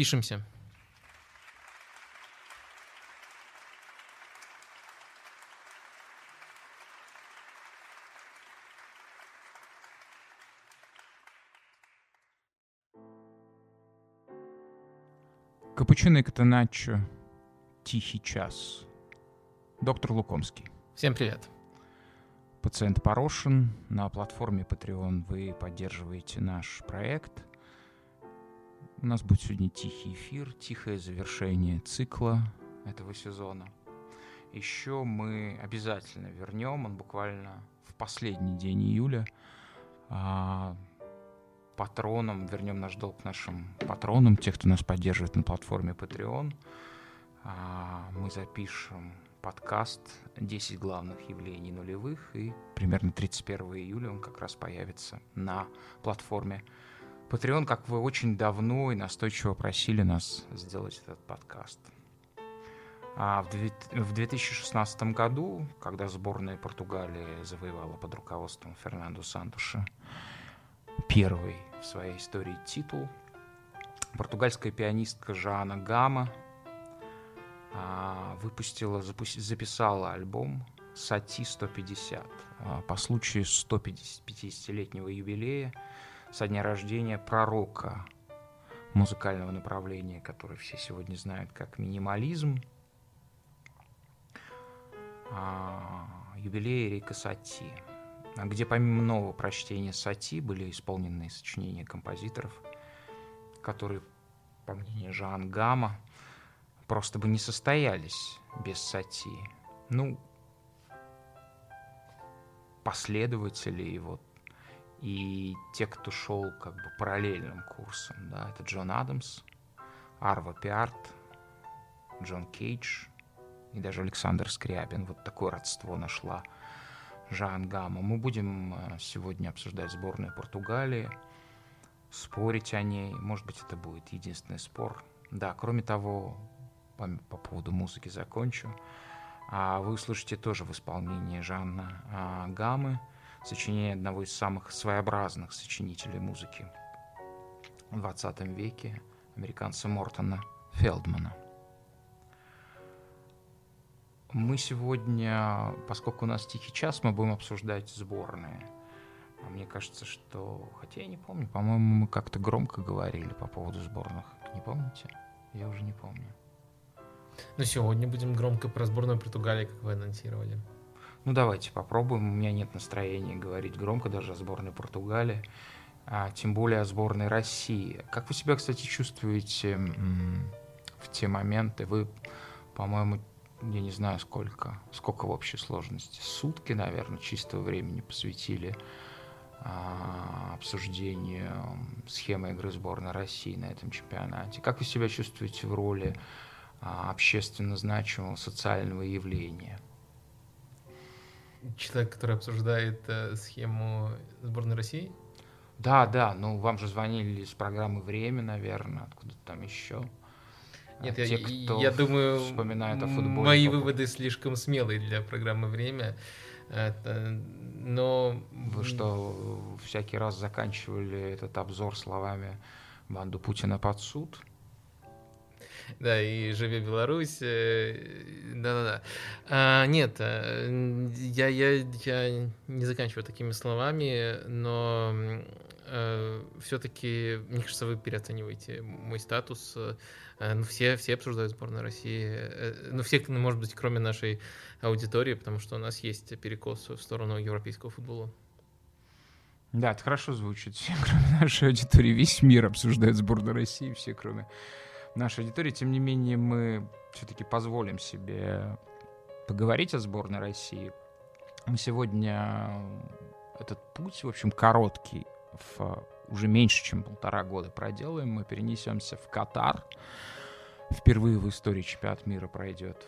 Пишемся. Капучино и Катаначо. Тихий час. Доктор Лукомский. Всем привет. Пациент Порошин. На платформе Patreon вы поддерживаете наш проект. У нас будет сегодня тихий эфир, тихое завершение цикла этого сезона. Еще мы обязательно вернем, он буквально в последний день июля, а, патронам, вернем наш долг нашим патронам, тех, кто нас поддерживает на платформе Patreon. А, мы запишем подкаст «10 главных явлений нулевых», и примерно 31 июля он как раз появится на платформе Patreon, как вы очень давно и настойчиво просили нас сделать этот подкаст. А в 2016 году, когда сборная Португалии завоевала под руководством Фернандо Сантуша первый в своей истории титул. Португальская пианистка Жанна Гама а, выпустила, записала альбом Сати 150 а, по случаю 150-летнего юбилея со дня рождения пророка музыкального направления, который все сегодня знают как минимализм, а, юбилей Эрика Сати – где помимо нового прочтения Сати были исполнены сочинения композиторов, которые, по мнению Жан Гама, просто бы не состоялись без Сати. Ну, последователи его и те, кто шел как бы параллельным курсом, да, это Джон Адамс, Арва Пиарт, Джон Кейдж и даже Александр Скрябин. Вот такое родство нашла Жан Гамма. Мы будем э, сегодня обсуждать сборную Португалии, спорить о ней. Может быть, это будет единственный спор. Да, кроме того, по, по поводу музыки закончу. А вы услышите тоже в исполнении Жанна а, Гаммы сочинение одного из самых своеобразных сочинителей музыки в 20 веке, американца Мортона Фелдмана. Мы сегодня, поскольку у нас тихий час, мы будем обсуждать сборные. А мне кажется, что... Хотя я не помню, по-моему, мы как-то громко говорили по поводу сборных. Не помните? Я уже не помню. Ну, сегодня будем громко про сборную Португалии, как вы анонсировали. Ну, давайте попробуем. У меня нет настроения говорить громко даже о сборной Португалии, а тем более о сборной России. Как вы себя, кстати, чувствуете в те моменты? Вы, по-моему, я не знаю сколько, сколько в общей сложности, сутки, наверное, чистого времени посвятили а, обсуждению схемы игры сборной России на этом чемпионате. Как вы себя чувствуете в роли а, общественно значимого социального явления? Человек, который обсуждает э, схему сборной России? Да, да, ну вам же звонили из программы «Время», наверное, откуда-то там еще. Нет, те, я, кто я думаю, вспоминает о футболе. Мои выводы слишком смелые для программы «Время». Это, но... Вы что, всякий раз заканчивали этот обзор словами «Банду Путина под суд»? Да, и «Живи Беларусь». Э, да-да-да. А, нет, э, я, я, я не заканчиваю такими словами, но э, все-таки, мне кажется, вы переоцениваете мой статус Э, ну, все, все обсуждают сборную России. Э, ну, все, может быть, кроме нашей аудитории, потому что у нас есть перекос в сторону европейского футбола. Да, это хорошо звучит. Все, кроме нашей аудитории, весь мир обсуждает сборную России, все, кроме нашей аудитории. Тем не менее, мы все-таки позволим себе поговорить о сборной России. Мы сегодня этот путь, в общем, короткий, в уже меньше, чем полтора года проделаем. Мы перенесемся в Катар. Впервые в истории чемпионат мира пройдет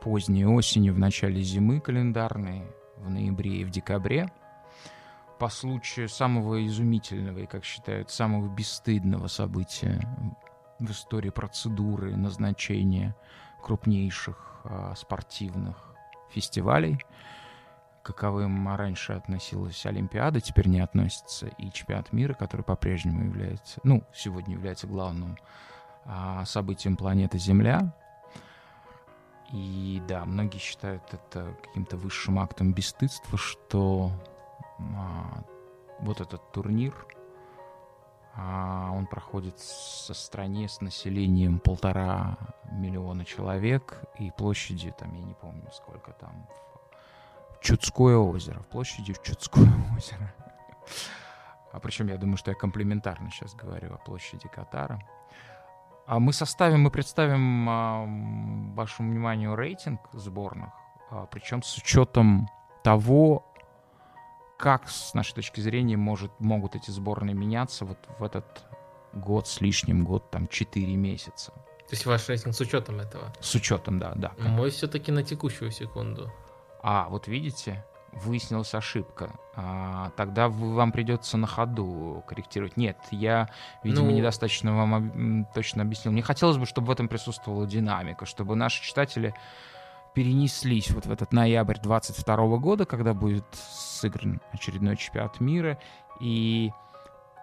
поздней осенью, в начале зимы календарной, в ноябре и в декабре. По случаю самого изумительного и, как считают, самого бесстыдного события в истории процедуры назначения крупнейших а, спортивных фестивалей – каковым раньше относилась Олимпиада, теперь не относится и чемпионат мира, который по-прежнему является, ну, сегодня является главным а, событием планеты Земля. И да, многие считают это каким-то высшим актом бесстыдства, что а, вот этот турнир, он проходит со стране с населением полтора миллиона человек и площадью, там, я не помню, сколько там, Чудское озеро, в площади в Чудское озеро. А причем я думаю, что я комплиментарно сейчас говорю о площади Катара. А мы составим, мы представим а, вашему вниманию рейтинг сборных, а, причем с учетом того, как с нашей точки зрения может, могут эти сборные меняться вот в этот год с лишним, год там 4 месяца. То есть ваш рейтинг с учетом этого? С учетом, да, да. Мой все-таки на текущую секунду. А, вот видите, выяснилась ошибка. А, тогда вам придется на ходу корректировать. Нет, я, видимо, ну... недостаточно вам точно объяснил. Мне хотелось бы, чтобы в этом присутствовала динамика, чтобы наши читатели перенеслись вот в этот ноябрь 22 года, когда будет сыгран очередной чемпионат мира, и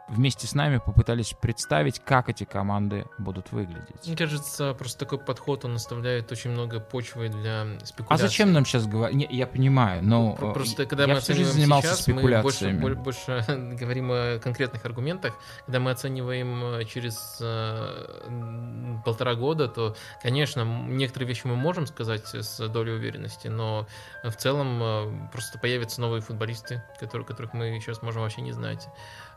вместе с нами попытались представить, как эти команды будут выглядеть. Мне кажется, просто такой подход, он оставляет очень много почвы для спекуляций. А зачем нам сейчас говорить? Я понимаю, но просто когда я мы всю жизнь занимался сейчас, спекуляциями. мы больше, больше говорим о конкретных аргументах. Когда мы оцениваем э, через э, полтора года, то, конечно, некоторые вещи мы можем сказать с долей уверенности, но в целом э, просто появятся новые футболисты, которые, которых мы сейчас можем вообще не знать.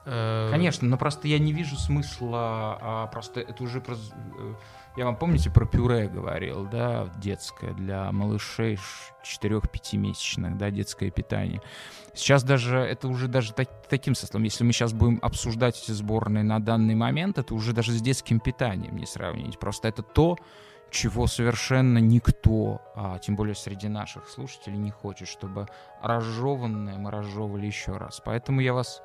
Э, Конечно, но просто я не вижу смысла, а просто это уже... Э, я вам помните про пюре говорил, да, детское для малышей 4-5 месячных, да, детское питание. Сейчас даже, это уже даже так, таким составом, если мы сейчас будем обсуждать эти сборные на данный момент, это уже даже с детским питанием не сравнить. Просто это то, чего совершенно никто, а тем более среди наших слушателей, не хочет, чтобы разжеванное мы разжевывали еще раз. Поэтому я вас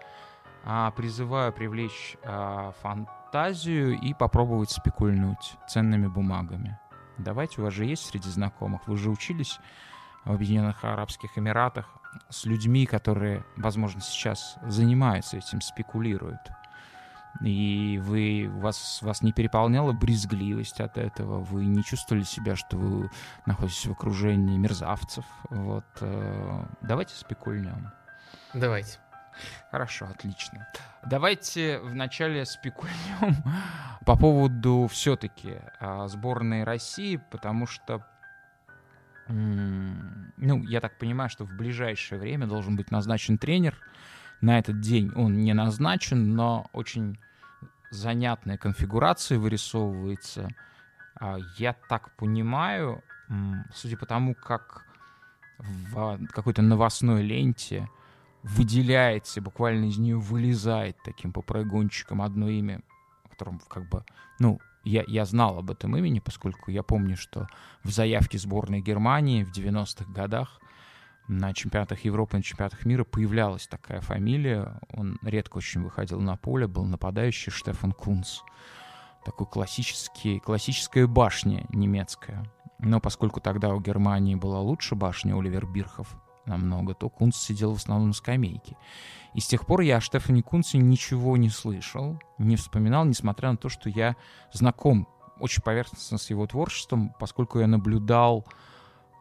призываю привлечь а, фантазию и попробовать спекульнуть ценными бумагами. Давайте, у вас же есть среди знакомых, вы же учились в Объединенных Арабских Эмиратах с людьми, которые, возможно, сейчас занимаются этим, спекулируют. И вы, вас, вас не переполняла брезгливость от этого, вы не чувствовали себя, что вы находитесь в окружении мерзавцев. Вот. Э, давайте спекульнем. Давайте. Хорошо, отлично. Давайте вначале спекульнем по поводу все-таки а, сборной России, потому что, ну, я так понимаю, что в ближайшее время должен быть назначен тренер. На этот день он не назначен, но очень занятная конфигурация вырисовывается. А, я так понимаю, судя по тому, как в какой-то новостной ленте выделяется, буквально из нее вылезает таким попрыгунчиком одно имя, о котором как бы, ну, я, я знал об этом имени, поскольку я помню, что в заявке сборной Германии в 90-х годах на чемпионатах Европы, на чемпионатах мира появлялась такая фамилия. Он редко очень выходил на поле, был нападающий Штефан Кунц. Такой классический, классическая башня немецкая. Но поскольку тогда у Германии была лучше башня Оливер Бирхов, намного, то Кунц сидел в основном на скамейке. И с тех пор я о Штефане Кунце ничего не слышал, не вспоминал, несмотря на то, что я знаком очень поверхностно с его творчеством, поскольку я наблюдал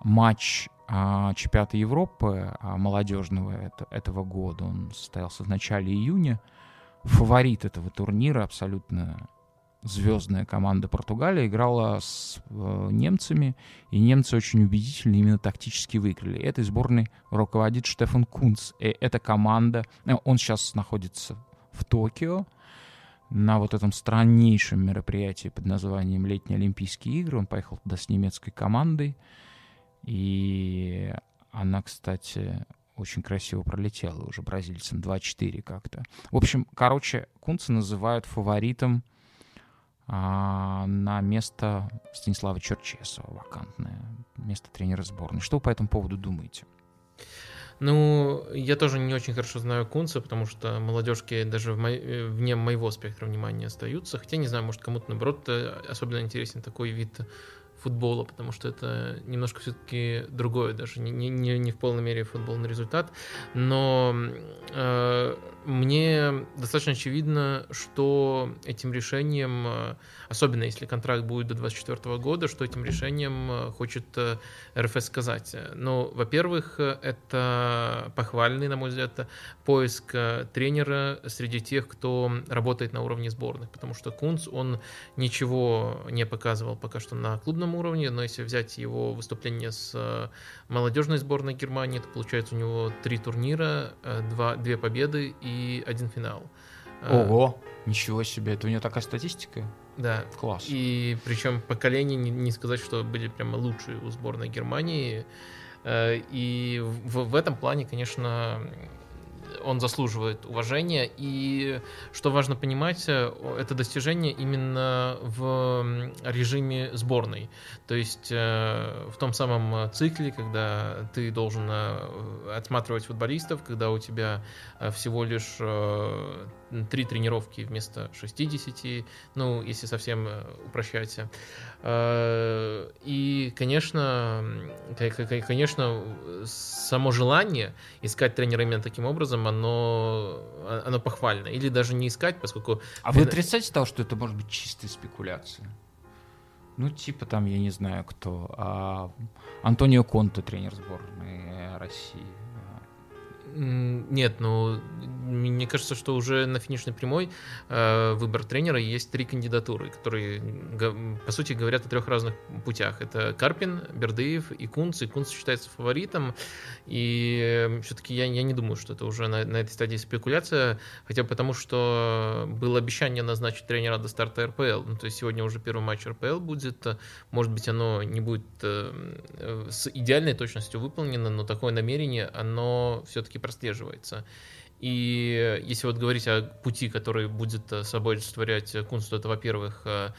матч а, чемпионата Европы а, молодежного это, этого года. Он состоялся в начале июня. Фаворит этого турнира абсолютно звездная команда Португалии играла с э, немцами, и немцы очень убедительно именно тактически выиграли. Этой сборной руководит Штефан Кунц. И эта команда, э, он сейчас находится в Токио, на вот этом страннейшем мероприятии под названием Летние Олимпийские игры. Он поехал туда с немецкой командой, и она, кстати, очень красиво пролетела уже бразильцам 2-4 как-то. В общем, короче, Кунца называют фаворитом а, на место Станислава Черчесова, вакантное место тренера сборной. Что вы по этому поводу думаете? Ну, я тоже не очень хорошо знаю Кунца, потому что молодежки даже в мо... вне моего спектра внимания остаются. Хотя, не знаю, может, кому-то, наоборот, особенно интересен такой вид футбола, потому что это немножко все-таки другое, даже не, не, не в полной мере футбольный результат. Но э, мне достаточно очевидно, что этим решением, э, особенно если контракт будет до 2024 года, что этим решением э, хочет э, РФС сказать. Ну, во-первых, это похвальный, на мой взгляд, поиск тренера среди тех, кто работает на уровне сборных, потому что Кунц, он ничего не показывал пока что на клубном уровне, но если взять его выступление с молодежной сборной Германии, то получается у него три турнира, два, две победы и один финал. Ого, ничего себе, это у него такая статистика? Да. Класс. И причем поколение, не, не сказать, что были прямо лучшие у сборной Германии. Э, и в, в этом плане, конечно, он заслуживает уважения. И что важно понимать, э, это достижение именно в режиме сборной. То есть э, в том самом цикле, когда ты должен отсматривать футболистов, когда у тебя всего лишь три тренировки вместо 60, ну, если совсем упрощать. И, конечно, конечно, само желание искать тренера именно таким образом, оно, оно похвально. Или даже не искать, поскольку... А вы отрицаете того, что это может быть чистая спекуляция? Ну, типа там, я не знаю кто. А, Антонио Конте, тренер сборной России. Нет, ну, мне кажется, что уже на финишной прямой э, выбор тренера есть три кандидатуры, которые, по сути, говорят о трех разных путях. Это Карпин, Бердыев и Кунц. И Кунц считается фаворитом. И все-таки я, я не думаю, что это уже на, на этой стадии спекуляция, хотя потому, что было обещание назначить тренера до старта РПЛ. Ну, то есть сегодня уже первый матч РПЛ будет. Может быть, оно не будет э, с идеальной точностью выполнено, но такое намерение, оно все-таки прослеживается. И если вот говорить о пути, который будет э, собой олицетворять Кунст, то это, во-первых, э, э,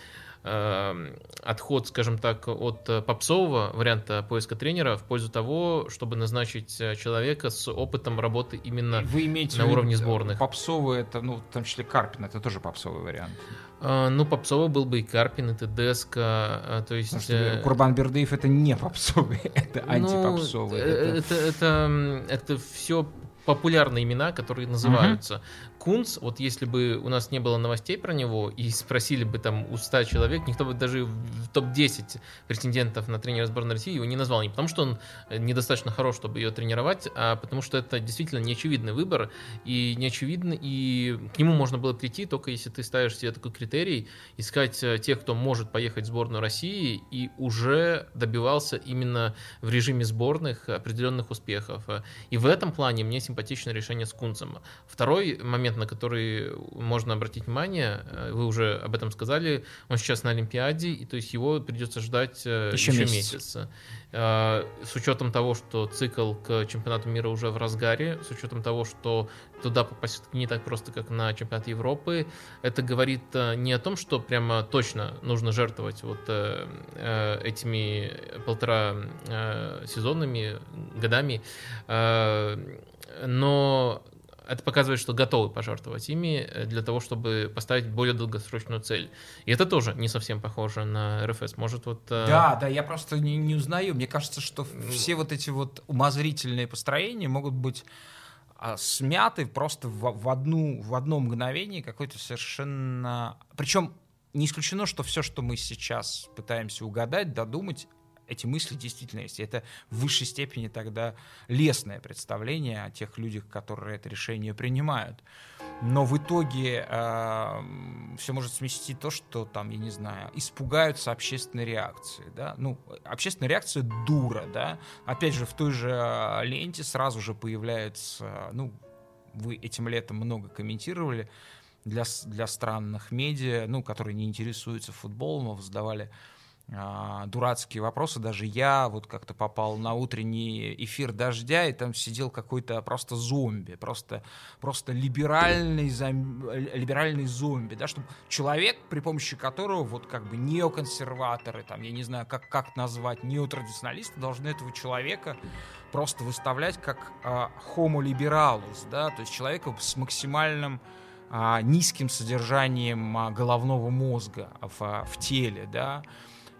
отход, скажем так, от попсового варианта поиска тренера в пользу того, чтобы назначить человека с опытом работы именно Вы имеете на уровне сборных. Попсовый это, ну, в том числе Карпин, это тоже попсовый вариант. Ну, попсовый был бы и Карпин, и Тедеско, то есть... Что, Курбан Бердыев это не попсовый, это ну, антипопсовый. Это, это, это, это все популярные имена, которые называются. Uh-huh. Кунц, вот если бы у нас не было новостей про него и спросили бы там у 100 человек, никто бы даже в топ-10 претендентов на тренера сборной России его не назвал. Не потому, что он э, недостаточно хорош, чтобы ее тренировать, а потому что это действительно неочевидный выбор и неочевидно, и к нему можно было прийти только если ты ставишь себе такой критерий, искать э, тех, кто может поехать в сборную России и уже добивался именно в режиме сборных определенных успехов. И в этом плане мне симпатично решение с Кунцем. Второй момент момент, на который можно обратить внимание, э, вы уже об этом сказали, он сейчас на Олимпиаде, и то есть его придется ждать э, еще, еще месяц. месяц. Э, с учетом того, что цикл к чемпионату мира уже в разгаре, с учетом того, что туда попасть не так просто, как на чемпионат Европы, это говорит не о том, что прямо точно нужно жертвовать вот этими полтора сезонными годами, но это показывает, что готовы пожертвовать ими э, для того, чтобы поставить более долгосрочную цель. И это тоже не совсем похоже на РФС. Может, вот... Э, да, да, я просто не, не узнаю. Мне кажется, что все вот эти вот умозрительные построения могут быть а, смяты просто в, в, одну, в одно мгновение какой-то совершенно... Причем не исключено, что все, что мы сейчас пытаемся угадать, додумать, эти мысли действительно есть. И это в высшей степени тогда лесное представление о тех людях, которые это решение принимают. Но в итоге э, все может смести то, что там, я не знаю, испугаются общественной реакции. Да? Ну, общественная реакция дура, да. Опять же, в той же а, ленте сразу же появляется, ну, вы этим летом много комментировали для, для странных медиа, ну, которые не интересуются футболом, а задавали а, дурацкие вопросы. Даже я вот как-то попал на утренний эфир «Дождя», и там сидел какой-то просто зомби, просто, просто либеральный, зом... либеральный зомби, да, чтобы человек, при помощи которого вот как бы неоконсерваторы, там, я не знаю, как, как назвать, неотрадиционалисты должны этого человека просто выставлять как а, homo liberalus, да, то есть человека с максимальным а, низким содержанием а, головного мозга в, в теле, да,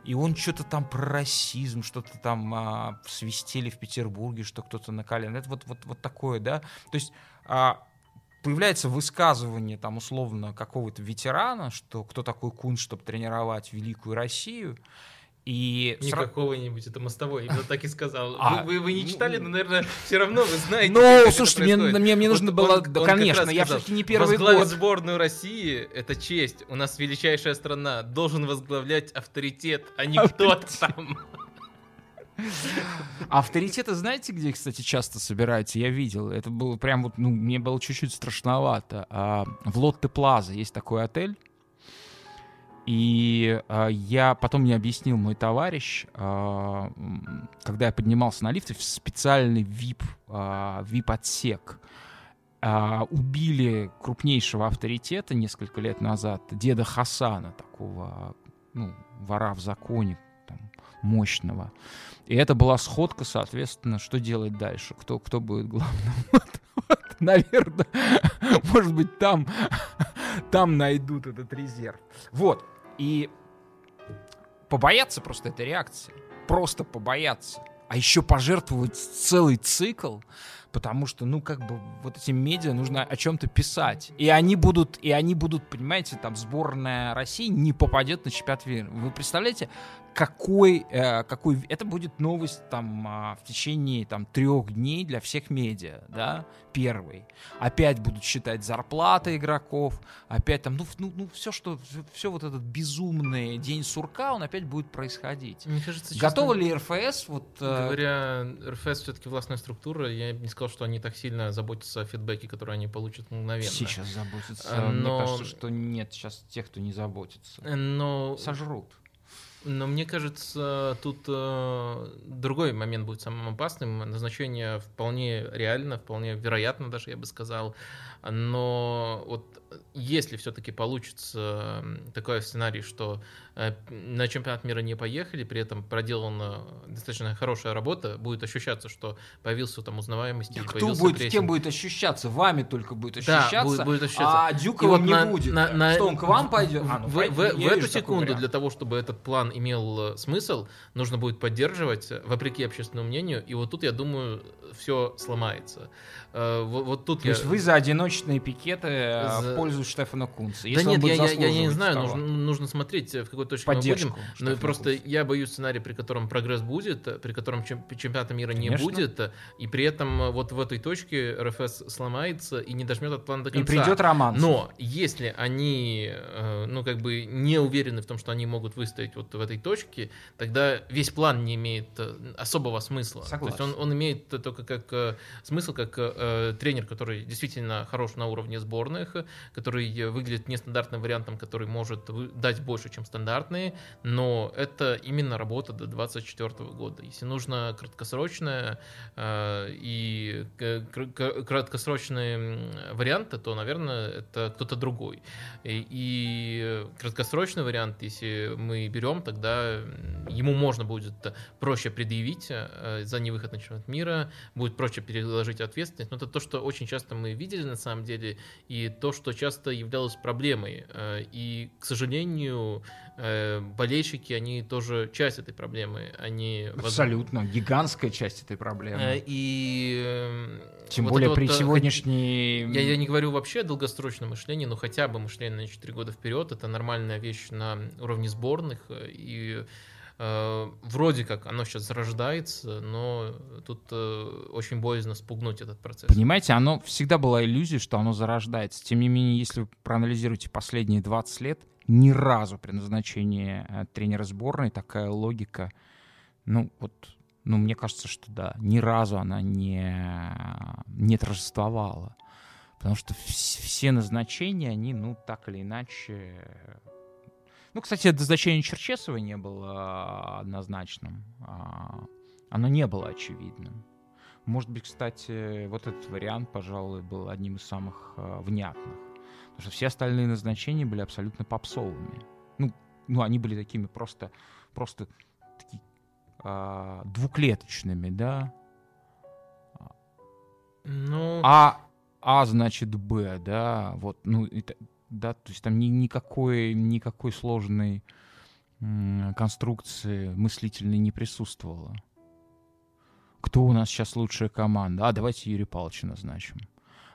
и он что-то там про расизм, что-то там а, свистели в Петербурге, что кто-то на колено. Это вот, вот, вот такое, да. То есть а, появляется высказывание там условно какого-то ветерана, что кто такой Кун, чтобы тренировать великую Россию, и не какого-нибудь, это мостовой, именно так и сказал. А, вы, вы, вы не ну, читали, но, наверное, все равно вы знаете. Ну, слушайте, мне, мне, мне нужно вот было, он, он конечно, я все-таки не первый возглавить год. сборную России — это честь. У нас величайшая страна. Должен возглавлять авторитет, а не кто-то там. Авторитеты знаете, где, кстати, часто собираются? Я видел. Это было прям вот, ну, мне было чуть-чуть страшновато. А, в Лотте Плаза есть такой отель и э, я потом мне объяснил мой товарищ, э, когда я поднимался на лифте в специальный VIP, э, VIP-отсек. Э, убили крупнейшего авторитета несколько лет назад, деда Хасана, такого ну, вора в законе, там, мощного. И это была сходка, соответственно, что делать дальше, кто, кто будет главным. Наверное, может быть, там, там найдут этот резерв. Вот. И побояться просто этой реакции. Просто побояться. А еще пожертвовать целый цикл, потому что, ну, как бы, вот этим медиа нужно о чем-то писать. И они будут, и они будут, понимаете, там, сборная России не попадет на чемпионат мира. Вы представляете, какой, э, какой это будет новость там э, в течение там трех дней для всех медиа, да, первый. Опять будут считать зарплаты игроков, опять там, ну, ну, ну все, что, все вот этот безумный день сурка, он опять будет происходить. Мне кажется, Готова ли РФС? Вот, э... Говоря, РФС все-таки властная структура, я не сказал, что они так сильно заботятся о фидбэке, который они получат мгновенно. Сейчас заботятся. Но... Мне кажется, что нет сейчас тех, кто не заботится. Но... Сожрут. Но мне кажется, тут э, другой момент будет самым опасным. Назначение вполне реально, вполне вероятно даже, я бы сказал. Но вот если все-таки получится такой сценарий, что э, на чемпионат мира не поехали, при этом проделана достаточно хорошая работа, будет ощущаться, что появился там узнаваемость. Да кто будет, прессинг. кем будет ощущаться? Вами только будет ощущаться, да, будет, будет ощущаться. а Дюковым вот не на, будет. На, на, что он к вам пойдет? А, ну, в, в, в, в эту секунду для того, чтобы этот план имел э, смысл, нужно будет поддерживать, вопреки общественному мнению, и вот тут, я думаю, все сломается. Э, вот, вот тут То я... есть вы за одиночные пикеты за... в пользу Штефана Кунца? Да нет, я, я, я не знаю, нужно, нужно смотреть, в какой точке Поддержку мы будем. Но просто Кунца. я боюсь сценария, при котором прогресс будет, при котором чемпионата мира Конечно. не будет, и при этом вот в этой точке РФС сломается и не дожмет от плана до конца. И придет роман. Но если они, э, ну, как бы не уверены в том, что они могут выстоять вот в этой точке, тогда весь план не имеет э, особого смысла. Согласен. То есть он, он имеет только как смысл, как э, тренер, который действительно хорош на уровне сборных, который выглядит нестандартным вариантом, который может дать больше, чем стандартные, но это именно работа до 2024 года. Если нужно краткосрочная э, и краткосрочные варианты, то, наверное, это кто-то другой. И, и краткосрочный вариант, если мы берем, тогда ему можно будет проще предъявить э, за невыход на чемпионат мира, будет проще переложить ответственность. Но это то, что очень часто мы видели на самом деле, и то, что часто являлось проблемой. Э, и, к сожалению, э, болельщики, они тоже часть этой проблемы. Они Абсолютно, воз... гигантская часть этой проблемы. И тем вот более при вот, сегодняшней... Я, я не говорю вообще о долгосрочном мышлении, но хотя бы мышление на 4 года вперед, это нормальная вещь на уровне сборных, и вроде как оно сейчас зарождается, но тут э, очень боязно спугнуть этот процесс. Понимаете, оно всегда была иллюзия, что оно зарождается. Тем не менее, если вы проанализируете последние 20 лет, ни разу при назначении э, тренера сборной такая логика, ну вот, ну мне кажется, что да, ни разу она не, не торжествовала. Потому что все назначения, они, ну, так или иначе, ну, кстати, назначение Черчесова не было а, однозначным. А, оно не было очевидным. Может быть, кстати, вот этот вариант, пожалуй, был одним из самых а, внятных. Потому что все остальные назначения были абсолютно попсовыми. Ну, ну они были такими просто, просто такие, а, двуклеточными, да. Ну... А, а значит Б, да, вот, ну, это, да, то есть там ни, никакой, никакой сложной конструкции мыслительной не присутствовало. Кто у нас сейчас лучшая команда? А, давайте Юрия Павловича назначим.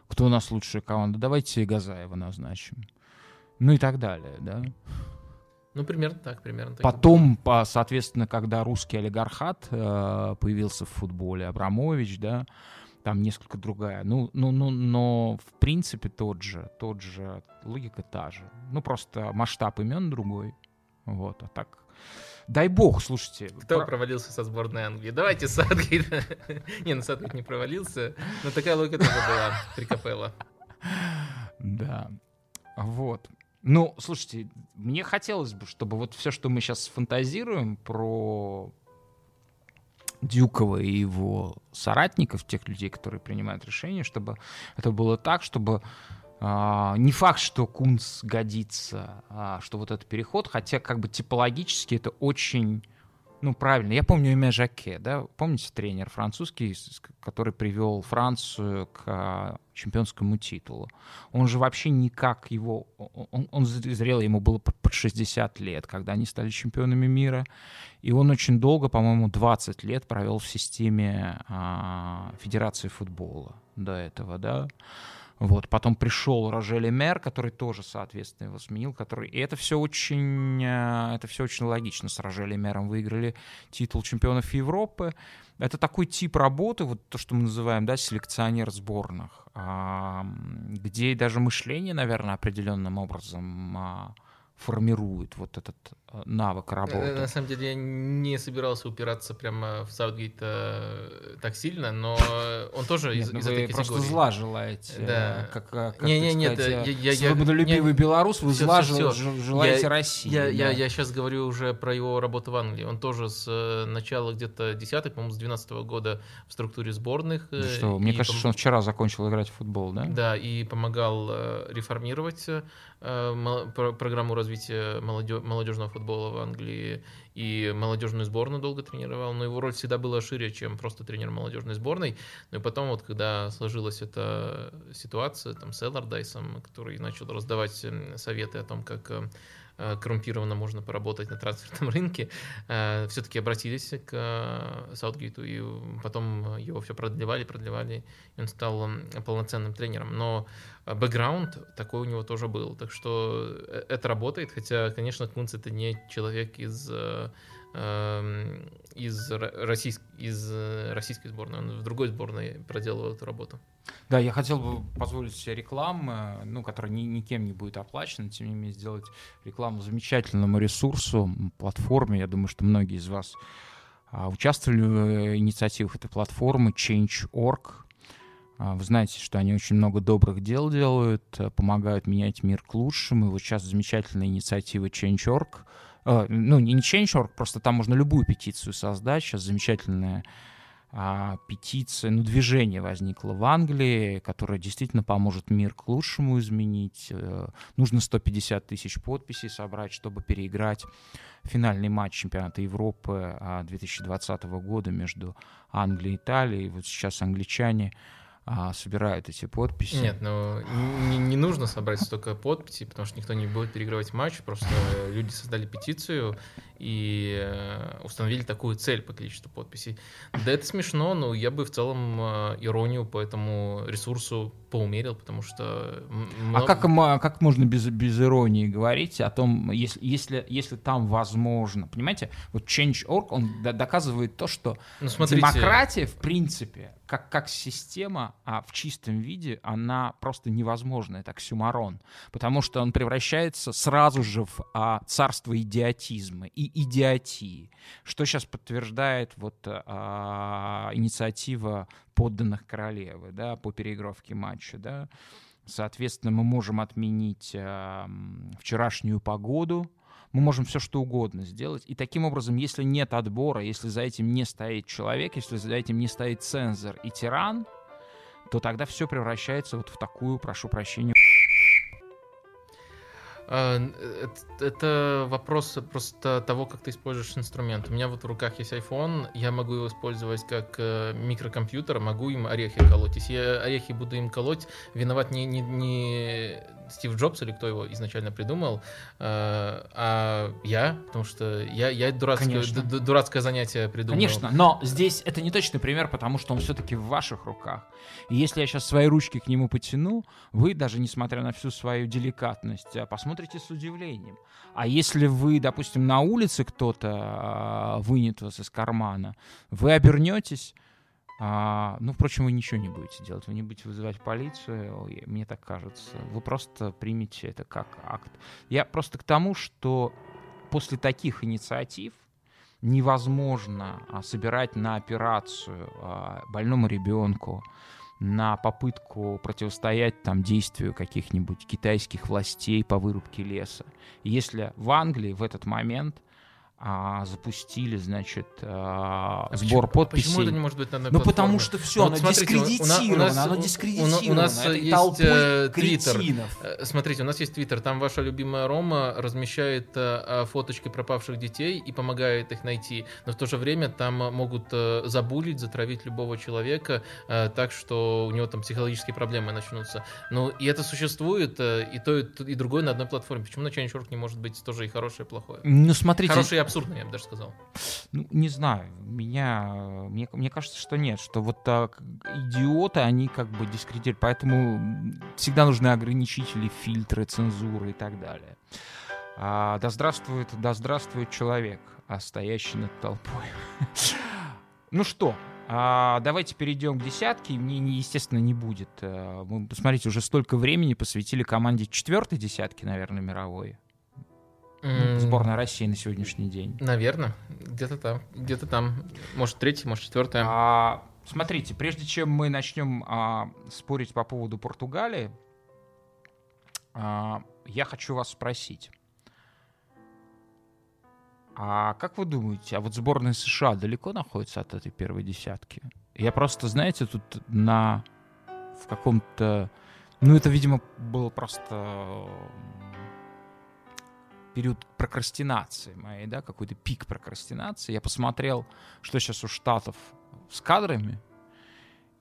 Кто у нас лучшая команда? Давайте Газаева назначим. Ну и так далее, да? Ну, примерно так, примерно так. Потом, по, соответственно, когда русский олигархат э, появился в футболе, Абрамович, да, там несколько другая. Ну, ну, ну, но в принципе тот же, тот же, логика та же. Ну, просто масштаб имен другой. Вот, а так... Дай бог, слушайте. Кто про... провалился со сборной Англии? Давайте Садгейт. не, ну Садгейт не провалился, но такая логика тоже была при Капелло. Да. Вот. Ну, слушайте, мне хотелось бы, чтобы вот все, что мы сейчас фантазируем про Дюкова и его соратников, тех людей, которые принимают решения, чтобы это было так, чтобы а, не факт, что Кунц годится, а, что вот этот переход, хотя как бы типологически это очень ну, правильно. Я помню имя Жаке, да? Помните тренер французский, который привел Францию к а, чемпионскому титулу? Он же вообще никак его... Он, он зрел, ему было под 60 лет, когда они стали чемпионами мира. И он очень долго, по-моему, 20 лет провел в системе а, Федерации футбола до этого, да? Вот, потом пришел Рожели Мер, который тоже, соответственно, его сменил, который... И это все очень, э, это все очень логично. С Рожели Мером выиграли титул чемпионов Европы. Это такой тип работы, вот то, что мы называем, да, селекционер сборных, где даже мышление, наверное, определенным образом а, формирует вот этот э, навык работы. На самом деле я не собирался упираться прямо в Саутгейт э, так сильно, но он тоже из, ну из этой просто категории. зла желаете. Да. Как, как не, не, нет, я, я, свободолюбивый белорус, вы все, зла все, все. желаете я, России. Я, да. я, я сейчас говорю уже про его работу в Англии. Он тоже с э, начала где-то 10 по-моему, с 12 -го года в структуре сборных. Да что, мне кажется, пом... что он вчера закончил играть в футбол, да? Да, и помогал реформировать программу развития молодежного футбола в Англии и молодежную сборную долго тренировал, но его роль всегда была шире, чем просто тренер молодежной сборной. Ну и потом вот, когда сложилась эта ситуация там, с Эллардайсом, который начал раздавать советы о том, как Э, коррумпированно можно поработать на трансферном рынке, э, все-таки обратились к э, Саутгейту, и потом его все продлевали, продлевали, и он стал полноценным тренером. Но бэкграунд такой у него тоже был, так что это работает, хотя, конечно, Кунц это не человек из из, российск, из российской сборной, он в другой сборной проделывал эту работу. Да, я хотел бы позволить себе рекламу, ну, которая ни, никем не будет оплачена, тем не менее сделать рекламу замечательному ресурсу, платформе. Я думаю, что многие из вас а, участвовали в э, инициативах этой платформы Change.org. А, вы знаете, что они очень много добрых дел делают, э, помогают менять мир к лучшему. И вот сейчас замечательная инициатива Change.org. Э, ну, не Change.org, просто там можно любую петицию создать. Сейчас замечательная а, петиция, ну, движение возникло в Англии, которое действительно поможет мир к лучшему изменить. Э, нужно 150 тысяч подписей собрать, чтобы переиграть финальный матч чемпионата Европы 2020 а, года между Англией и Италией. Вот сейчас англичане а, собирают эти подписи. Нет, ну не, не нужно собрать столько подписей, потому что никто не будет переигрывать матч. Просто люди создали петицию и э, установили такую цель по количеству подписей. Да, это смешно, но я бы в целом э, иронию по этому ресурсу поумерил, потому что... А как, как можно без, без иронии говорить о том, если, если, если там возможно... Понимаете, вот Change.org, он доказывает то, что ну, смотрите... демократия, в принципе, как, как система а в чистом виде, она просто невозможна, это оксюмарон, потому что он превращается сразу же в а, царство идиотизма. И идиотии, что сейчас подтверждает вот а, инициатива подданных королевы, да, по переигровке матча, да. Соответственно, мы можем отменить а, вчерашнюю погоду, мы можем все что угодно сделать. И таким образом, если нет отбора, если за этим не стоит человек, если за этим не стоит цензор и тиран, то тогда все превращается вот в такую, прошу прощения, это вопрос просто того, как ты используешь инструмент. У меня вот в руках есть iPhone, я могу его использовать как э, микрокомпьютер, могу им орехи колоть. Если я орехи буду им колоть, виноват не, не, не Стив Джобс или кто его изначально придумал, а я, потому что я, я дурацкое, дурацкое занятие придумал. Конечно, но здесь это не точный пример, потому что он все-таки в ваших руках. И если я сейчас свои ручки к нему потяну, вы даже несмотря на всю свою деликатность, посмотрите с удивлением. А если вы, допустим, на улице кто-то вынет вас из кармана, вы обернетесь, а, ну, впрочем, вы ничего не будете делать, вы не будете вызывать полицию, мне так кажется. Вы просто примете это как акт. Я просто к тому, что после таких инициатив невозможно а, собирать на операцию а, больному ребенку, на попытку противостоять там действию каких-нибудь китайских властей по вырубке леса. если в Англии в этот момент а, запустили, значит, а, а сбор почему, подписей. Почему это не может быть на одной Ну, платформе? потому что все, вот, оно смотрите, дискредитировано, у нас, оно дискредитировано. У нас есть Твиттер. Э, смотрите, у нас есть Твиттер, там ваша любимая Рома размещает а, фоточки пропавших детей и помогает их найти, но в то же время там могут а, забулить, затравить любого человека, а, так что у него там психологические проблемы начнутся. Ну, и это существует, и то, и другое на одной платформе. Почему на Change.org не может быть тоже и хорошее, и плохое? Ну, смотрите. Хорошее абсурдно, я бы даже сказал. Ну, не знаю. Меня, мне, мне кажется, что нет, что вот так идиоты, они как бы дискредитируют. Поэтому всегда нужны ограничители, фильтры, цензуры и так далее. А, да здравствует, да здравствует человек, а стоящий над толпой. Ну что, а, давайте перейдем к десятке. Мне, естественно, не будет. Э, мы, посмотрите, уже столько времени посвятили команде четвертой десятки, наверное, мировой. Ну, сборная России на сегодняшний день. Наверное, где-то там, где-то там, может третий, может четвертая. А, смотрите, прежде чем мы начнем а, спорить по поводу Португалии, а, я хочу вас спросить. А как вы думаете, а вот сборная США далеко находится от этой первой десятки? Я просто, знаете, тут на в каком-то, ну это, видимо, было просто период прокрастинации моей, да, какой-то пик прокрастинации, я посмотрел, что сейчас у Штатов с кадрами,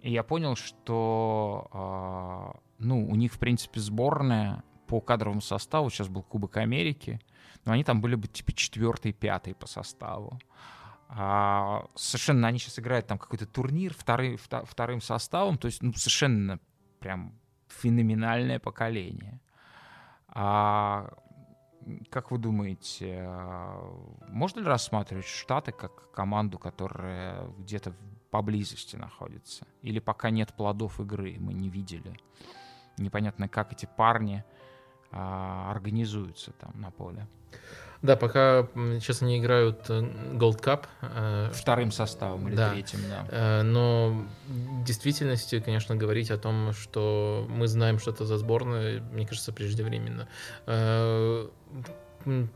и я понял, что, э, ну, у них, в принципе, сборная по кадровому составу, сейчас был Кубок Америки, но они там были бы, типа, четвертый, пятый по составу. А, совершенно они сейчас играют там какой-то турнир вторым, вторым составом, то есть, ну, совершенно прям феноменальное поколение. А как вы думаете, а, можно ли рассматривать Штаты как команду, которая где-то поблизости находится? Или пока нет плодов игры, мы не видели? Непонятно, как эти парни а, организуются там на поле. Да, пока сейчас они играют э, Gold Cup. Э, Вторым составом или да. третьим, да. Э, но в действительности, конечно, говорить о том, что мы знаем, что это за сборная, мне кажется, преждевременно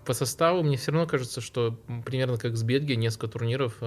по составу мне все равно кажется, что примерно как с Бельгией, несколько турниров,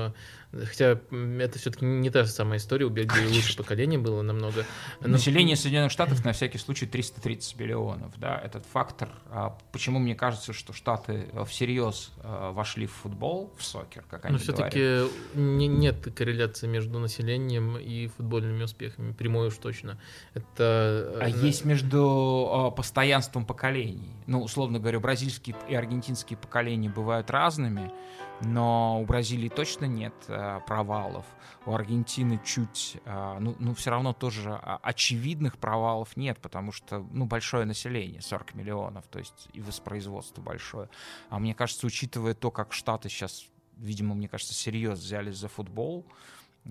хотя это все-таки не та самая история, у Бельгии лучше поколение было намного. Но... Население Соединенных Штатов на всякий случай 330 миллионов, да, этот фактор. А почему мне кажется, что Штаты всерьез а, вошли в футбол, в сокер, как они Но все-таки не, нет корреляции между населением и футбольными успехами, прямой уж точно. Это... А есть между постоянством поколений. Ну, условно говоря, бразильский и аргентинские поколения бывают разными, но у Бразилии точно нет э, провалов. У Аргентины чуть, э, ну, ну, все равно тоже очевидных провалов нет, потому что, ну, большое население, 40 миллионов, то есть и воспроизводство большое. А мне кажется, учитывая то, как Штаты сейчас, видимо, мне кажется, серьезно взялись за футбол,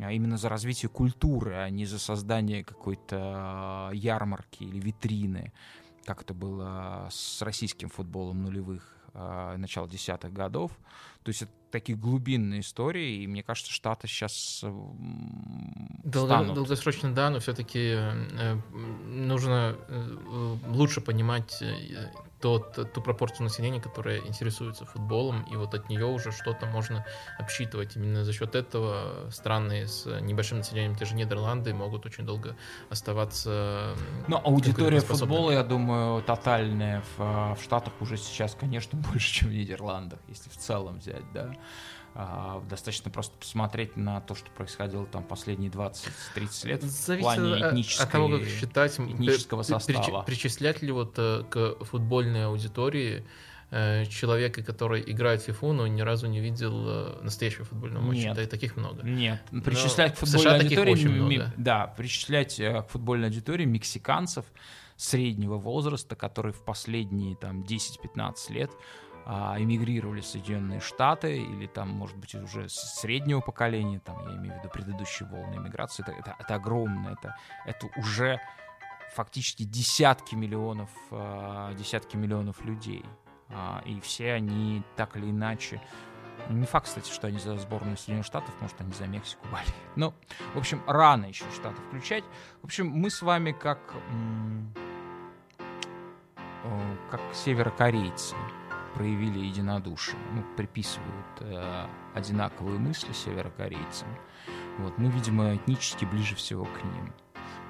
а именно за развитие культуры, а не за создание какой-то э, ярмарки или витрины, как это было с российским футболом нулевых, э, начала десятых годов. То есть это такие глубинные истории, и мне кажется, Штаты сейчас Долго, Долгосрочно, да, но все-таки э, нужно э, лучше понимать э, тот, ту пропорцию населения, которая интересуется футболом, и вот от нее уже что-то можно обсчитывать. Именно за счет этого страны с небольшим населением, те же Нидерланды, могут очень долго оставаться... Но аудитория футбола, я думаю, тотальная в, в Штатах уже сейчас, конечно, больше, чем в Нидерландах, если в целом взять, да. А, достаточно просто посмотреть на то, что происходило там последние 20-30 лет Зависит в плане от того, как считать, этнического состава. Причислять ли вот э, к футбольной аудитории э, человека, который играет в FIFA, но ни разу не видел э, настоящего футбольного матча. Нет. Да и таких много. Нет. Причислять к футбольной аудитории... Очень много. Да, причислять к футбольной аудитории мексиканцев среднего возраста, которые в последние там 10-15 лет эмигрировали в Соединенные Штаты или там, может быть, уже среднего поколения, там, я имею в виду предыдущие волны эмиграции, это, это, это огромно, это, это уже фактически десятки миллионов, а, десятки миллионов людей. А, и все они так или иначе не факт, кстати, что они за сборную Соединенных Штатов, может, они за Мексику болеют. Ну, в общем, рано еще Штаты включать. В общем, мы с вами как, как северокорейцы проявили единодушие. Ну, приписывают э, одинаковые мысли северокорейцам. Вот, мы, видимо, этнически ближе всего к ним.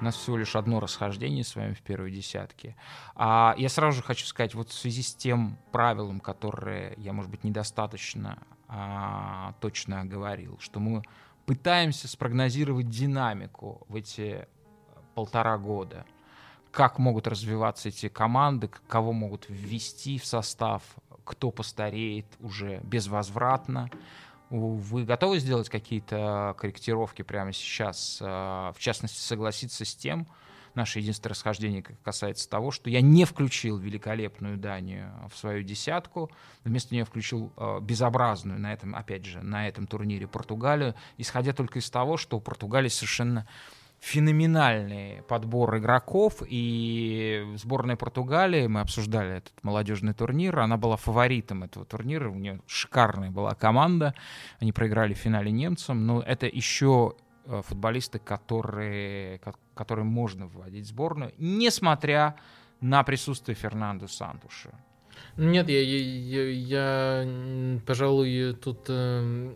У нас всего лишь одно расхождение с вами в первой десятке. А я сразу же хочу сказать, вот в связи с тем правилом, которое я, может быть, недостаточно а, точно оговорил, что мы пытаемся спрогнозировать динамику в эти полтора года – как могут развиваться эти команды, кого могут ввести в состав, кто постареет уже безвозвратно. Вы готовы сделать какие-то корректировки прямо сейчас? А, в частности, согласиться с тем, наше единственное расхождение касается того, что я не включил великолепную Данию в свою десятку, вместо нее включил а, безобразную на этом, опять же, на этом турнире Португалию, исходя только из того, что у Португалии совершенно феноменальный подбор игроков, и сборная Португалии, мы обсуждали этот молодежный турнир, она была фаворитом этого турнира, у нее шикарная была команда, они проиграли в финале немцам, но это еще э, футболисты, которые, которые можно вводить в сборную, несмотря на присутствие Фернандо Сантуша. Нет, я, я, я, я пожалуй, тут, э,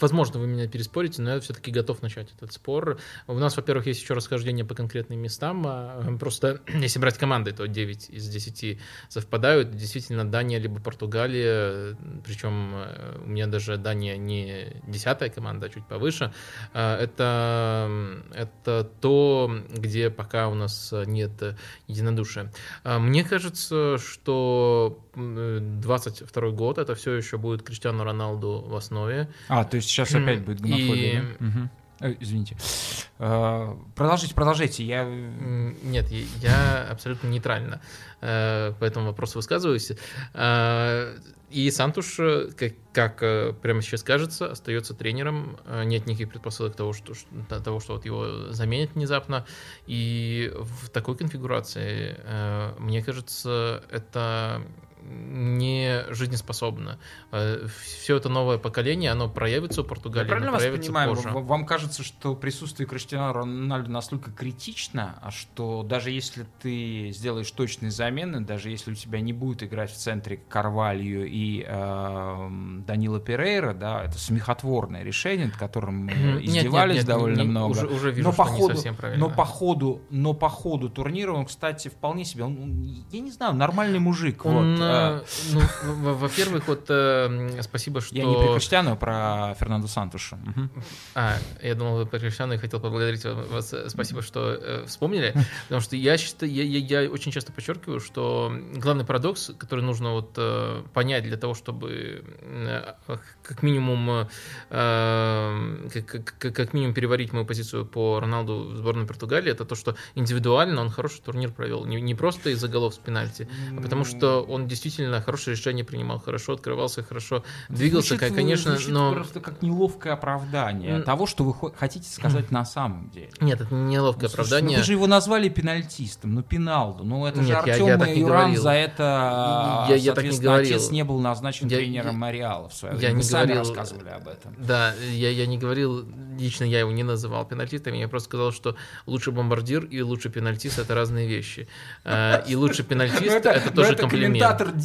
возможно, вы меня переспорите, но я все-таки готов начать этот спор. У нас, во-первых, есть еще расхождение по конкретным местам. А, просто, если брать команды, то 9 из 10 совпадают. Действительно, Дания либо Португалия, причем э, у меня даже Дания не десятая команда, а чуть повыше. А, это, это то, где пока у нас нет единодушия. А, мне кажется, что 22 год, это все еще будет Криштиану Роналду в основе. А, то есть сейчас опять будет гомофобия, и... да? угу. Извините. Э, продолжите, продолжите. Я... Нет, я абсолютно нейтрально э, по этому вопросу высказываюсь. Э, и Сантуш, как, как прямо сейчас кажется, остается тренером. Нет никаких предпосылок того, что, того, что вот его заменят внезапно. И в такой конфигурации, мне кажется, это не жизнеспособна. Э, Все это новое поколение, оно проявится у Португалии, Я правильно вас понимаю? Позже. Вам кажется, что присутствие Криштиану Рональду настолько критично, а что даже если ты сделаешь точные замены, даже если у тебя не будет играть в центре Карвалью и э, Данила Перейра, да, это смехотворное решение, над которым издевались нет, нет, довольно не, много. Уже, уже вижу, но, по ходу, не совсем правильно. Но по ходу, но по ходу турнира он, кстати, вполне себе, он, я не знаю, нормальный мужик. Он, вот, э, Э, ну, во-первых, вот э, спасибо, что... Я не про Криштиану, а про Фернандо Сантуша. А, я думал, вы про Криштиану и хотел поблагодарить вас. Э, спасибо, что вспомнили. Потому что я, считаю, я, я, я очень часто подчеркиваю, что главный парадокс, который нужно вот понять для того, чтобы как минимум как, как, как минимум переварить мою позицию по Роналду в сборной Португалии, это то, что индивидуально он хороший турнир провел. Не, не просто из-за голов с пенальти, а потому что он действительно действительно хорошее решение принимал, хорошо открывался, хорошо двигался, звучит, конечно, звучит но... просто как неловкое оправдание того, что вы хотите сказать на самом деле. Нет, это не неловкое ну, оправдание. Ну, вы же его назвали пенальтистом, ну Пеналду, ну это Нет, же Артем я, я Юран говорил. за это, я, я так не говорил. отец не был назначен я, тренером Мариала в свое время. Я не сами говорил, рассказывали об этом. Да, я, я не говорил, лично я его не называл пенальтистом, я просто сказал, что лучше бомбардир и лучше пенальтист это разные вещи. А, и лучше пенальтист это тоже комплимент диктор,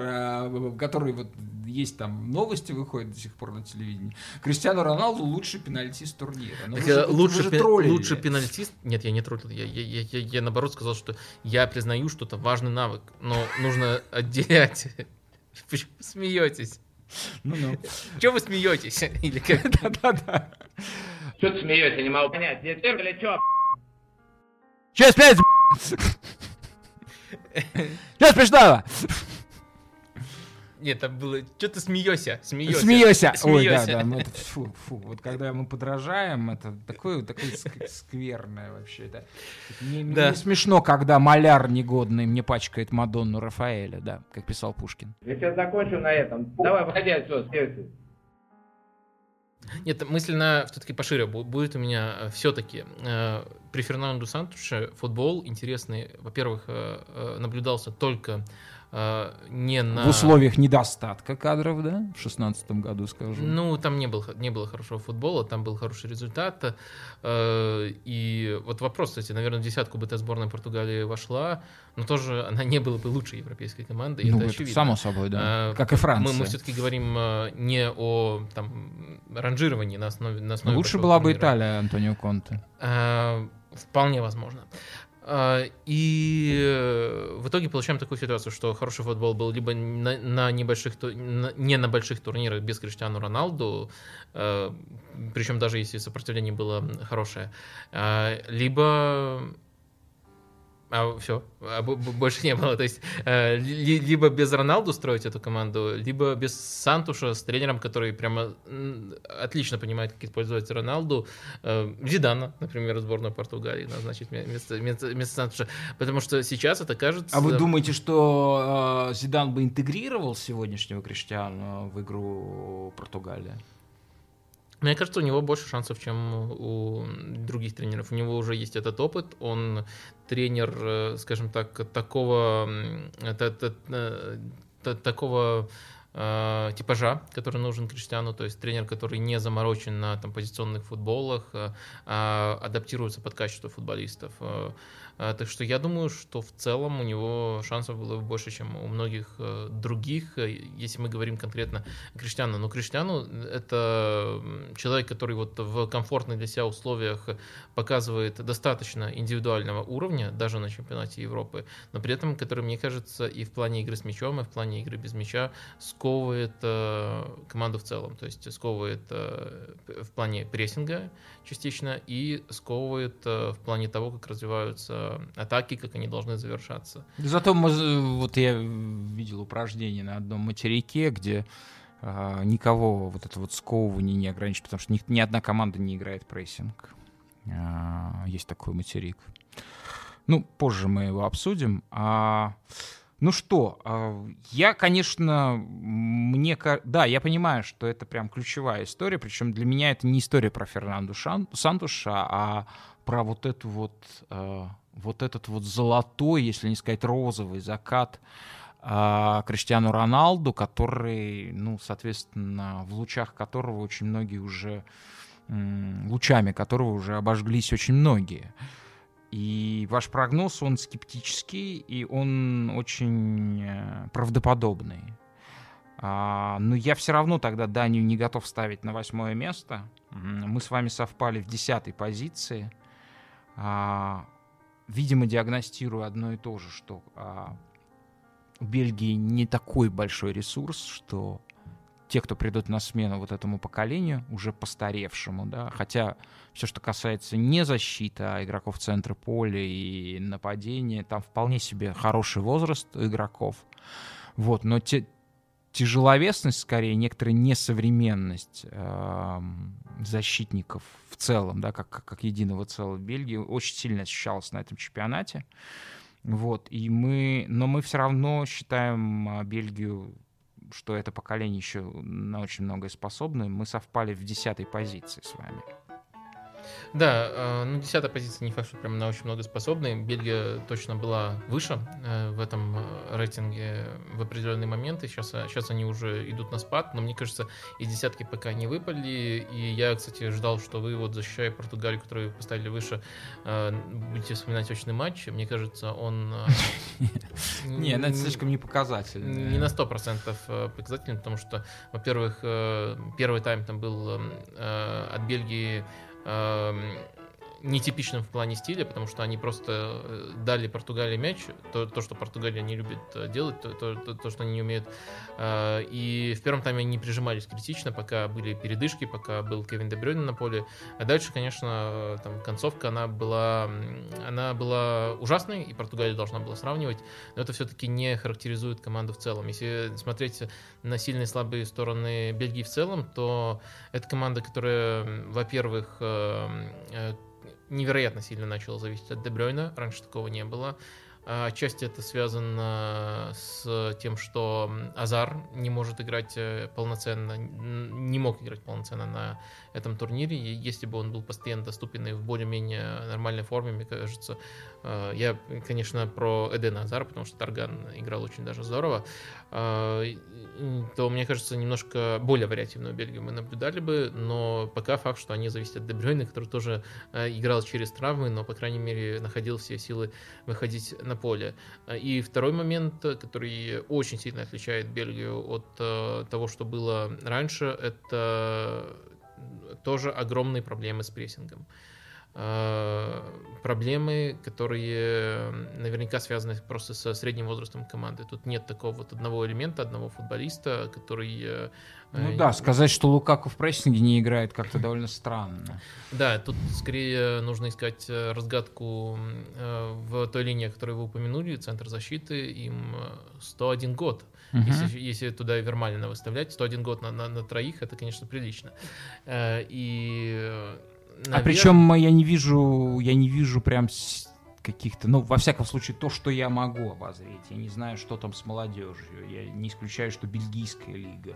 э, который вот есть там новости выходят до сих пор на телевидении. Криштиану Роналду лучший пенальтист турнира. Но так, вы лучше, вы пе- лучше пенальтист? Нет, я не троллил. Я, я, я, я, я наоборот сказал, что я признаю, что это важный навык, но нужно отделять. Почему смеетесь? Ну-ну. Чего вы смеетесь? Или как? Да-да-да. Что ты смеешься, не могу понять. Цирк или что? Сейчас пять, Сейчас пришло. Нет, там было... Что ты смеешься? Смеешься. Смеешься. Ой, да, да. Ну, это, фу, фу. Вот когда мы подражаем, это такое, такое скверное вообще. Да. Мне, да. мне смешно, когда маляр негодный мне пачкает Мадонну Рафаэля, да, как писал Пушкин. Я сейчас закончу на этом. Давай, выходи отсюда, следующий. Нет, мысленно все-таки пошире будет у меня э, все-таки. Э, при Фернандо Сантуше футбол интересный, во-первых, э, наблюдался только э, не на... В условиях недостатка кадров, да, в шестнадцатом году, скажем? Ну, там не было, не было хорошего футбола, там был хороший результат. Э, и вот вопрос, кстати, наверное, в десятку бы эта сборная Португалии вошла, но тоже она не была бы лучшей европейской командой, ну, это, это очевидно. само собой, да, э, как и Франция. Мы, мы все-таки говорим э, не о там, ранжировании на основе... На основе Лучше была бы Италия, Антонио Конте. Э, вполне возможно. А, и в итоге получаем такую ситуацию, что хороший футбол был либо на, на небольших, не на больших турнирах без Криштиану Роналду, э, причем даже если сопротивление было хорошее, а, либо а все, а больше не было. То есть э, либо без Роналду строить эту команду, либо без Сантуша с тренером, который прямо отлично понимает, как использовать Роналду. Э, Зидана, например, сборную Португалии назначить вместо, вместо, вместо Сантуша. Потому что сейчас это кажется... А вы думаете, что э, Зидан бы интегрировал сегодняшнего Криштиану в игру Португалии? Мне кажется, у него больше шансов, чем у других тренеров. У него уже есть этот опыт. Он тренер, э, скажем так, такого, э, такого э, типажа, который нужен Криштиану, то есть тренер, который не заморочен на там, позиционных футболах, а адаптируется под качество футболистов. А, так что я думаю, что в целом у него шансов было больше, чем у многих э, других, э, если мы говорим конкретно Криштиану. Но Криштиану — это человек, который вот в комфортных для себя условиях показывает достаточно индивидуального уровня, даже на чемпионате Европы, но при этом, который, мне кажется, и в плане игры с мячом, и в плане игры без мяча сковывает э, команду в целом. То есть сковывает в плане прессинга частично и сковывает в плане того, как развиваются Э, атаки, как они должны завершаться. Зато мы, вот я видел упражнение на одном материке, где э, никого вот это вот сковывание не ограничит, потому что ни, ни одна команда не играет прессинг. Э, есть такой материк. Ну, позже мы его обсудим. А, ну что, я, конечно, мне... Да, я понимаю, что это прям ключевая история, причем для меня это не история про Фернанду Сантуша, а про вот эту вот вот этот вот золотой, если не сказать розовый закат э, Криштиану Роналду, который, ну, соответственно, в лучах которого очень многие уже, э, лучами которого уже обожглись очень многие. И ваш прогноз, он скептический, и он очень э, правдоподобный. А, но я все равно тогда Данию не готов ставить на восьмое место. Мы с вами совпали в десятой позиции. А, видимо, диагностирую одно и то же, что а, в Бельгии не такой большой ресурс, что те, кто придут на смену вот этому поколению, уже постаревшему, да, хотя все, что касается не защиты, а игроков центра поля и нападения, там вполне себе хороший возраст игроков, вот, но те, тяжеловесность, скорее, некоторая несовременность э, защитников в целом, да, как, как единого целого. Бельгии, очень сильно ощущалась на этом чемпионате. Вот, и мы, но мы все равно считаем а, Бельгию, что это поколение еще на очень многое способно. Мы совпали в десятой позиции с вами. Да, э, ну, десятая позиция не факт, что прям на очень много способны. Бельгия точно была выше э, в этом э, рейтинге в определенные моменты. Сейчас, сейчас они уже идут на спад, но мне кажется, из десятки пока не выпали. И я, кстати, ждал, что вы, вот защищая Португалию, которую вы поставили выше, будете вспоминать очный матч. Мне кажется, он... Не, это слишком не показательный. Не на сто процентов показательный, потому что, во-первых, первый тайм там был от Бельгии Эм, нетипичным в плане стиля, потому что они просто э, дали Португалии мяч, то, то что Португалия не любит э, делать, то, то, то, то что они не умеют. Э, и в первом тайме они прижимались критично, пока были передышки, пока был Кевин Дебрёйн на поле. А дальше, конечно, там концовка, она была, она была ужасной, и Португалия должна была сравнивать, но это все-таки не характеризует команду в целом. Если смотреть на сильные и слабые стороны Бельгии в целом, то это команда, которая, во-первых, невероятно сильно начало зависеть от Дебрёйна. Раньше такого не было. А, отчасти это связано с тем, что Азар не может играть э, полноценно, не мог играть полноценно на этом турнире. И если бы он был постоянно доступен и в более-менее нормальной форме, мне кажется, э, я, конечно, про Эдена Азара, потому что Тарган играл очень даже здорово, э, то, мне кажется, немножко более вариативную Бельгию мы наблюдали бы, но пока факт, что они зависят от Дебрёйна, который тоже играл через травмы, но, по крайней мере, находил все силы выходить на поле. И второй момент, который очень сильно отличает Бельгию от э, того, что было раньше, это тоже огромные проблемы с прессингом. Э, проблемы, которые наверняка связаны просто со средним возрастом команды. Тут нет такого вот одного элемента, одного футболиста, который... Э, ну да, сказать, что Лукаку в прессинге не играет, как-то довольно странно. Да, тут скорее нужно искать э, разгадку в той линии, которую вы упомянули, центр защиты, им 101 год. Угу. Если, если туда Вермалина выставлять, 101 год на, на, на троих, это, конечно, прилично. И Наверное. А причем я не вижу, я не вижу прям каких-то, ну, во всяком случае, то, что я могу обозреть. Я не знаю, что там с молодежью. Я не исключаю, что бельгийская лига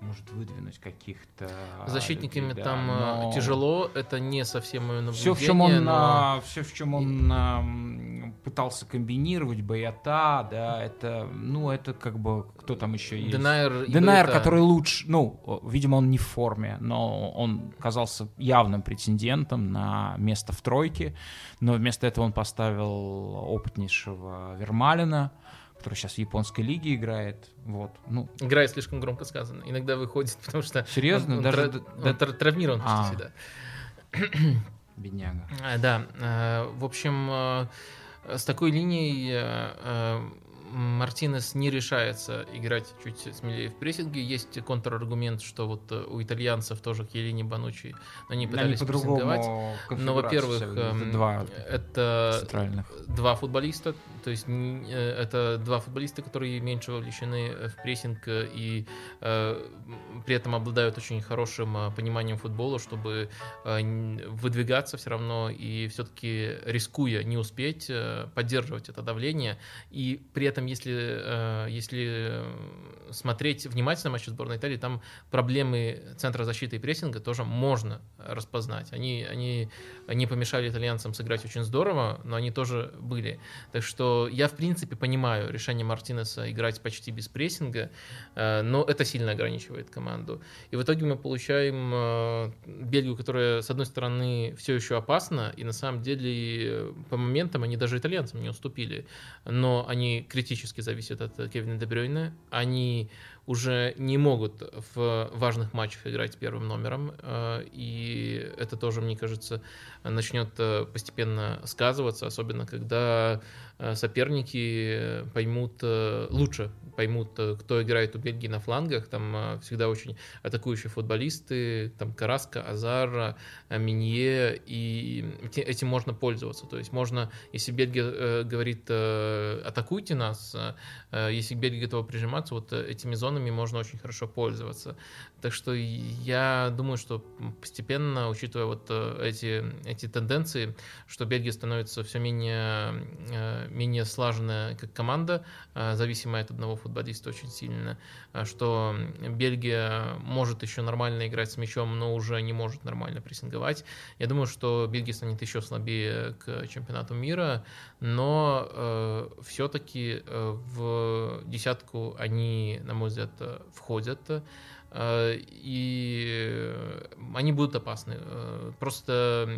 может выдвинуть каких-то... Защитниками да, там э, но... тяжело, это не совсем мое наблюдение. Все, в чем он, но... все, в чем он а, пытался комбинировать, Боята, да, это, ну, это как бы, кто там еще есть? Денайр. Денайр, который лучше, ну, видимо, он не в форме, но он казался явным претендентом на место в тройке, но вместо этого он поставил опытнейшего Вермалина, который сейчас в японской лиге играет. Вот, ну. Играет слишком громко сказано. Иногда выходит, потому что Серьезно? Он, он, Даже, тра... да... он тра... травмирован а. всегда. Бедняга. А, да. А, в общем, а, с такой линией Мартинес не решается играть чуть смелее в прессинге. Есть контраргумент, что вот э, у итальянцев тоже Келини Банучи, они пытались они прессинговать. Но, во-первых, эм, два это центральных. два футболиста, то есть э, это два футболиста, которые меньше вовлечены в прессинг и э, при этом обладают очень хорошим э, пониманием футбола, чтобы э, выдвигаться все равно и все-таки рискуя не успеть, э, поддерживать это давление и при этом если, э, если смотреть внимательно матчи сборной Италии, там проблемы центра защиты и прессинга тоже можно распознать. Они, они не помешали итальянцам сыграть очень здорово, но они тоже были. Так что я, в принципе, понимаю решение Мартинеса играть почти без прессинга, э, но это сильно ограничивает команду. И в итоге мы получаем э, Бельгию, которая, с одной стороны, все еще опасна, и на самом деле по моментам они даже итальянцам не уступили, но они критически зависят от Кевина Дебрёйна. Они уже не могут в важных матчах играть первым номером, э, и это тоже, мне кажется, начнет э, постепенно сказываться, особенно когда э, соперники поймут лучше, поймут, кто играет у Бельгии на флангах, там всегда очень атакующие футболисты, там Караска, Азар, Минье, и этим можно пользоваться, то есть можно, если Бельгия говорит атакуйте нас, если Бельгия готова прижиматься, вот этими зонами можно очень хорошо пользоваться. Так что я думаю, что постепенно, учитывая вот э, эти, эти тенденции, что Бельгия становится все менее, э, менее слаженная как команда, э, зависимая от одного футболиста очень сильно, что Бельгия может еще нормально играть с мячом, но уже не может нормально прессинговать. Я думаю, что Бельгия станет еще слабее к чемпионату мира, но э, все-таки в десятку они, на мой взгляд, входят. Э, и они будут опасны. Э, просто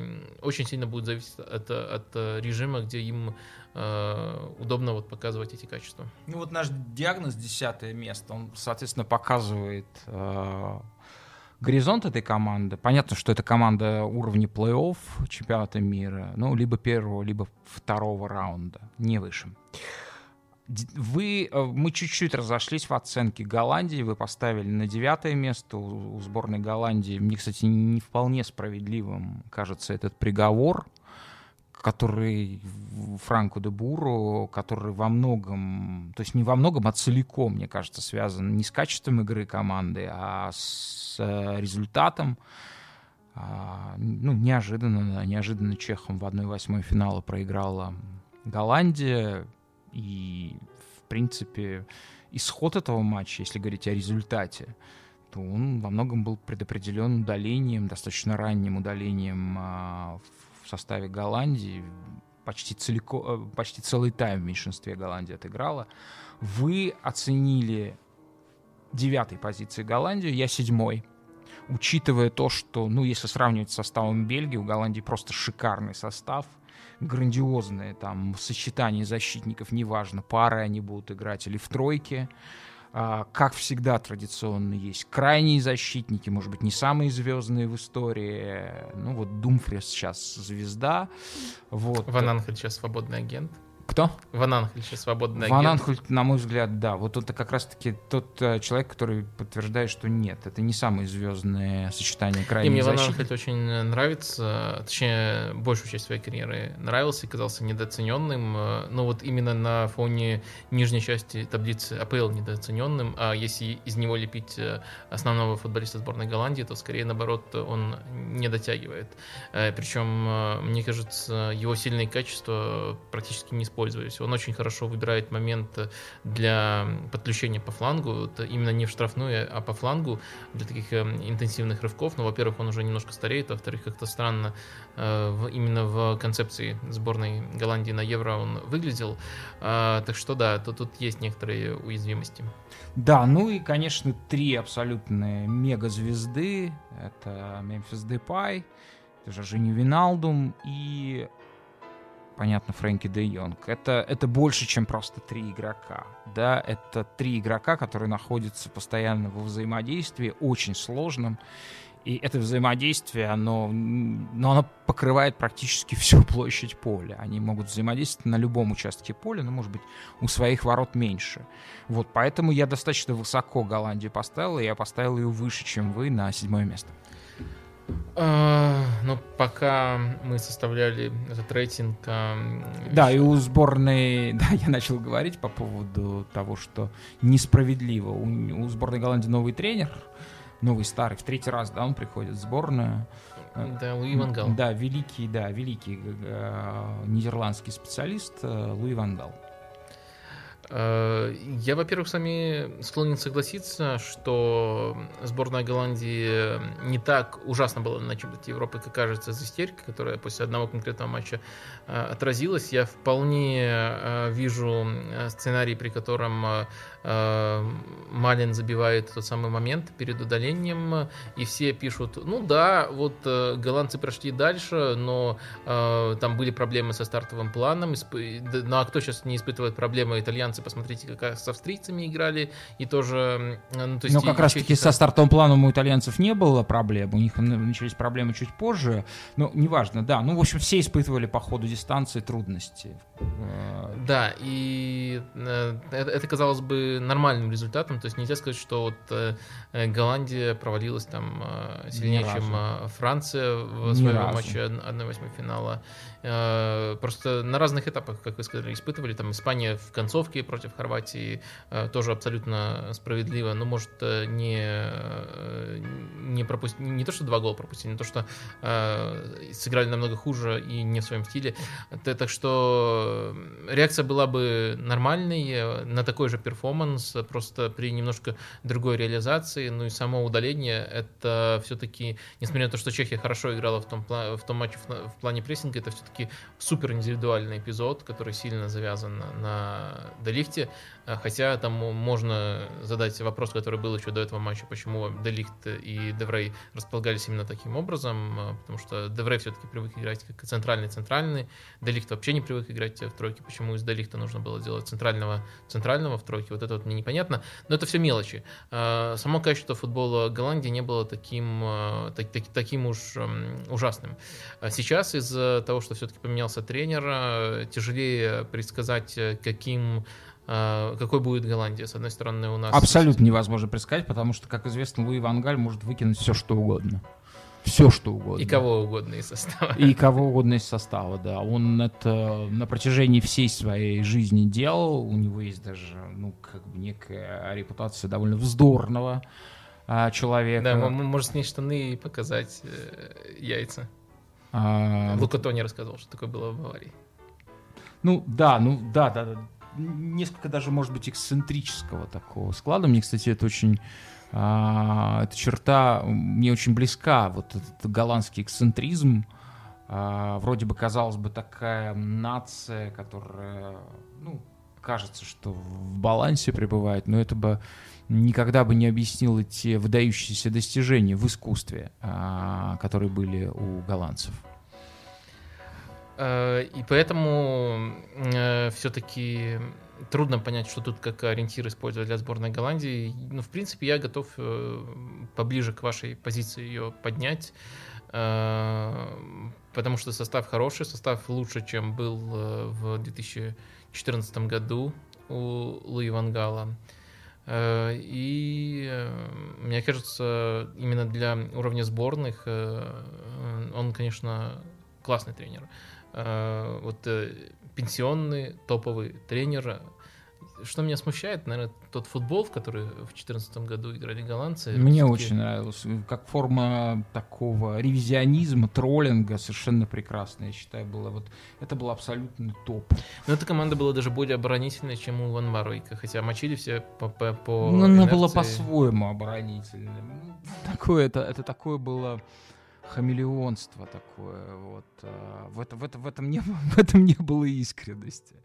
очень сильно будет зависеть от, от режима, где им э, удобно вот показывать эти качества. Ну вот наш диагноз десятое место, он, соответственно, показывает горизонт этой команды. Понятно, что это команда уровня плей-офф чемпионата мира, ну, либо первого, либо второго раунда, не выше. Вы, э, мы чуть-чуть разошлись в оценке Голландии, вы поставили на девятое место у, у сборной Голландии. Мне, кстати, не вполне справедливым кажется этот приговор, который Франко де Буру, который во многом, то есть не во многом, а целиком, мне кажется, связан не с качеством игры команды, а с э, результатом. А, ну, неожиданно, неожиданно Чехом в 1-8 финала проиграла Голландия. И, в принципе, исход этого матча, если говорить о результате, то он во многом был предопределен удалением, достаточно ранним удалением а, в составе Голландии. Почти, целиком, э, почти целый тайм в меньшинстве Голландии отыграла. Вы оценили девятой позиции Голландию, я седьмой. Учитывая то, что, ну, если сравнивать с составом Бельгии, у Голландии просто шикарный состав – грандиозные там сочетания защитников, неважно, пары они будут играть или в тройке. А, как всегда традиционно есть крайние защитники, может быть, не самые звездные в истории. Ну вот Думфрис сейчас звезда. Вот. Ван Анхель сейчас свободный агент. Кто? Ван Анхель сейчас свободный Ван Анхель, на мой взгляд, да. Вот это как раз-таки тот э, человек, который подтверждает, что нет, это не самое звездное сочетание крайней мне защиты. Ван Анхель очень нравится, точнее, большую часть своей карьеры нравился и казался недооцененным. Э, но вот именно на фоне нижней части таблицы АПЛ недооцененным, а если из него лепить э, основного футболиста сборной Голландии, то скорее наоборот он не дотягивает. Э, Причем, мне кажется, его сильные качества практически не использовались. Он очень хорошо выбирает момент для подключения по флангу, это именно не в штрафную, а по флангу для таких э, интенсивных рывков. Но, во-первых, он уже немножко стареет, во-вторых, как-то странно э, именно в концепции сборной Голландии на Евро он выглядел. А, так что да, то тут есть некоторые уязвимости. Да, ну и, конечно, три абсолютные мегазвезды. Это Мемфис Депай, это же Жени Виналдум и понятно, Фрэнки де Йонг. Это, это больше, чем просто три игрока. Да, это три игрока, которые находятся постоянно во взаимодействии, очень сложном. И это взаимодействие, оно, ну, оно покрывает практически всю площадь поля. Они могут взаимодействовать на любом участке поля, но, может быть, у своих ворот меньше. Вот, поэтому я достаточно высоко Голландию поставил, и я поставил ее выше, чем вы, на седьмое место. А, ну, пока мы составляли этот рейтинг... Да, и у сборной... Да, я начал говорить по поводу того, что несправедливо. У, у сборной Голландии новый тренер, новый старый, в третий раз, да, он приходит в сборную. Да, Луи Вангал. Да, великий, да, великий э, нидерландский специалист э, Луи Вангал. Э, я, во-первых, с вами склонен согласиться, что сборная Голландии не так ужасно была на чемпионате Европы, как кажется, из истерика, которая после одного конкретного матча э, отразилась. Я вполне э, вижу сценарий, при котором Малин забивает тот самый момент перед удалением, и все пишут, ну да, вот голландцы прошли дальше, но там были проблемы со стартовым планом, ну а кто сейчас не испытывает проблемы итальянцы итальянцы, посмотрите, как с австрийцами играли, и тоже... Ну, то есть Но как раз-таки со стартовым планом у итальянцев не было проблем, у них начались проблемы чуть позже, но неважно, да. Ну, в общем, все испытывали по ходу дистанции трудности. Э, да, и э, это, это казалось бы нормальным результатом, то есть нельзя сказать, что вот э, Голландия провалилась там сильнее, чем Франция в своем матче 1-8 финала. Просто на разных этапах, как вы сказали, испытывали. Там Испания в концовке против Хорватии тоже абсолютно справедливо. Ну, может, не, не пропустить, не то, что два гола пропустили, не то, что сыграли намного хуже и не в своем стиле. Так что реакция была бы нормальной э, на такой же перформанс, просто при немножко другой реализации. Ну и само удаление, это все-таки, несмотря на то, что Чехия хорошо играла в том, в том матче в плане прессинга, это все-таки супер индивидуальный эпизод, который сильно завязан на Де Лигте. А, хотя там можно задать вопрос, который был еще до этого матча, почему Де Лигт и Де Врей располагались именно таким образом, а, потому что Де Врей все-таки привык играть как центральный-центральный, Делихт вообще не привык играть в тройке, почему из Делихта нужно было делать центрального центрального в тройке, вот это вот мне непонятно, но это все мелочи. А, само качество футбола Голландии не было таким, так, так, таким уж ужасным. Сейчас из-за того, что все-таки поменялся тренер, тяжелее предсказать, каким а, какой будет Голландия. С одной стороны, у нас... Абсолютно невозможно предсказать, потому что, как известно, Луи Вангаль может выкинуть все, что угодно. Все, что угодно. И кого угодно из состава. И кого угодно из состава, да. Он это на протяжении всей своей жизни делал. У него есть даже, ну, как бы некая репутация довольно вздорного а, человека. Да, может снять штаны и показать э, яйца. А... Лука Тони рассказывал, что такое было в Баварии. Ну, да, ну, да, да, да несколько даже, может быть, эксцентрического такого склада. Мне, кстати, это очень а, эта черта мне очень близка, вот этот голландский эксцентризм. А, вроде бы, казалось бы, такая нация, которая, ну, кажется, что в балансе пребывает, но это бы никогда бы не объяснило те выдающиеся достижения в искусстве, а, которые были у голландцев. Э, и поэтому э, все-таки трудно понять, что тут как ориентир использовать для сборной Голландии. Ну, в принципе, я готов э, поближе к вашей позиции ее поднять, потому что состав хороший, состав лучше, чем был в 2014 году у Луи Вангала. И мне кажется, именно для уровня сборных он, конечно, классный тренер. Вот э, пенсионный топовый тренер. Что меня смущает, наверное, тот футбол, в который в 2014 году играли голландцы. Мне очень нравилось. Как форма такого ревизионизма, троллинга совершенно прекрасно, я считаю, было. Вот это был абсолютно топ. Но эта команда была даже более оборонительной, чем у Ван Маройка, хотя мочили все по, по, по Ну, она была по-своему оборонительной. Такое это, это такое было хамелеонство такое. Вот. А, в, это, в, это, в, этом не, в этом не было искренности.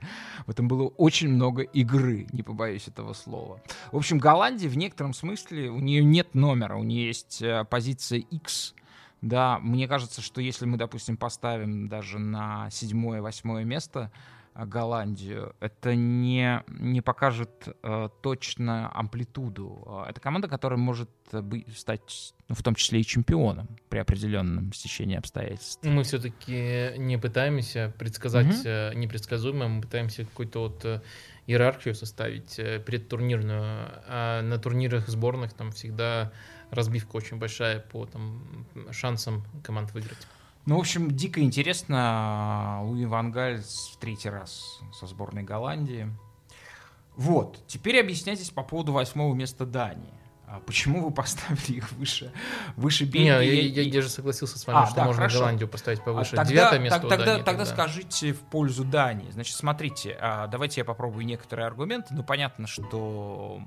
В этом было очень много игры, не побоюсь этого слова. В общем, Голландия в некотором смысле, у нее нет номера, у нее есть э, позиция X. Да, мне кажется, что если мы, допустим, поставим даже на седьмое-восьмое место, Голландию, это не, не покажет э, точно амплитуду. Э, это команда, которая может быть, стать, ну, в том числе и чемпионом при определенном стечении обстоятельств. Мы все-таки не пытаемся предсказать угу. непредсказуемое, мы пытаемся какую-то вот э, иерархию составить предтурнирную, а на турнирах сборных там всегда разбивка очень большая по там, шансам команд выиграть. Ну, в общем, дико интересно. Луи Вангаль в третий раз со сборной Голландии. Вот. Теперь объясняйтесь по поводу восьмого места Дании. А почему вы поставили их выше, выше Бельгии? Не, я, я, я же согласился с вами, а, что да, можно хорошо. Голландию поставить повыше. А, тогда, Девятое место так, тогда, Дании, тогда, тогда скажите в пользу Дании. Значит, смотрите, а, давайте я попробую некоторые аргументы. Ну, понятно, что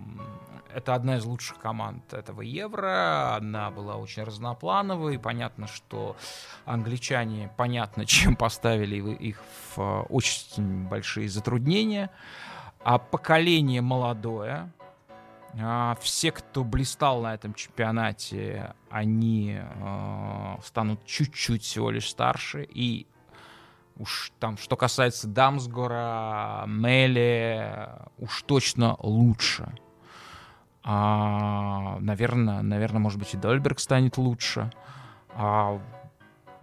это одна из лучших команд этого Евро. Она была очень разноплановой. Понятно, что англичане, понятно, чем поставили их в очень большие затруднения. А поколение молодое, а, все, кто блистал на этом чемпионате, они э, станут чуть-чуть всего лишь старше. И уж там, что касается Дамсгора, Мели, уж точно лучше. А, наверное, наверное, может быть, и Дольберг станет лучше. А,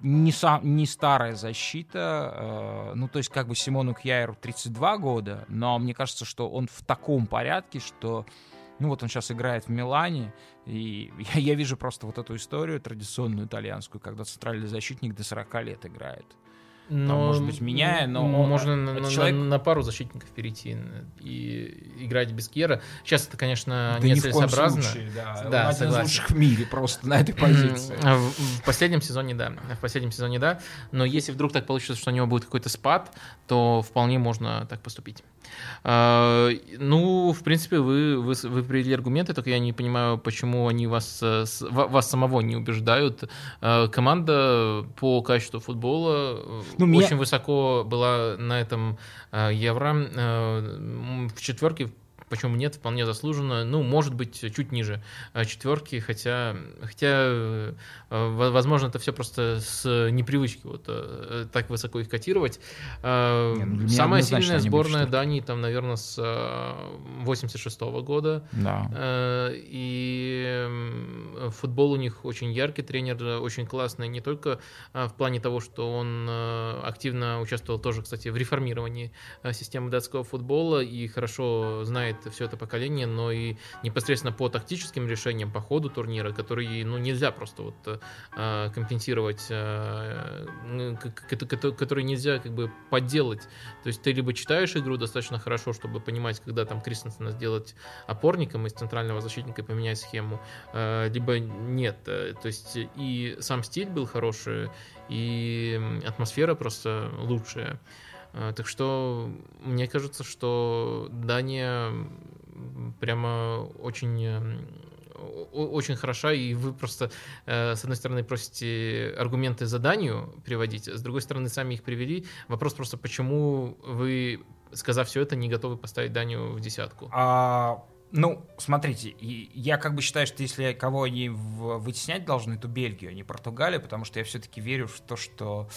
не, са, не старая защита. Э, ну, то есть, как бы Симону Кьяеру 32 года, но мне кажется, что он в таком порядке, что ну вот он сейчас играет в Милане, и я, я вижу просто вот эту историю традиционную итальянскую, когда центральный защитник до 40 лет играет. Но, Там, может быть, меняя, но... Можно на, человек... на, на пару защитников перейти и играть без Кьера. Сейчас это, конечно, да нецелесообразно. Ни в случае, да. да, один из лучших в мире просто на этой позиции. В, в последнем сезоне, да. В последнем сезоне, да. Но если вдруг так получится, что у него будет какой-то спад, то вполне можно так поступить. А, ну, в принципе, вы, вы, вы привели аргументы, только я не понимаю, почему они вас, э, вас самого не убеждают. А, команда по качеству футбола э, ну, очень меня... высоко была на этом э, Евро. В четверке почему нет, вполне заслуженно. Ну, может быть, чуть ниже э, четверки, хотя, хотя возможно, это все просто с непривычки вот так высоко их котировать. Не, ну, Самая сильная сборная Дании там, наверное, с 86 -го года. Да. И футбол у них очень яркий, тренер очень классный, не только в плане того, что он активно участвовал тоже, кстати, в реформировании системы датского футбола и хорошо знает все это поколение, но и непосредственно по тактическим решениям, по ходу турнира, которые ну, нельзя просто вот, э, компенсировать, э, которые нельзя как бы подделать. То есть ты либо читаешь игру достаточно хорошо, чтобы понимать, когда там Кристенсена сделать опорником из центрального защитника и поменять схему, э, либо нет. То есть и сам стиль был хороший, и атмосфера просто лучшая. А, так что мне кажется, что Дания прямо очень очень хороша, и вы просто, э, с одной стороны, просите аргументы за Данию приводить, с другой стороны, сами их привели. Вопрос просто, почему вы, сказав все это, не готовы поставить Данию в десятку? А, ну, смотрите, я как бы считаю, что если кого они вытеснять должны, то Бельгию, а не Португалию, потому что я все-таки верю в то, что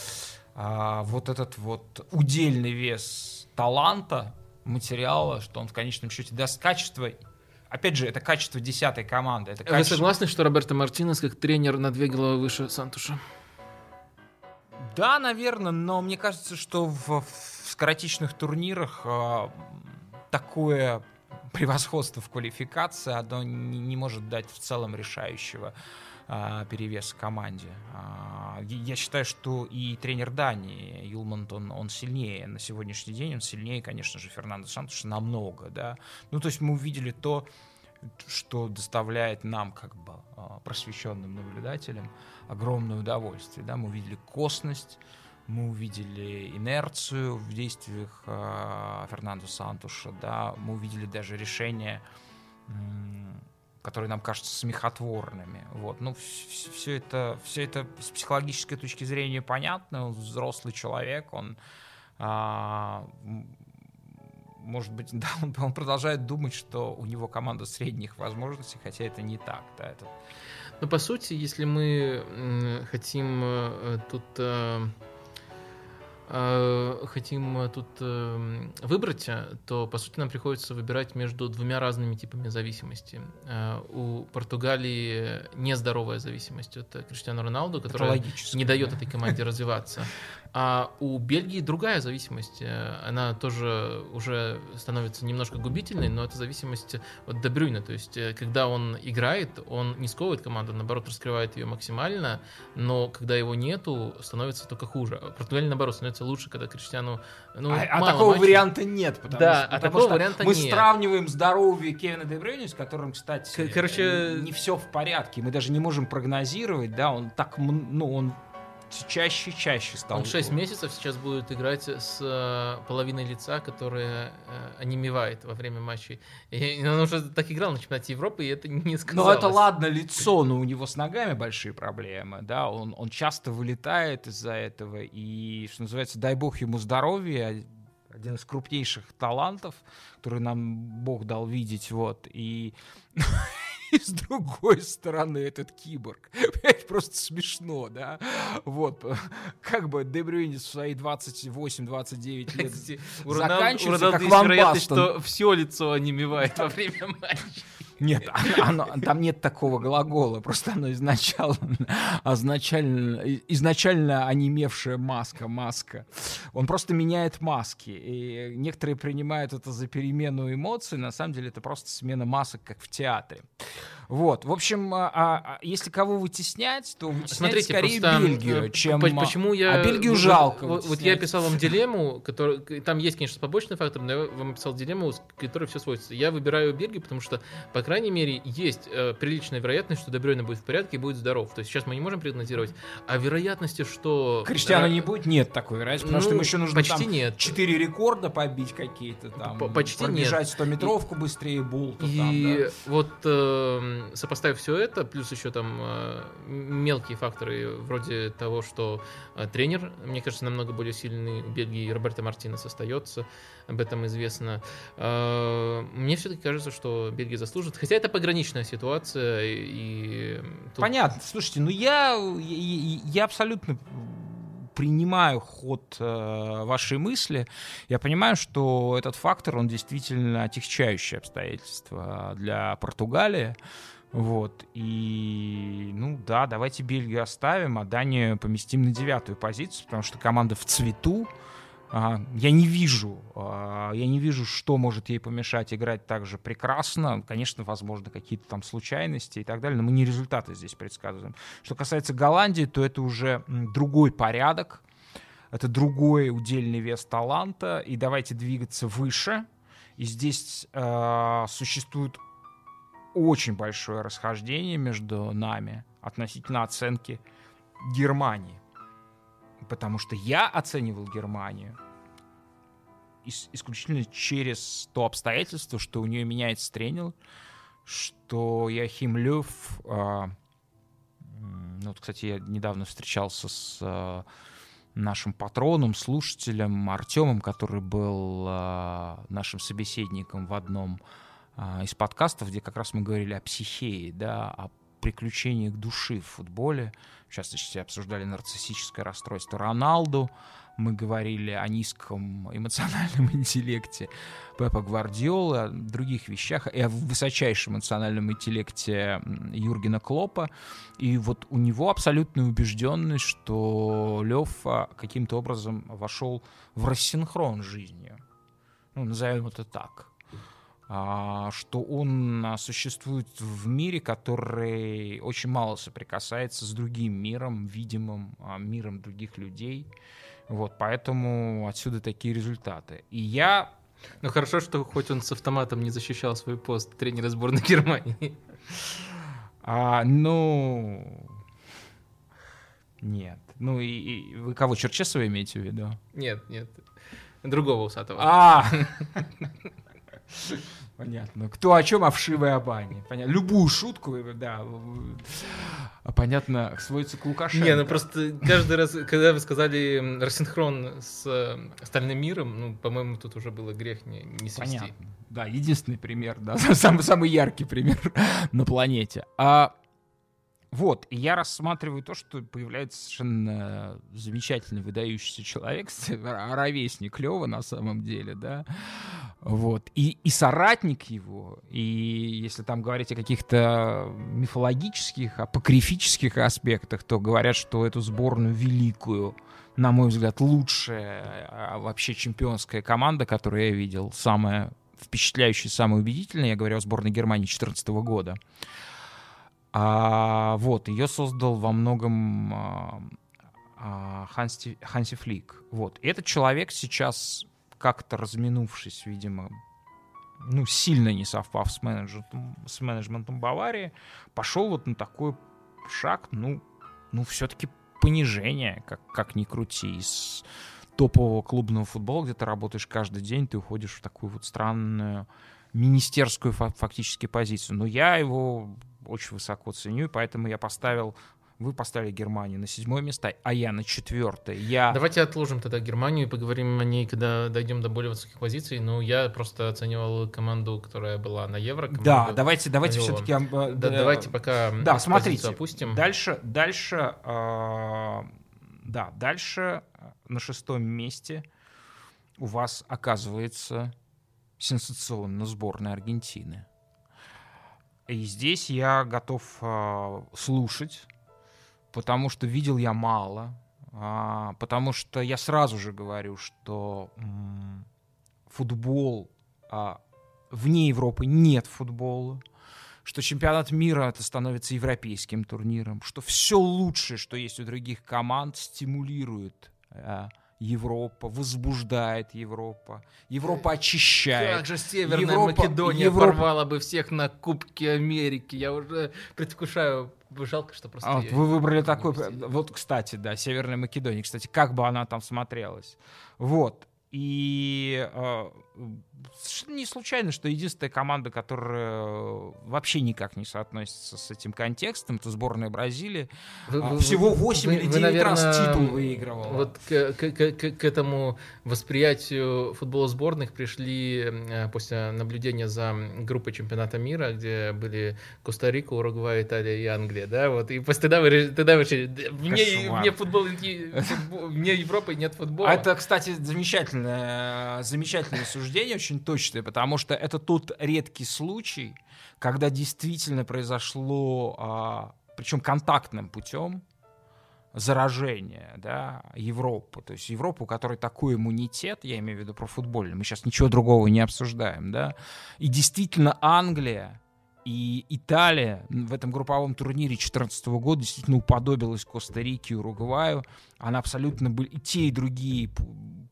а, вот этот вот удельный вес таланта, материала, что он в конечном счете даст качество. Опять же, это качество десятой команды. Это качество... Вы согласны, что Роберто Мартинес как тренер на две головы выше Сантуша? Да, наверное, но мне кажется, что в, в скоротечных турнирах э, такое превосходство в квалификации, оно не, не может дать в целом решающего перевес команде. А, я считаю, что и тренер Дании Юлмант, он, он сильнее на сегодняшний день, он сильнее, конечно же, Фернандо Сантуша намного, да. Ну, то есть мы увидели то, что доставляет нам, как бы, а, просвещенным наблюдателям, огромное удовольствие, да. Мы увидели косность, мы увидели инерцию в действиях Фернандо Сантуша, да, мы увидели даже решение которые нам кажутся смехотворными. Вот. Ну, все это, все это с психологической точки зрения понятно. Он взрослый человек, он а, может быть, да, он, он продолжает думать, что у него команда средних возможностей, хотя это не так. Да, это... Ну, по сути, если мы хотим э, тут Э, хотим э, тут эм, выбрать, э, то по сути нам приходится выбирать между двумя разными типами зависимости. У Португалии нездоровая зависимость от Криштиану Роналду, которая не дает да. этой команде развиваться. А у Бельгии другая зависимость. Она тоже уже становится немножко губительной, но это зависимость от Дебрюйна. То есть, когда он играет, он не сковывает команду, наоборот, раскрывает ее максимально, но когда его нету, становится только хуже. Португалия, наоборот, становится лучше, когда Криштиану ну, а, а такого матчей. варианта нет, потому да, что, а потому такого что варианта мы нет. сравниваем здоровье Кевина Дебрюни, с которым, кстати, Короче... не все в порядке. Мы даже не можем прогнозировать, да, он так, ну, он чаще чаще стал. Он 6 месяцев сейчас будет играть с э, половиной лица, которая э, онемевает во время матчей. И он уже так играл на чемпионате Европы, и это не сказалось. Ну это ладно, лицо, но у него с ногами большие проблемы, да, он, он часто вылетает из-за этого, и, что называется, дай бог ему здоровья, один из крупнейших талантов, который нам Бог дал видеть, вот, и и с другой стороны этот киборг. Просто смешно, да? Вот. Как бы Дебрюйни в свои 28-29 лет Кстати, у заканчивается, как есть вероятность, что все лицо онемевает во время матча. Нет, оно, там нет такого глагола, просто оно изначально, изначально, изначально онемевшая маска, маска. Он просто меняет маски, и некоторые принимают это за перемену эмоций, на самом деле это просто смена масок, как в театре. Вот, в общем, а, а, если кого вытеснять, то вытеснять Смотрите, скорее просто, Бельгию, чем... Почему я... А Бельгию жалко Вот, вот я писал вам дилемму, который... Там есть, конечно, побочный фактор, но я вам писал дилемму, которой все сводится. Я выбираю Бельгию, потому что, по крайней мере, есть э, приличная вероятность, что Дебрёйна будет в порядке и будет здоров. То есть сейчас мы не можем прогнозировать. А вероятности, что... Криштиана не будет? Нет такой вероятности, потому ну, что ему еще нужно почти там нет. 4 рекорда побить какие-то там. Почти пробежать нет. 100-метровку быстрее Булта. И там, да. вот... Э, сопоставив все это, плюс еще там э, мелкие факторы вроде того, что э, тренер, мне кажется, намного более сильный у Бельгии, Роберто Мартинес остается, об этом известно. Э, мне все-таки кажется, что Бельгия заслужит, хотя это пограничная ситуация. И тут... Понятно. Слушайте, ну я, я, я абсолютно принимаю ход э, вашей мысли, я понимаю, что этот фактор, он действительно отягчающее обстоятельство для Португалии. Вот, и, ну да, давайте Бельгию оставим, а Данию поместим на девятую позицию, потому что команда в цвету, я не вижу, а, я не вижу, что может ей помешать играть так же прекрасно. Конечно, возможно, какие-то там случайности и так далее, но мы не результаты здесь предсказываем. Что касается Голландии, то это уже другой порядок, это другой удельный вес таланта, и давайте двигаться выше. И здесь э, существует очень большое расхождение между нами относительно оценки Германии потому что я оценивал Германию исключительно через то обстоятельство, что у нее меняется тренер, что Яхим Лев, э, ну вот, кстати, я недавно встречался с э, нашим патроном, слушателем Артемом, который был э, нашим собеседником в одном из подкастов, где как раз мы говорили о психее, да, о приключениях души в футболе. В частности, обсуждали нарциссическое расстройство Роналду. Мы говорили о низком эмоциональном интеллекте Пепа Гвардиолы, о других вещах, и о высочайшем эмоциональном интеллекте Юргена Клопа. И вот у него абсолютная убежденность, что Лев каким-то образом вошел в рассинхрон с жизнью. Ну, назовем это так. А, что он а, существует в мире, который очень мало соприкасается с другим миром, видимым а, миром других людей. Вот, поэтому отсюда такие результаты. И я... Ну хорошо, что хоть он с автоматом не защищал свой пост тренера сборной Германии. А, ну... Нет. Ну и, и вы кого, Черчесова имеете в виду? Нет, нет. Другого усатого. А! Понятно. Кто о чем, а вшивой о бане. Понятно. Любую шутку, да, понятно, сводится к Лукашенко. Не, ну просто каждый раз, когда вы сказали рассинхрон с э, остальным миром, ну, по-моему, тут уже было грех не, не свести. Понятно. Да, единственный пример, да, самый, самый яркий пример на планете. А вот, и я рассматриваю то, что появляется совершенно замечательный, выдающийся человек, ровесник Лева на самом деле, да, вот, и, и соратник его, и если там говорить о каких-то мифологических, апокрифических аспектах, то говорят, что эту сборную великую, на мой взгляд, лучшая а, вообще чемпионская команда, которую я видел, самая впечатляющая, самая убедительная, я говорю о сборной Германии 2014 года, а, вот, ее создал во многом а, а, Ханси, Ханси Флик. Вот. И этот человек сейчас, как-то разминувшись, видимо, ну, сильно не совпав с менеджментом, с менеджментом Баварии, пошел вот на такой шаг, ну, ну все-таки понижение, как, как ни крути, из топового клубного футбола, где ты работаешь каждый день, ты уходишь в такую вот странную министерскую фактически позицию. Но я его очень высоко ценю, и поэтому я поставил вы поставили Германию на седьмое место, а я на четвертое. Я... Давайте отложим тогда Германию и поговорим о ней, когда дойдем до более высоких позиций. Ну, я просто оценивал команду, которая была на Евро. Да, давайте, давайте все-таки... Э, да, да, давайте пока да, смотрите, опустим. Дальше, дальше, э, да, дальше э, на шестом месте у вас оказывается сенсационно сборная Аргентины. И здесь я готов э, слушать, потому что видел я мало, э, потому что я сразу же говорю, что футбол э, вне Европы нет футбола, что чемпионат мира это становится европейским турниром, что все лучшее, что есть у других команд, стимулирует э, Европа, возбуждает Европа, Европа очищает. Как же Северная Европа, Македония Европа... порвала бы всех на Кубке Америки. Я уже предвкушаю. Жалко, что просто... А, вот вы выбрали такой... Вот, кстати, да, Северная Македония. Кстати, как бы она там смотрелась. Вот. И э, совершенно не случайно, что единственная команда, которая вообще никак не соотносится с этим контекстом, это сборная Бразилии. Вы, а, вы, Всего 8 вы, или 9 вы, наверное, раз титул выигрывала. Вот к, к, к, к этому восприятию футбола сборных пришли э, после наблюдения за группой чемпионата мира, где были Коста-Рика, Уругвай, Италия и Англия, да, вот, и после тогда вы, тогда вы мне, мне футбол, мне Европы нет футбола. Это, кстати, замечательное, замечательное суждение, очень точное, потому что это тот редкий случай, когда действительно произошло, а, причем контактным путем, заражение да, Европы. То есть Европу, у которой такой иммунитет, я имею в виду про футбольный, мы сейчас ничего другого не обсуждаем, да, и действительно Англия и Италия в этом групповом турнире 2014 года действительно уподобилась Коста-Рике и Уругваю. Она абсолютно были и те, и другие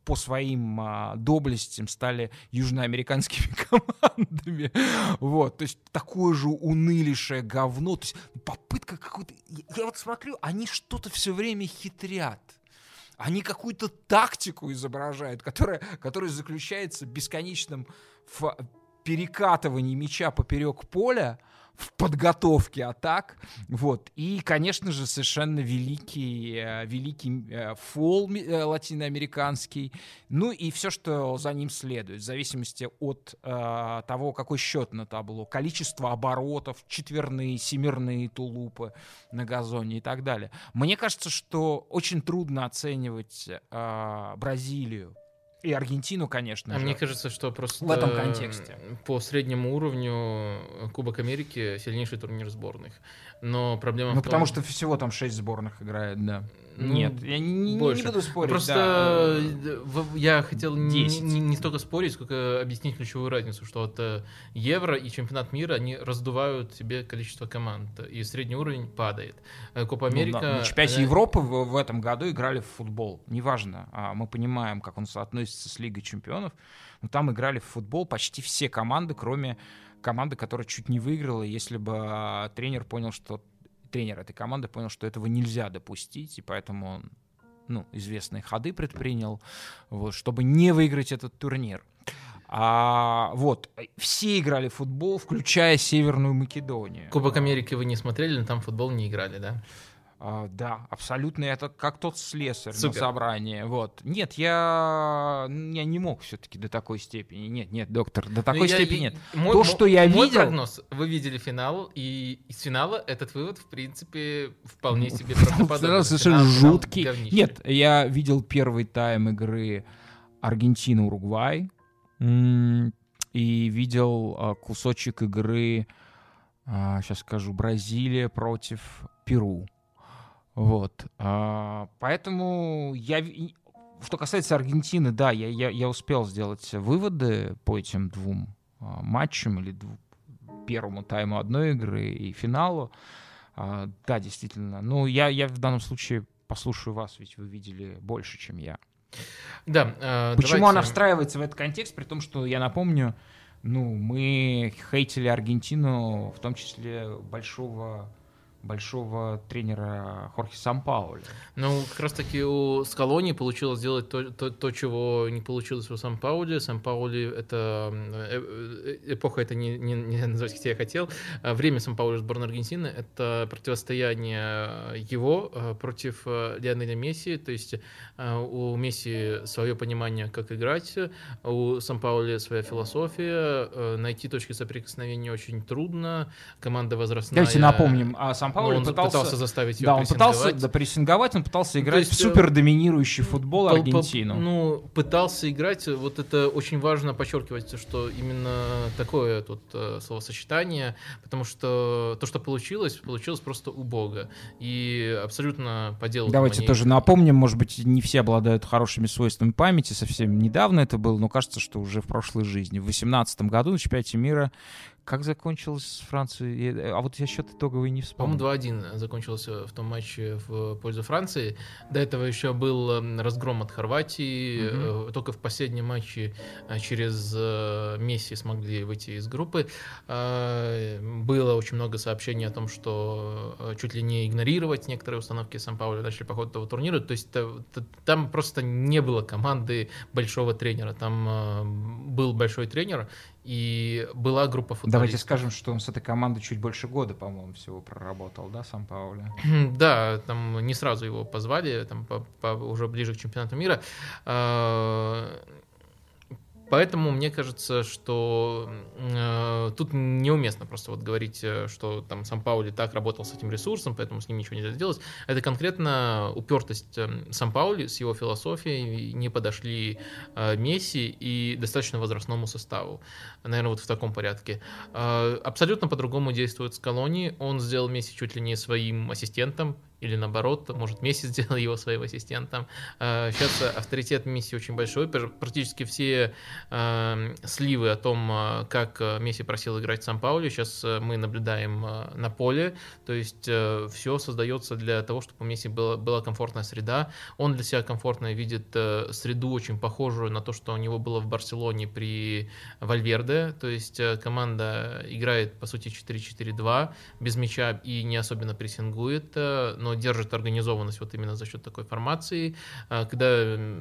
по своим а, доблестям стали южноамериканскими командами. Вот, то есть такое же унылейшее говно. То есть попытка какой-то... Я вот смотрю, они что-то все время хитрят. Они какую-то тактику изображают, которая, которая заключается в бесконечном в перекатывании мяча поперек поля, в подготовке атак. Вот. И, конечно же, совершенно великий, э, великий э, фол э, латиноамериканский. Ну и все, что за ним следует, в зависимости от э, того, какой счет на табло, количество оборотов, четверные, семерные тулупы на газоне и так далее. Мне кажется, что очень трудно оценивать э, Бразилию и Аргентину, конечно а же. Мне кажется, что просто в этом контексте. По среднему уровню Кубок Америки сильнейший турнир сборных. Но проблема Ну, в том... потому что всего там шесть сборных играет, да. Ну, Нет, я не, больше. не буду спорить. Просто да. я хотел не, не, не столько спорить, сколько объяснить ключевую разницу, что вот э, Евро и чемпионат мира, они раздувают себе количество команд, и средний уровень падает. Э, Копа Америка... Ну, да. На чемпионате она... Европы в, в этом году играли в футбол. Неважно, а мы понимаем, как он соотносится с Лигой чемпионов, но там играли в футбол почти все команды, кроме команды, которая чуть не выиграла, если бы а, тренер понял, что тренер этой команды понял, что этого нельзя допустить, и поэтому он ну, известные ходы предпринял, вот, чтобы не выиграть этот турнир. А, вот, все играли в футбол, включая Северную Македонию. Кубок Америки вы не смотрели, но там футбол не играли, да? Uh, да, абсолютно. Это как тот слесарь Супер. на собрании. Вот. Нет, я, я не мог все-таки до такой степени. Нет, нет, доктор, до ну, такой я, степени нет. Мой, То, что я мой видел... прогноз. Вы видели финал, и из финала этот вывод, в принципе, вполне себе правдоподобен. Совершенно жуткий. Нет, я видел первый тайм игры Аргентина-Уругвай. И видел а, кусочек игры, сейчас а, скажу, Бразилия против Перу. Вот. А, поэтому я... Что касается Аргентины, да, я, я, я успел сделать выводы по этим двум а, матчам или дву, первому тайму одной игры и финалу. А, да, действительно. Ну, я, я в данном случае послушаю вас, ведь вы видели больше, чем я. Да. Э, Почему давайте... она встраивается в этот контекст, при том, что я напомню, ну, мы хейтили Аргентину, в том числе большого большого тренера Хорхе Сампауля. Ну, как раз таки у Скалони получилось сделать то, то, то чего не получилось у Сампаули. Сампаули — это э, э, эпоха, это не, не, не назвать, как я хотел. А время Сампаули сборной Аргентины — это противостояние его э, против Лионеля Месси. То есть у Месси свое понимание, как играть, у Сампаули своя философия. Найти точки соприкосновения очень трудно. Команда возрастная. Давайте напомним, а Сам Пауло он пытался, пытался заставить ее Да, он пытался да, прессинговать, он пытался играть есть, в супер доминирующий футбол по, Аргентину. По, ну, пытался играть, вот это очень важно подчеркивать, что именно такое тут э, словосочетание, потому что то, что получилось, получилось просто убого. И абсолютно по делу. Давайте они... тоже напомним, может быть, не все обладают хорошими свойствами памяти, совсем недавно это было, но кажется, что уже в прошлой жизни. В 2018 году на чемпионате мира Как закончилось с Францией? А вот я счет итоговый не вспомнил. По-моему, 2-1 закончился в том матче в пользу Франции. До этого еще был эм, разгром от Хорватии. Угу. Только в последнем матче э, через э, Месси смогли выйти из группы. Было очень много сообщений о том, что чуть ли не игнорировать некоторые установки Сан-Пауля начали по ходу этого турнира. То есть там просто не было команды большого тренера. Там был большой тренер, и была группа футболистов. Давайте скажем, что он с этой командой чуть больше года, по-моему, всего проработал, да, сам Пауля? Да, там не сразу его позвали, там по, по, уже ближе к чемпионату мира. Поэтому мне кажется, что э, тут неуместно просто вот говорить, э, что там сам Паули так работал с этим ресурсом, поэтому с ним ничего нельзя сделать. Это конкретно упертость э, сам Паули с его философией не подошли э, Месси и достаточно возрастному составу. Наверное, вот в таком порядке. Э, абсолютно по-другому действует Скалони. Он сделал Месси чуть ли не своим ассистентом, или наоборот, может, Месси сделал его своим ассистентом. Сейчас а, авторитет Месси очень большой, практически все а, сливы о том, а, как Месси просил играть в Сан-Паули, сейчас мы наблюдаем на поле, то есть все создается для того, чтобы у Месси была, была комфортная среда, он для себя комфортно видит среду очень похожую на то, что у него было в Барселоне при Вальверде, то есть команда играет, по сути, 4-4-2, без мяча и не особенно прессингует, но держит организованность вот именно за счет такой формации. А, когда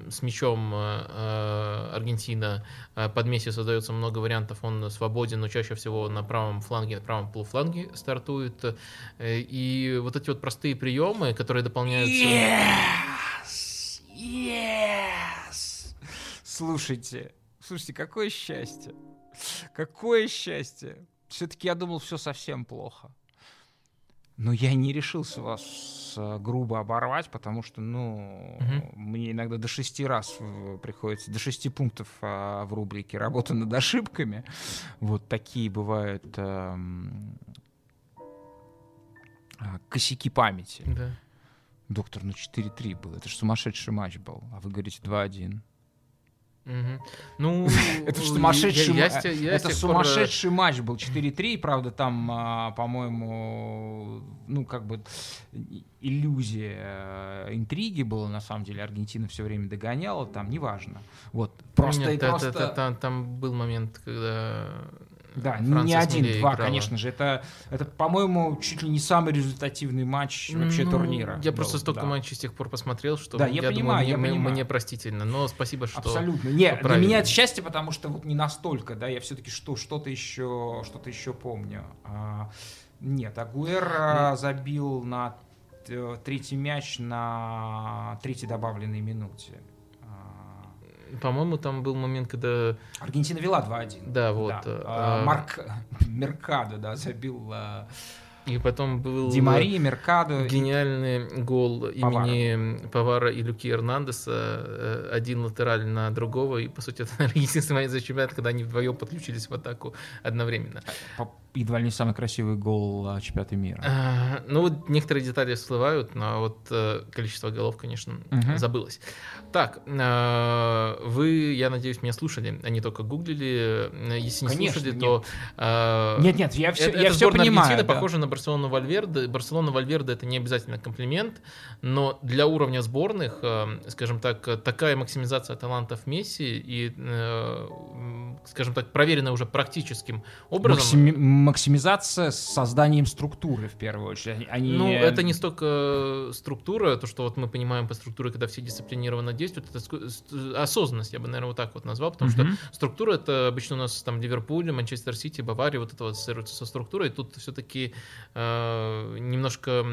с мячом а, а, Аргентина под Месси создается много вариантов, он свободен, но чаще всего на правом фланге, на правом полуфланге стартует. Э, и вот эти вот простые приемы, которые дополняются... Yes! Yes! Слушайте, слушайте, какое счастье! Какое счастье! Все-таки я думал, все совсем плохо. Но я не решился вас э, грубо оборвать, потому что, ну, угу. мне иногда до шести раз приходится, до шести пунктов а, в рубрике «Работа над ошибками». Вот такие бывают а, косяки памяти. Да. Доктор, ну 4-3 был, это же сумасшедший матч был, а вы говорите 2-1. Ну, это сумасшедший, я это сумасшедший матч был 4-3, правда, там, а, по-моему, ну, как бы иллюзия э, интриги была, на самом деле, Аргентина все время догоняла, там, неважно. Вот, просто Нет, просто... Это, там, там был момент, когда да, Франция не один-два, конечно же. Это, это, по-моему, чуть ли не самый результативный матч вообще ну, турнира. Я был, просто столько да. матчей с тех пор посмотрел, что да, я, я понимаю, думаю, я мне, понимаю. мне простительно. Но спасибо, что Абсолютно. Нет, для меня это счастье, потому что вот не настолько, да, я все-таки что, что-то еще, что-то еще помню. А, нет, Агуэра ну, забил на третий мяч на третьей добавленной минуте. По-моему, там был момент, когда... Аргентина вела 2-1. Да, вот. Да. А, а... Марк Меркадо, да, забил... А, и потом был Ди Мария, Меркадо. гениальный гол Повара. имени Повара и Люки Эрнандеса. Э, один латераль на другого. И, по сути, это единственный момент за чемпионат, когда они вдвоем подключились в атаку одновременно едва ли не самый красивый гол чемпионата мира. А, ну, вот некоторые детали всплывают, но вот количество голов, конечно, угу. забылось. Так, а, вы, я надеюсь, меня слушали, а не только гуглили. Если не конечно, слушали, нет. то... А, нет, нет, я все, это, я это все понимаю. Аргентина да. похожа на Барселону Вальверде. Барселона Вальверде это не обязательно комплимент, но для уровня сборных, а, скажем так, такая максимизация талантов Месси и, а, скажем так, проверенная уже практическим образом... Максими максимизация с созданием структуры, в первую очередь. Они... Ну, это не столько структура, то, что вот мы понимаем по структуре, когда все дисциплинированно действуют, это осознанность, я бы, наверное, вот так вот назвал, потому mm-hmm. что структура, это обычно у нас там Ливерпуль, Манчестер Сити, Бавария, вот это вот ассоциируется со структурой, тут все-таки э, немножко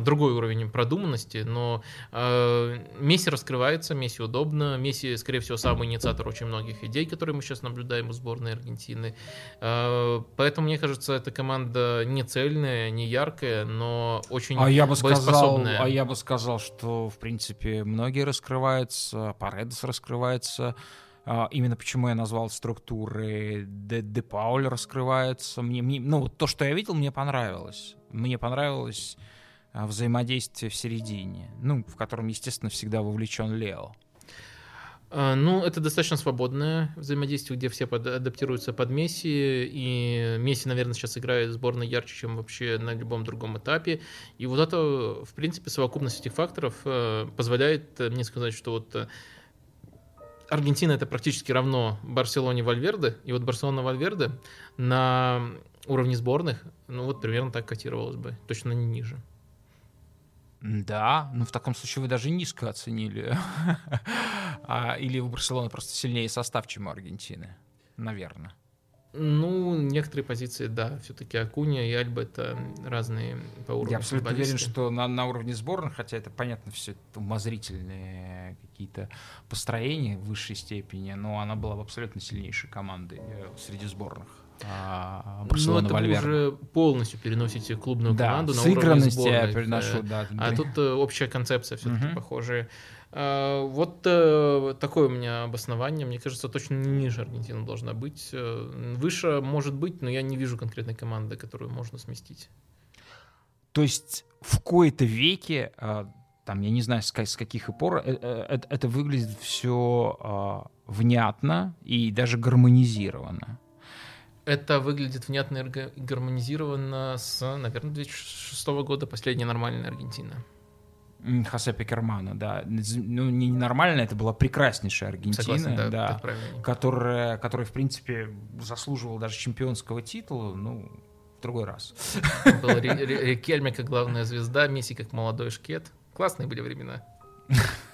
другой уровень продуманности, но э, Месси раскрывается, Месси удобно, Месси, скорее всего, самый инициатор очень многих идей, которые мы сейчас наблюдаем у сборной Аргентины, э, поэтому мне кажется, эта команда не цельная, не яркая, но очень а я бы сказал, А я бы сказал, что, в принципе, многие раскрываются, Паредес раскрывается, а, Именно почему я назвал структуры Де, Де Пауль раскрывается. Мне, мне, ну, то, что я видел, мне понравилось. Мне понравилось а, взаимодействие в середине, ну, в котором, естественно, всегда вовлечен Лео. А, ну, это достаточно свободное взаимодействие, где все под, адаптируются под Месси, и Месси, наверное, сейчас играет сборной ярче, чем вообще на любом другом этапе. И вот это, в принципе, совокупность этих факторов э, позволяет мне сказать, что вот э, Аргентина это практически равно Барселоне Вальверде, и вот Барселона Вальверде на уровне сборных, ну вот примерно так котировалось бы, точно не ниже. Да, ну в таком случае вы даже низко оценили. а, или у Барселоны просто сильнее состав, чем у Аргентины, наверное. Ну, некоторые позиции, да, все-таки Акуня и Альба это разные по уровню. Я абсолютно уверен, что на, на уровне сборных, хотя это понятно, все это умозрительные какие-то построения в высшей степени, но она была бы абсолютно сильнейшей командой э, среди сборных. А, ну, это вы уже полностью переносите клубную да, команду на уровне сборной. я переношу, да. А тут э, общая концепция все-таки угу. похожая. А, вот э, такое у меня обоснование. Мне кажется, точно ниже Аргентина должна быть. Э, выше может быть, но я не вижу конкретной команды, которую можно сместить. То есть в кои-то веке, там, я не знаю, с каких пор, это выглядит все а, внятно и даже гармонизировано. Это выглядит внятно и гармонизировано с, наверное, 2006 года, последняя нормальная Аргентина. Хосе Пекермана, да. Ну, не нормально, это была прекраснейшая Аргентина, Согласен, да, да которая, которая, в принципе, заслуживала даже чемпионского титула, ну, в другой раз. Был Рикельме как главная звезда, Месси как молодой шкет. Классные были времена.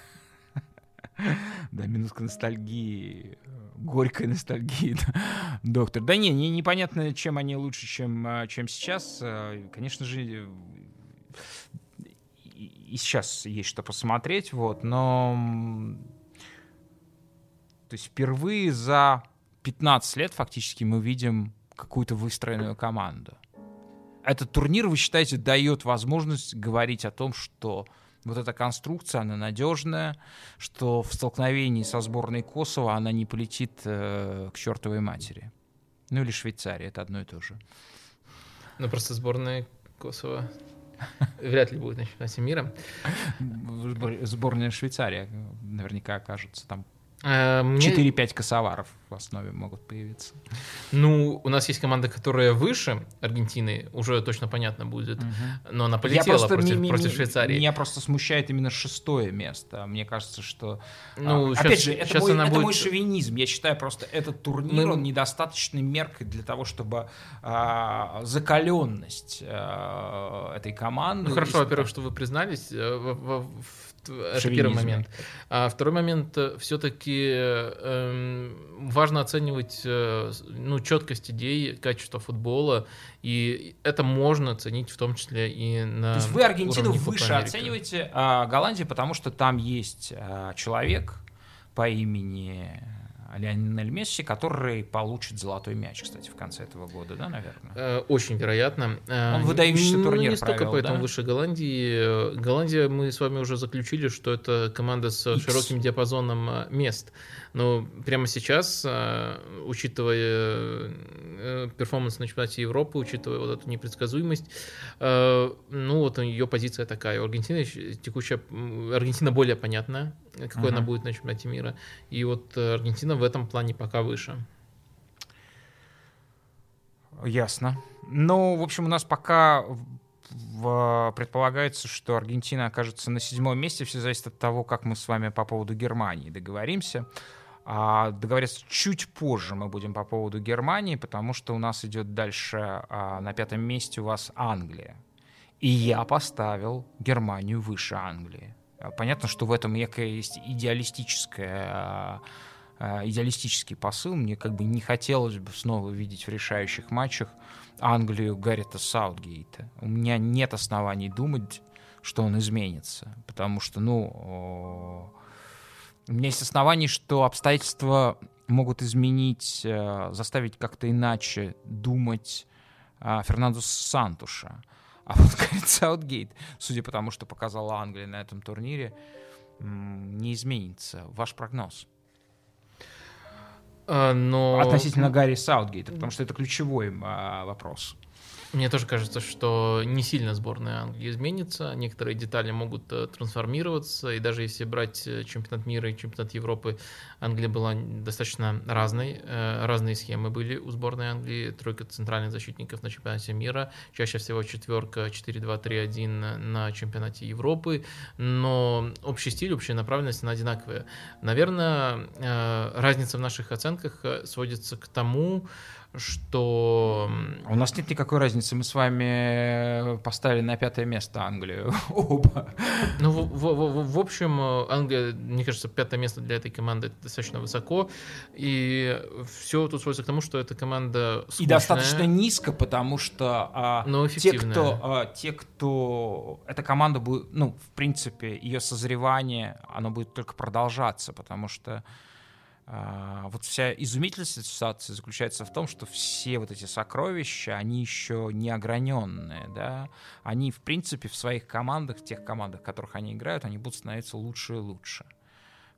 Да, минутка ностальгии горькой ностальгии, доктор. Да не, не, непонятно, чем они лучше, чем, а, чем сейчас. А, конечно же, и сейчас есть что посмотреть, вот, но то есть впервые за 15 лет фактически мы видим какую-то выстроенную команду. Этот турнир, вы считаете, дает возможность говорить о том, что вот эта конструкция, она надежная, что в столкновении со сборной Косово она не полетит э, к чертовой матери. Ну или Швейцария, это одно и то же. Ну просто сборная Косово вряд ли будет на чемпионате мира. Сборная Швейцария наверняка окажется там 4-5 э, косоваров в основе могут появиться. Ну, у нас есть команда, которая выше Аргентины, уже точно понятно будет, угу. но она полетела против, ми- против Швейцарии. Меня просто смущает именно шестое место. Мне кажется, что... Ну, а, сейчас, опять же, это, сейчас мой, она это будет... мой шовинизм. Я считаю просто этот турнир, Мы... он недостаточной меркой для того, чтобы а, закаленность а, этой команды... Ну, хорошо, во-первых, что вы признались э, в, в, в это первый момент. А второй момент, э, все-таки э, важно оценивать э, ну, четкость идей, качество футбола, и это можно оценить в том числе и на То есть вы Аргентину выше оцениваете а, Голландию, потому что там есть а, человек по имени Лионель Месси, который получит золотой мяч, кстати, в конце этого года, да, наверное? Э, очень вероятно. Э, Он выдающийся турнир ну, не столько провел, поэтому да? выше Голландии. Голландия, мы с вами уже заключили, что это команда с X. широким диапазоном э, мест. Но прямо сейчас, учитывая перформанс на чемпионате Европы, учитывая вот эту непредсказуемость, ну вот ее позиция такая. У Аргентины текущая... Аргентина более понятная, какой uh-huh. она будет на чемпионате мира. И вот Аргентина в этом плане пока выше. Ясно. Ну, в общем, у нас пока в, предполагается, что Аргентина окажется на седьмом месте. Все зависит от того, как мы с вами по поводу Германии договоримся. А договориться чуть позже мы будем по поводу Германии, потому что у нас идет дальше а, на пятом месте у вас Англия. И я поставил Германию выше Англии. Понятно, что в этом некая есть идеалистическая а, Э, идеалистический посыл. Мне как бы не хотелось бы снова видеть в решающих матчах Англию Гаррита Саутгейта. У меня нет оснований думать, что он изменится, потому что, ну, у меня есть основания, что обстоятельства могут изменить, э, заставить как-то иначе думать э, Фернандо Сантуша. А вот Гаррит Саутгейт, судя по тому, что показала Англия на этом турнире, не изменится. Ваш прогноз? А, но... Относительно Гарри Саутгейта, потому что это ключевой а, вопрос. Мне тоже кажется, что не сильно сборная Англии изменится. Некоторые детали могут э, трансформироваться. И даже если брать э, чемпионат мира и чемпионат Европы, Англия была достаточно разной. Э, разные схемы были у сборной Англии. Тройка центральных защитников на чемпионате мира. Чаще всего четверка 4-2-3-1 на чемпионате Европы. Но общий стиль, общая направленность, она одинаковая. Наверное, разница в наших оценках сводится к тому, что... У нас нет никакой разницы, мы с вами поставили на пятое место Англию оба. Ну, в, в, в, в общем, Англия, мне кажется, пятое место для этой команды достаточно высоко, и все тут сводится к тому, что эта команда скучная, И достаточно низко, потому что а, но те, кто, а, те, кто... Эта команда будет, ну, в принципе, ее созревание, оно будет только продолжаться, потому что а, вот вся изумительность ситуации заключается в том, что все вот эти сокровища, они еще не ограненные, да, они, в принципе, в своих командах, в тех командах, в которых они играют, они будут становиться лучше и лучше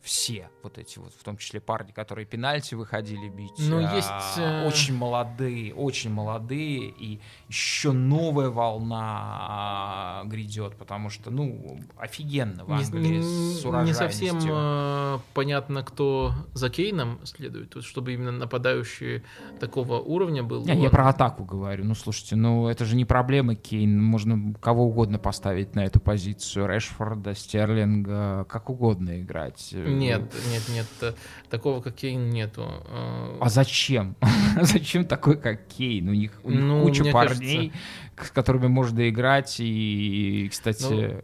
все вот эти вот, в том числе парни, которые пенальти выходили бить, ну, а, есть, э... очень молодые, очень молодые, и еще новая волна а, грядет, потому что, ну, офигенно в Англии не, с Не совсем э, понятно, кто за Кейном следует, вот, чтобы именно нападающий такого уровня был. Не, я про атаку говорю, ну, слушайте, ну, это же не проблема Кейн, можно кого угодно поставить на эту позицию, Решфорда, Стерлинга, как угодно играть нет, нет, нет. Такого, как Кейн, нету. А, а зачем? зачем такой, как Кейн? У них, у них ну, куча парней, кажется... с которыми можно играть. И, кстати, ну,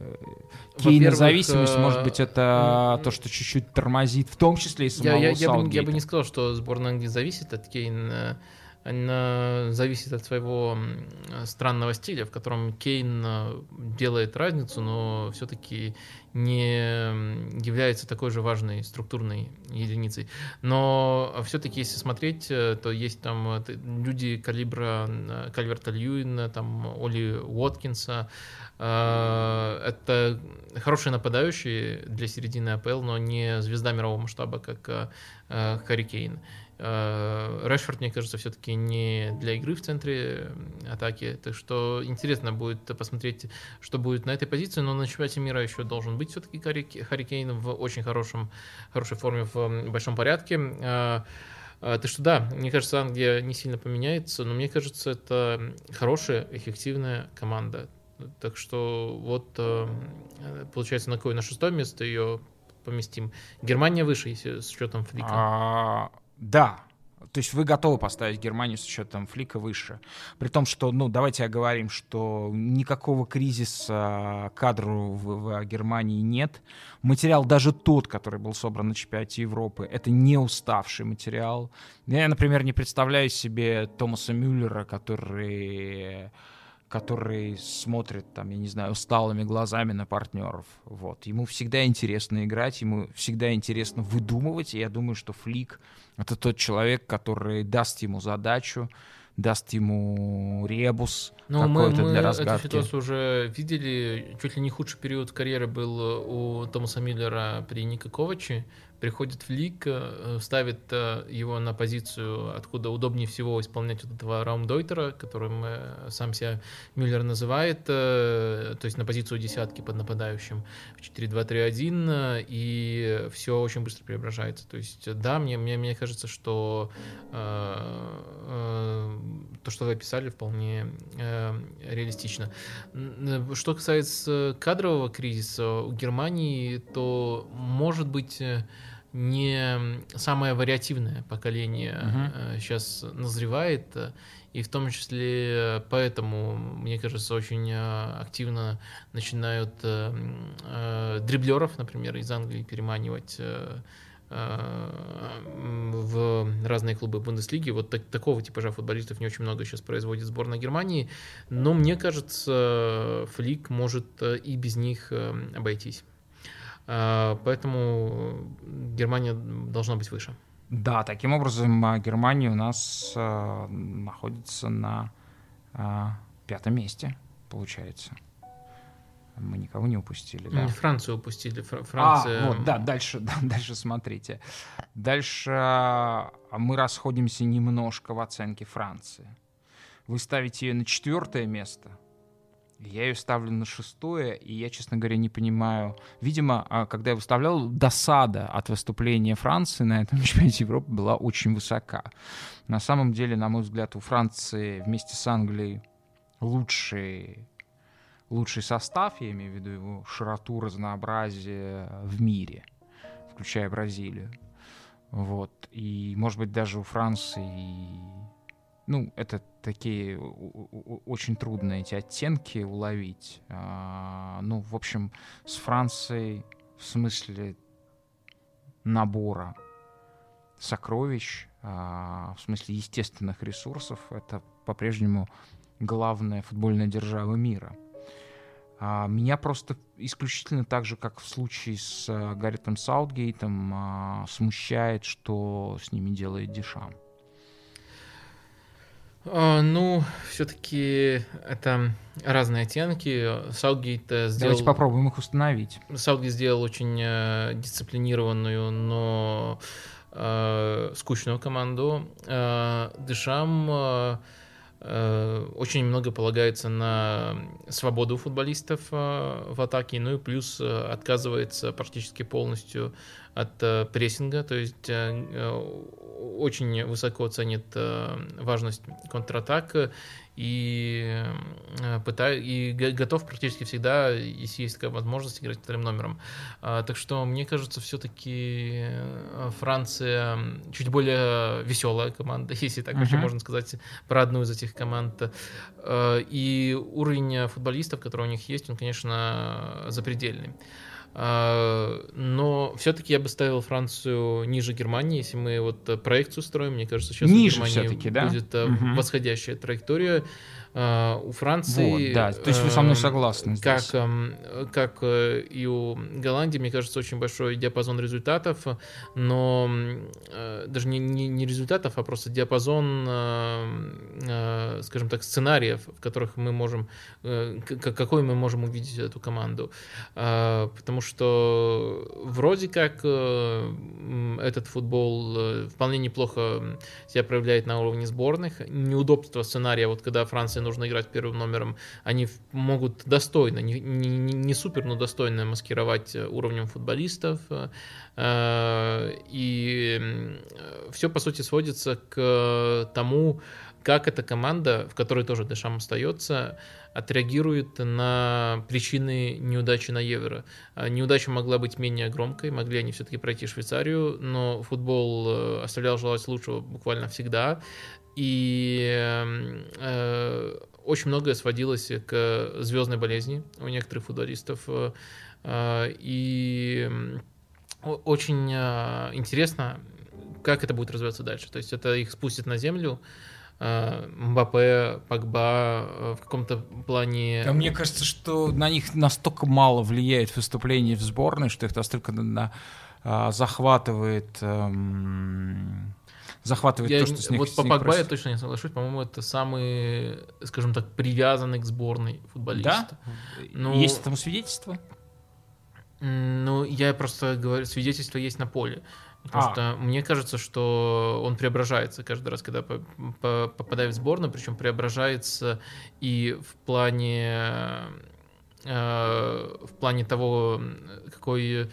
Кейн зависимость, может быть, это то, что чуть-чуть тормозит, в том числе и самого я, я, я, бы, я бы не сказал, что сборная Англии зависит от Кейна она зависит от своего странного стиля, в котором Кейн делает разницу, но все-таки не является такой же важной структурной единицей. Но все-таки, если смотреть, э, то есть там э, люди калибра э, Кальверта Льюина, там Оли Уоткинса. Это хорошие нападающие для середины АПЛ, но не звезда мирового масштаба, как Харри Кейн. Э, Решфорд, мне кажется, все-таки не для игры в центре атаки. Так что интересно будет посмотреть, что будет на этой позиции. Но на чемпионате мира еще должен быть все-таки Харри Кейн в очень хорошем, хорошей форме, в большом порядке. Э, э, так что да, мне кажется, Англия не сильно поменяется, но мне кажется, это хорошая, эффективная команда. Так что вот получается, на какое на шестое место ее поместим. Германия выше, если с учетом Флика. А, да, то есть вы готовы поставить Германию с учетом флика выше. При том, что, ну, давайте оговорим, что никакого кризиса кадру в, в Германии нет. Материал, даже тот, который был собран на чемпионате Европы, это не уставший материал. Я, например, не представляю себе Томаса Мюллера, который который смотрит, там, я не знаю, усталыми глазами на партнеров. Вот. Ему всегда интересно играть, ему всегда интересно выдумывать, и я думаю, что Флик — это тот человек, который даст ему задачу, даст ему ребус ну, какой-то мы, для разгадки. Мы эту ситуацию уже видели. Чуть ли не худший период карьеры был у Томаса Миллера при Ника Коваче приходит в лиг, э, ставит э, его на позицию, откуда удобнее всего исполнять вот этого раумдойтера, которым э, сам себя Мюллер называет, то есть на позицию десятки под нападающим в 4-2-3-1, и все очень быстро преображается. То есть, да, мне, мне, мне кажется, что то, что вы описали, вполне реалистично. Что касается кадрового кризиса у Германии, то, может быть, не самое вариативное поколение uh-huh. сейчас назревает, и в том числе поэтому, мне кажется, очень э, активно начинают э, дриблеров, например, из Англии переманивать в разные клубы Бундеслиги. Вот так, такого типажа футболистов не очень много сейчас производит сборная Германии, но мне кажется, Флик может и без них обойтись. А, поэтому Германия должна быть выше. Да, таким образом а, Германия у нас э, находится на э, пятом месте, получается. Мы никого не упустили, да? Францию упустили. Франция... А, вот, да, дальше, да, дальше смотрите. Дальше мы расходимся немножко в оценке Франции. Вы ставите ее на четвертое место. Я ее ставлю на шестое, и я, честно говоря, не понимаю. Видимо, а, когда я выставлял, досада от выступления Франции на этом чемпионате Европы была очень высока. На самом деле, на мой взгляд, у Франции вместе с Англией лучший, лучший состав, я имею в виду его широту, разнообразие в мире, включая Бразилию. Вот. И, может быть, даже у Франции ну, это такие очень трудно эти оттенки уловить. А, ну, в общем, с Францией в смысле набора сокровищ, а, в смысле естественных ресурсов, это по-прежнему главная футбольная держава мира. А, меня просто исключительно так же, как в случае с Гарритом Саутгейтом, смущает, что с ними делает Дешам. А, ну, все-таки это разные оттенки. Саутгейт э, сделал... Давайте попробуем их установить. Саутгейт сделал очень э, дисциплинированную, но э, скучную команду. Дешам э, очень много полагается на свободу футболистов э, в атаке, ну и плюс э, отказывается практически полностью от э, прессинга, то есть э, э, очень высоко ценит важность контратак и, пытаю, и готов практически всегда, если есть такая возможность, играть вторым номером. А, так что, мне кажется, все-таки Франция чуть более веселая команда, если так uh-huh. вообще можно сказать, про одну из этих команд. И уровень футболистов, который у них есть, он, конечно, запредельный. А, но все-таки я бы ставил Францию ниже Германии, если мы вот проекцию строим. Мне кажется, сейчас ниже у Германии да? будет угу. восходящая траектория. А, у Франции... Вот, да, то есть вы со мной эм, согласны. Как, эм, как э, и у Голландии, мне кажется, очень большой диапазон результатов, но э, даже не, не, не результатов, а просто диапазон, э, скажем так, сценариев, в которых мы можем, какой мы можем увидеть эту команду. Потому что вроде как этот футбол вполне неплохо себя проявляет на уровне сборных. Неудобство сценария, вот когда Франция нужно играть первым номером, они могут достойно, не, не, не супер, но достойно маскировать э, уровнем футболистов. Э, и все, по сути, сводится к тому, как эта команда, в которой тоже Дешам остается, отреагирует на причины неудачи на Евро. Неудача могла быть менее громкой, могли они все-таки пройти Швейцарию, но футбол э, оставлял желать лучшего буквально всегда. И э, очень многое сводилось к звездной болезни у некоторых футболистов. Э, и очень э, интересно, как это будет развиваться дальше. То есть это их спустит на землю, э, Мбаппе, Погба э, в каком-то плане... Да, мне кажется, что на них настолько мало влияет выступление в сборной, что их настолько на, на, а, захватывает... Эм захватывает я, то, что с них Вот по Погба я точно не соглашусь. По-моему, это самый, скажем так, привязанный к сборной футболист. Да? Ну, есть этому свидетельство? Ну, я просто говорю, свидетельство есть на поле. Потому а. что мне кажется, что он преображается каждый раз, когда попадает в сборную, причем преображается и в плане э, в плане того, какой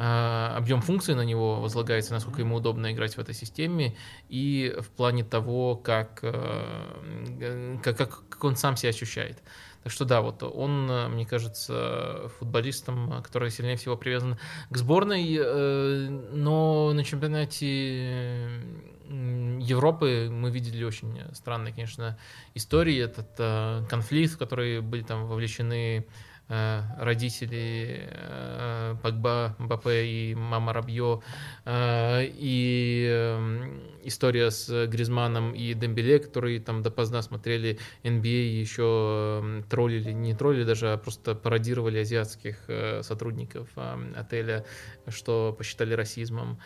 объем функций на него возлагается, насколько ему удобно играть в этой системе, и в плане того, как, э, как, как он сам себя ощущает. Так что да, вот он, мне кажется, футболистом, который сильнее всего привязан к сборной, э, но на чемпионате Европы мы видели очень странные, конечно, истории. Этот э, конфликт, в который были там вовлечены родители э, Погба, Мбаппе и мама Рабье, э, и история с Гризманом и Дембеле, которые там допоздна смотрели NBA и еще троллили, не троллили даже, а просто пародировали азиатских сотрудников отеля, что посчитали расизмом.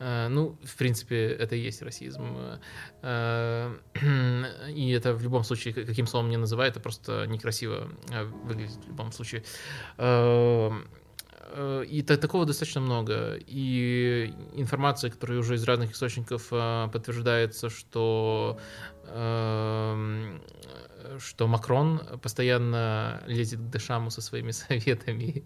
Э, ну, в принципе, это и есть расизм. Э, и это в любом случае, каким словом не называй, это просто некрасиво э, выглядит в любом случае. И такого достаточно много. И информация, которая уже из разных источников подтверждается, что что Макрон постоянно лезет к Дешаму со своими советами.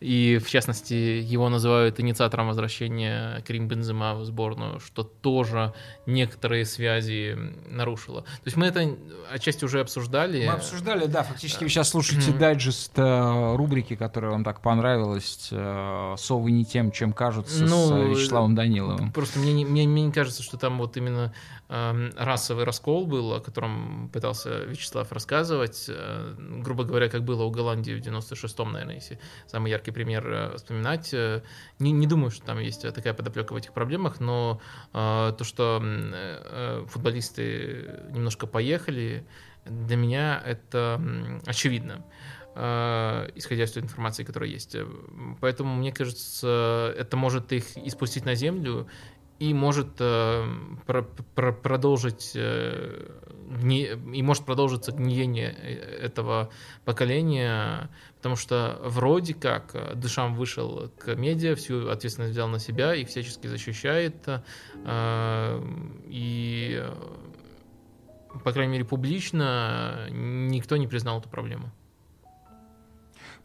И, в частности, его называют инициатором возвращения Крим Бензема в сборную, что тоже некоторые связи нарушило. То есть мы это отчасти уже обсуждали. Мы обсуждали, да. Фактически вы сейчас слушаете дайджест э, рубрики, которая вам так понравилась. Э, «Совы не тем, чем кажутся» ну, с Вячеславом Даниловым. Просто мне, мне, мне не кажется, что там вот именно расовый раскол был, о котором пытался Вячеслав рассказывать. Э, грубо говоря, как было у Голландии в 96-м, наверное, если самый яркий пример э, вспоминать. Э, не, не думаю, что там есть такая подоплека в этих проблемах, но то, что футболисты немножко поехали, для меня это очевидно исходя из той информации, которая есть. Поэтому, мне кажется, это может их испустить на землю и может э, про, про, продолжить э, гни, и может продолжиться гниение э, этого поколения, потому что вроде как Дышам вышел к медиа, всю ответственность взял на себя и всячески защищает, э, и по крайней мере публично никто не признал эту проблему.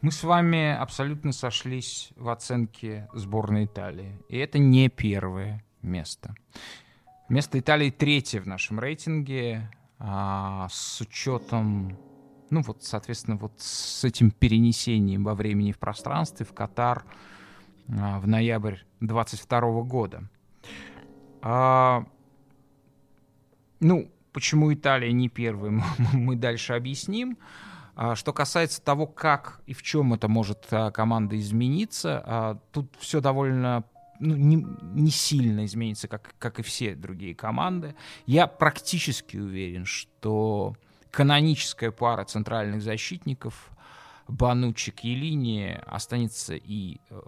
Мы с вами абсолютно сошлись в оценке сборной Италии. И это не первое место. Место Италии третье в нашем рейтинге а, с учетом, ну вот, соответственно, вот с этим перенесением во времени в пространстве в Катар а, в ноябрь 22 года. А, ну, почему Италия не первая, мы дальше объясним. А, что касается того, как и в чем это может а, команда измениться, а, тут все довольно ну, не, не сильно изменится, как, как и все другие команды. Я практически уверен, что каноническая пара центральных защитников Банучик и Елини останется и э,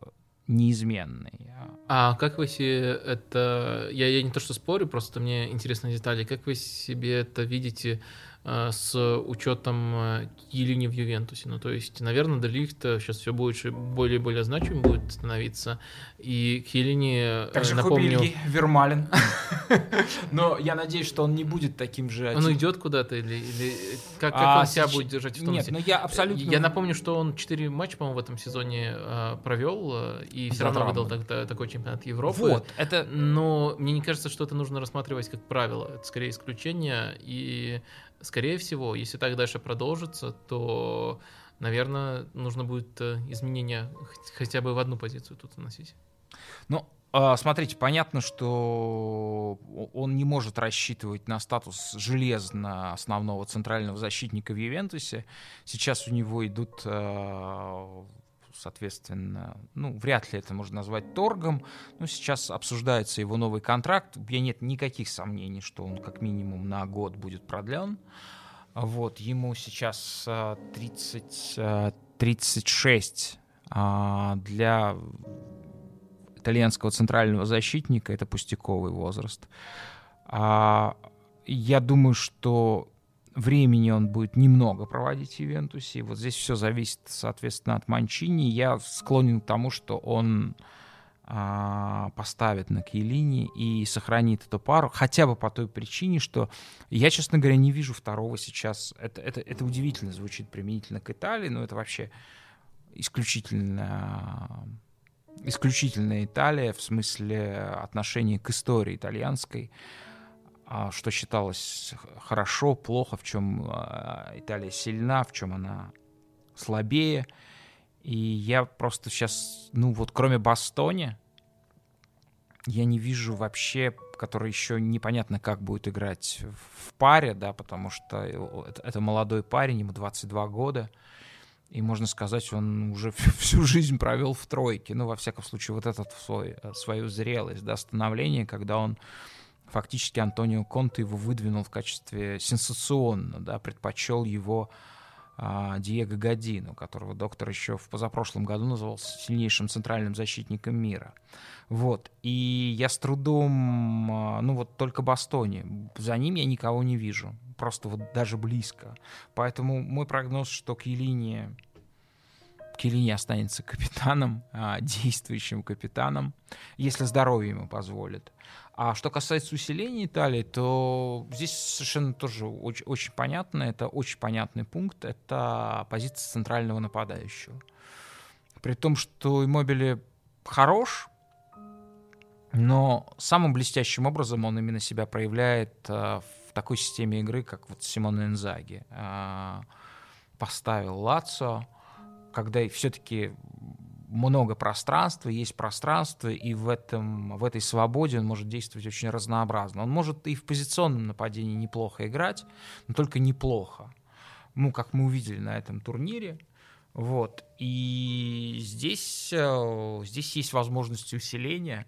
неизменной. А как вы себе это... Я, я не то что спорю, просто мне интересны детали. Как вы себе это видите с учетом э, Елини в Ювентусе. Ну, то есть, наверное, Делихт сейчас все больше, более и более значимым будет становиться. И к Елине, Также напомню... Хубильги, Вермалин. Но я надеюсь, что он не будет таким же... Он уйдет куда-то или, или как, как а, он себя будет держать в тонусе? Нет, ну я абсолютно... Я напомню, что он 4 матча, по-моему, в этом сезоне э, провел э, и все равно выдал так, такой чемпионат Европы. Вот, это... Но мне не кажется, что это нужно рассматривать как правило. Это скорее исключение и скорее всего, если так дальше продолжится, то, наверное, нужно будет э, изменения хотя бы в одну позицию тут вносить. Ну, а, смотрите, понятно, что он не может рассчитывать на статус железно основного центрального защитника в Ювентусе. Сейчас у него идут э, соответственно, ну, вряд ли это можно назвать торгом. Но сейчас обсуждается его новый контракт. У меня нет никаких сомнений, что он как минимум на год будет продлен. Вот, ему сейчас 30, э, 36 э, а, для итальянского центрального защитника это пустяковый возраст. А, я думаю, что времени он будет немного проводить в Ювентусе. Вот здесь все зависит, соответственно, от Манчини. Я склонен к тому, что он а, поставит на Киелини и сохранит эту пару, хотя бы по той причине, что я, честно говоря, не вижу второго сейчас. Это, это, это удивительно звучит применительно к Италии, но это вообще исключительно исключительная Италия в смысле отношения к истории итальянской. А, что считалось хорошо, плохо, в чем а, Италия сильна, в чем она слабее. И я просто сейчас, ну вот кроме Бастони, я не вижу вообще, который еще непонятно как будет играть в паре, да, потому что это, молодой парень, ему 22 года, и можно сказать, он уже всю жизнь провел в тройке, ну, во всяком случае, вот этот свой, э, свою зрелость, да, становление, когда он фактически Антонио Конте его выдвинул в качестве сенсационно, да, предпочел его а, Диего Гадину, которого доктор еще в позапрошлом году называл сильнейшим центральным защитником мира. Вот. И я с трудом, а, ну вот только Бастони, за ним я никого не вижу, просто вот даже близко. Поэтому мой прогноз, что к Елине Келини останется капитаном, а, действующим капитаном, если здоровье ему позволит. А что касается усиления Италии, то здесь совершенно тоже очень, очень понятно, это очень понятный пункт, это позиция центрального нападающего. При том, что Иммобили хорош, но самым блестящим образом он именно себя проявляет а, в такой системе игры, как вот Симон Инзаги. А, поставил Лацо, когда все-таки много пространства, есть пространство, и в, этом, в этой свободе он может действовать очень разнообразно. Он может и в позиционном нападении неплохо играть, но только неплохо. Ну, как мы увидели на этом турнире. Вот. И здесь, э, здесь есть возможность усиления.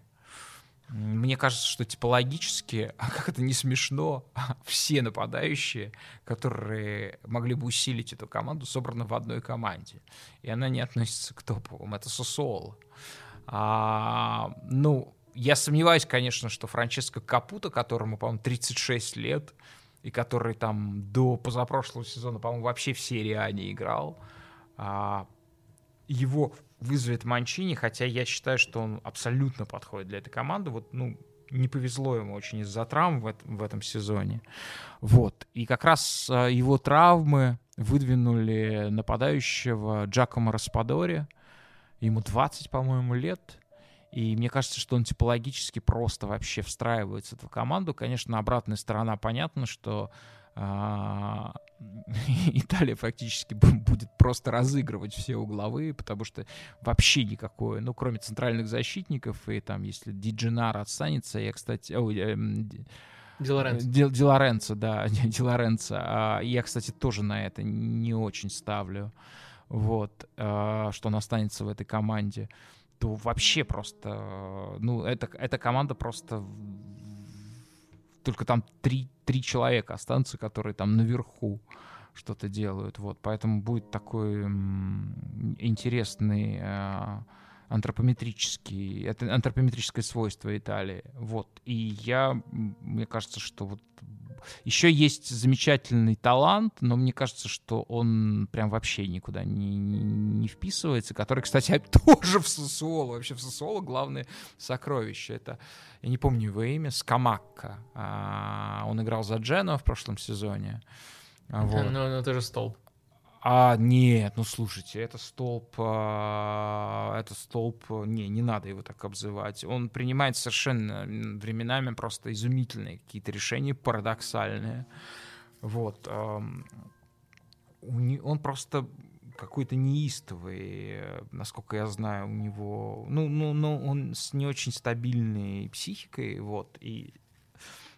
Мне кажется, что типологически, а как это не смешно, все нападающие, которые могли бы усилить эту команду, собраны в одной команде. И она не относится к топовым. Это Сосуоло. А, ну, я сомневаюсь, конечно, что Франческо Капута, которому, по-моему, 36 лет, и который там до позапрошлого сезона, по-моему, вообще в серии А не играл, а, его вызовет Манчини, хотя я считаю, что он абсолютно подходит для этой команды. Вот, ну, не повезло ему очень из-за травм в, этом, в этом сезоне. Вот. И как раз а, его травмы выдвинули нападающего Джакома Распадори. Ему 20, по-моему, лет. И мне кажется, что он типологически просто вообще встраивается в эту команду. Конечно, обратная сторона понятна, что Италия фактически будет просто разыгрывать все угловые, потому что вообще никакое, ну, кроме центральных защитников, и там, если Диджинар отстанется, я, кстати... Ой, э, Дилоренцо. Дилоренцо, да, Дилоренцо. А, я, кстати, тоже на это не очень ставлю, вот, а, что он останется в этой команде то вообще просто, ну, это, эта команда просто только там три, три человека останутся, которые там наверху что-то делают. Вот, поэтому будет такой интересный э, антропометрический, это антропометрическое свойство Италии. Вот. И я, мне кажется, что вот еще есть замечательный талант, но мне кажется, что он прям вообще никуда не, не, вписывается, который, кстати, тоже в Сосуоло. Вообще в Сосуоло главное сокровище. Это, я не помню его имя, Скамакка. А, он играл за Джену в прошлом сезоне. Вот. Ну, ну, это же столб. А, нет, ну слушайте, это столб, а, это столб, не, не надо его так обзывать. Он принимает совершенно временами просто изумительные какие-то решения, парадоксальные. Вот. А, он просто какой-то неистовый, насколько я знаю, у него, ну, ну, ну, он с не очень стабильной психикой, вот, и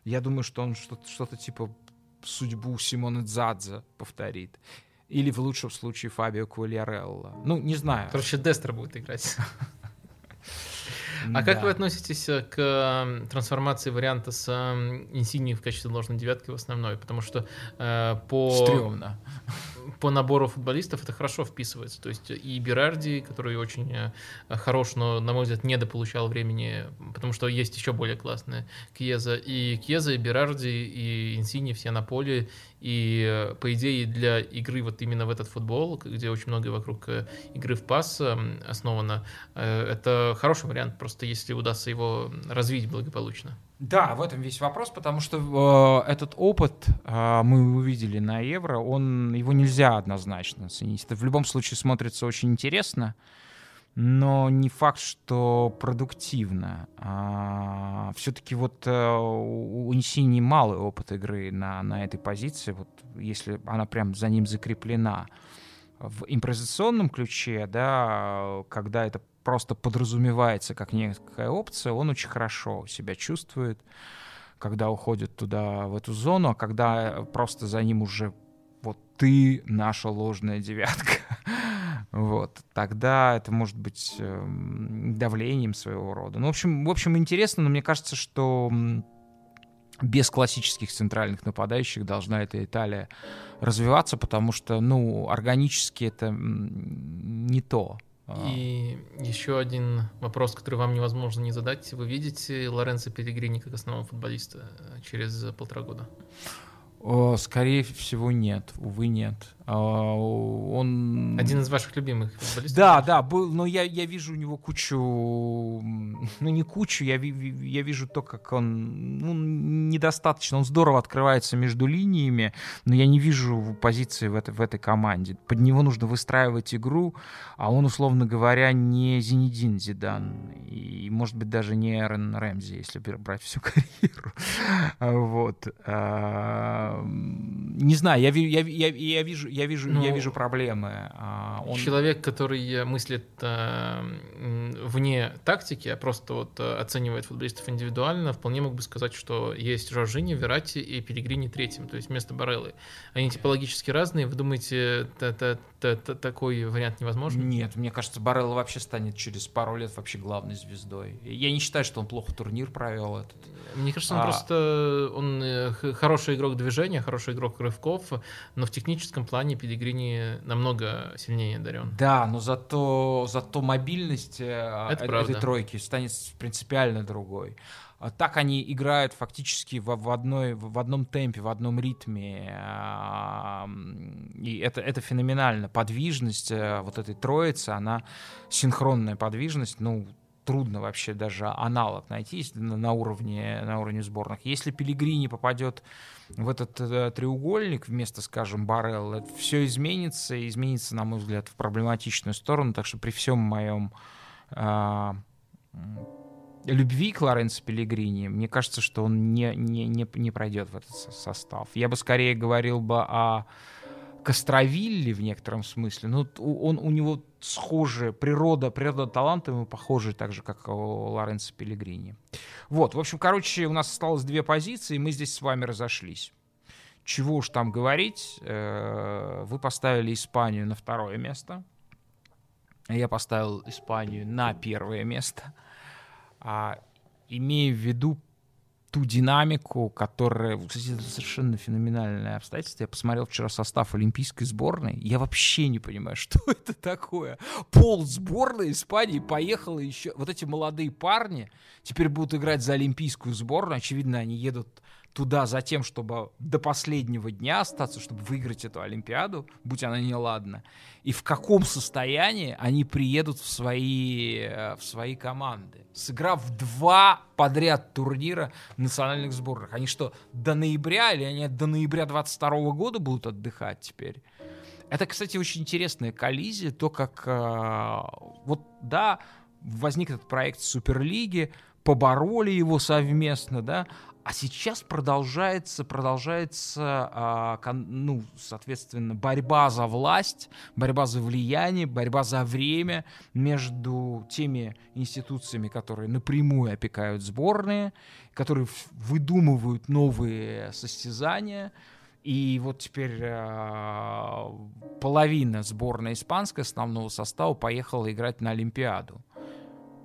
я думаю, что он что-то, что-то типа судьбу Симона Дзадза повторит. Или в лучшем случае Фабио Квальярелло. Ну, не знаю. Короче, Дестер будет играть. А как вы относитесь э, к трансформации варианта с Инсини в качестве ложной девятки в основной? Потому что э, по... Стремно по набору футболистов это хорошо вписывается. То есть и Берарди, который очень э, хорош, но, на мой взгляд, недополучал времени, потому что есть еще более классные Кьеза. И Кьеза, и Берарди, и Инсини все на поле. И, э, по идее, для игры вот именно в этот футбол, где очень много вокруг э, игры в пас основано, это хороший вариант, просто если удастся его развить благополучно. Да, в этом весь вопрос, потому что э, этот опыт э, мы увидели на Евро, он его нельзя однозначно оценить. Это в любом случае смотрится очень интересно, но не факт, что продуктивно. А, все-таки вот э, у Инсини малый опыт игры на, на этой позиции, вот если она прям за ним закреплена. В импровизационном ключе, да, когда это просто подразумевается как некая опция, он очень хорошо себя чувствует, когда уходит туда, в эту зону, а когда просто за ним уже вот ты наша ложная девятка. вот, тогда это может быть эм, давлением своего рода. Ну, в общем, в общем, интересно, но мне кажется, что без классических центральных нападающих должна эта Италия развиваться, потому что, ну, органически это не то. А. И еще один вопрос, который вам невозможно не задать. Вы видите Лоренцо Пелигрини как основного футболиста э, через полтора года? Скорее всего, нет. Увы, нет. А, он... Один из ваших любимых футболистов? Да, да, был, но я, я вижу у него кучу, ну не кучу, я, я вижу то, как он ну, недостаточно, он здорово открывается между линиями, но я не вижу позиции в этой, в этой команде. Под него нужно выстраивать игру, а он, условно говоря, не Зинедин Зидан, и, может быть, даже не Эрен Рэмзи, если брать всю карьеру. Вот. А, не знаю, я, я, я, я вижу я вижу, ну, я вижу проблемы. А, он... Человек, который мыслит э, вне тактики, а просто вот э, оценивает футболистов индивидуально, вполне мог бы сказать, что есть Жоржини, Верати и Пелигрини третьим, то есть вместо Бареллы. Они типологически разные. Вы думаете, такой вариант невозможен? Нет, мне кажется, Барелла вообще станет через пару лет вообще главной звездой. Я не считаю, что он плохо турнир провел этот. Мне кажется, он а... просто он э, хороший игрок движения, хороший игрок рывков, но в техническом плане Пелигрини намного сильнее одарен. Да, но зато, зато мобильность э, Это этой правда. тройки станет принципиально другой. А так они играют фактически в, в, одной, в одном темпе, в одном ритме. И это, это феноменально. Подвижность э, вот этой троицы, она синхронная подвижность, ну, трудно вообще даже аналог найти на уровне, на уровне сборных. Если Пелигрини попадет в этот э, треугольник вместо, скажем, Барелла, все изменится, и изменится, на мой взгляд, в проблематичную сторону. Так что при всем моем э, любви к Лоренцо Пелигрини, мне кажется, что он не, не, не, не пройдет в этот состав. Я бы скорее говорил бы о Костровилли в некотором смысле. Ну, он, у него схожая природа, природа таланта ему похожа так же, как у Лоренцо Пелигрини. Вот, в общем, короче, у нас осталось две позиции, и мы здесь с вами разошлись. Чего уж там говорить, э, вы поставили Испанию на второе место, я поставил Испанию на первое место, а, имея в виду ту динамику, которая... Кстати, это совершенно феноменальное обстоятельство. Я посмотрел вчера состав олимпийской сборной. Я вообще не понимаю, что это такое. Пол сборной Испании поехала еще... Вот эти молодые парни теперь будут играть за олимпийскую сборную. Очевидно, они едут туда за тем, чтобы до последнего дня остаться, чтобы выиграть эту Олимпиаду, будь она неладна, и в каком состоянии они приедут в свои, э, в свои команды, сыграв два подряд турнира национальных сборных. Они что, до ноября или они до ноября 22 года будут отдыхать теперь? Это, кстати, очень интересная коллизия, то, как э, вот, да, возник этот проект Суперлиги, побороли его совместно, да, а сейчас продолжается, продолжается, а, ну, соответственно, борьба за власть, борьба за влияние, борьба за время между теми институциями, которые напрямую опекают сборные, которые выдумывают новые состязания. И вот теперь э, половина сборной испанской основного состава поехала играть на Олимпиаду.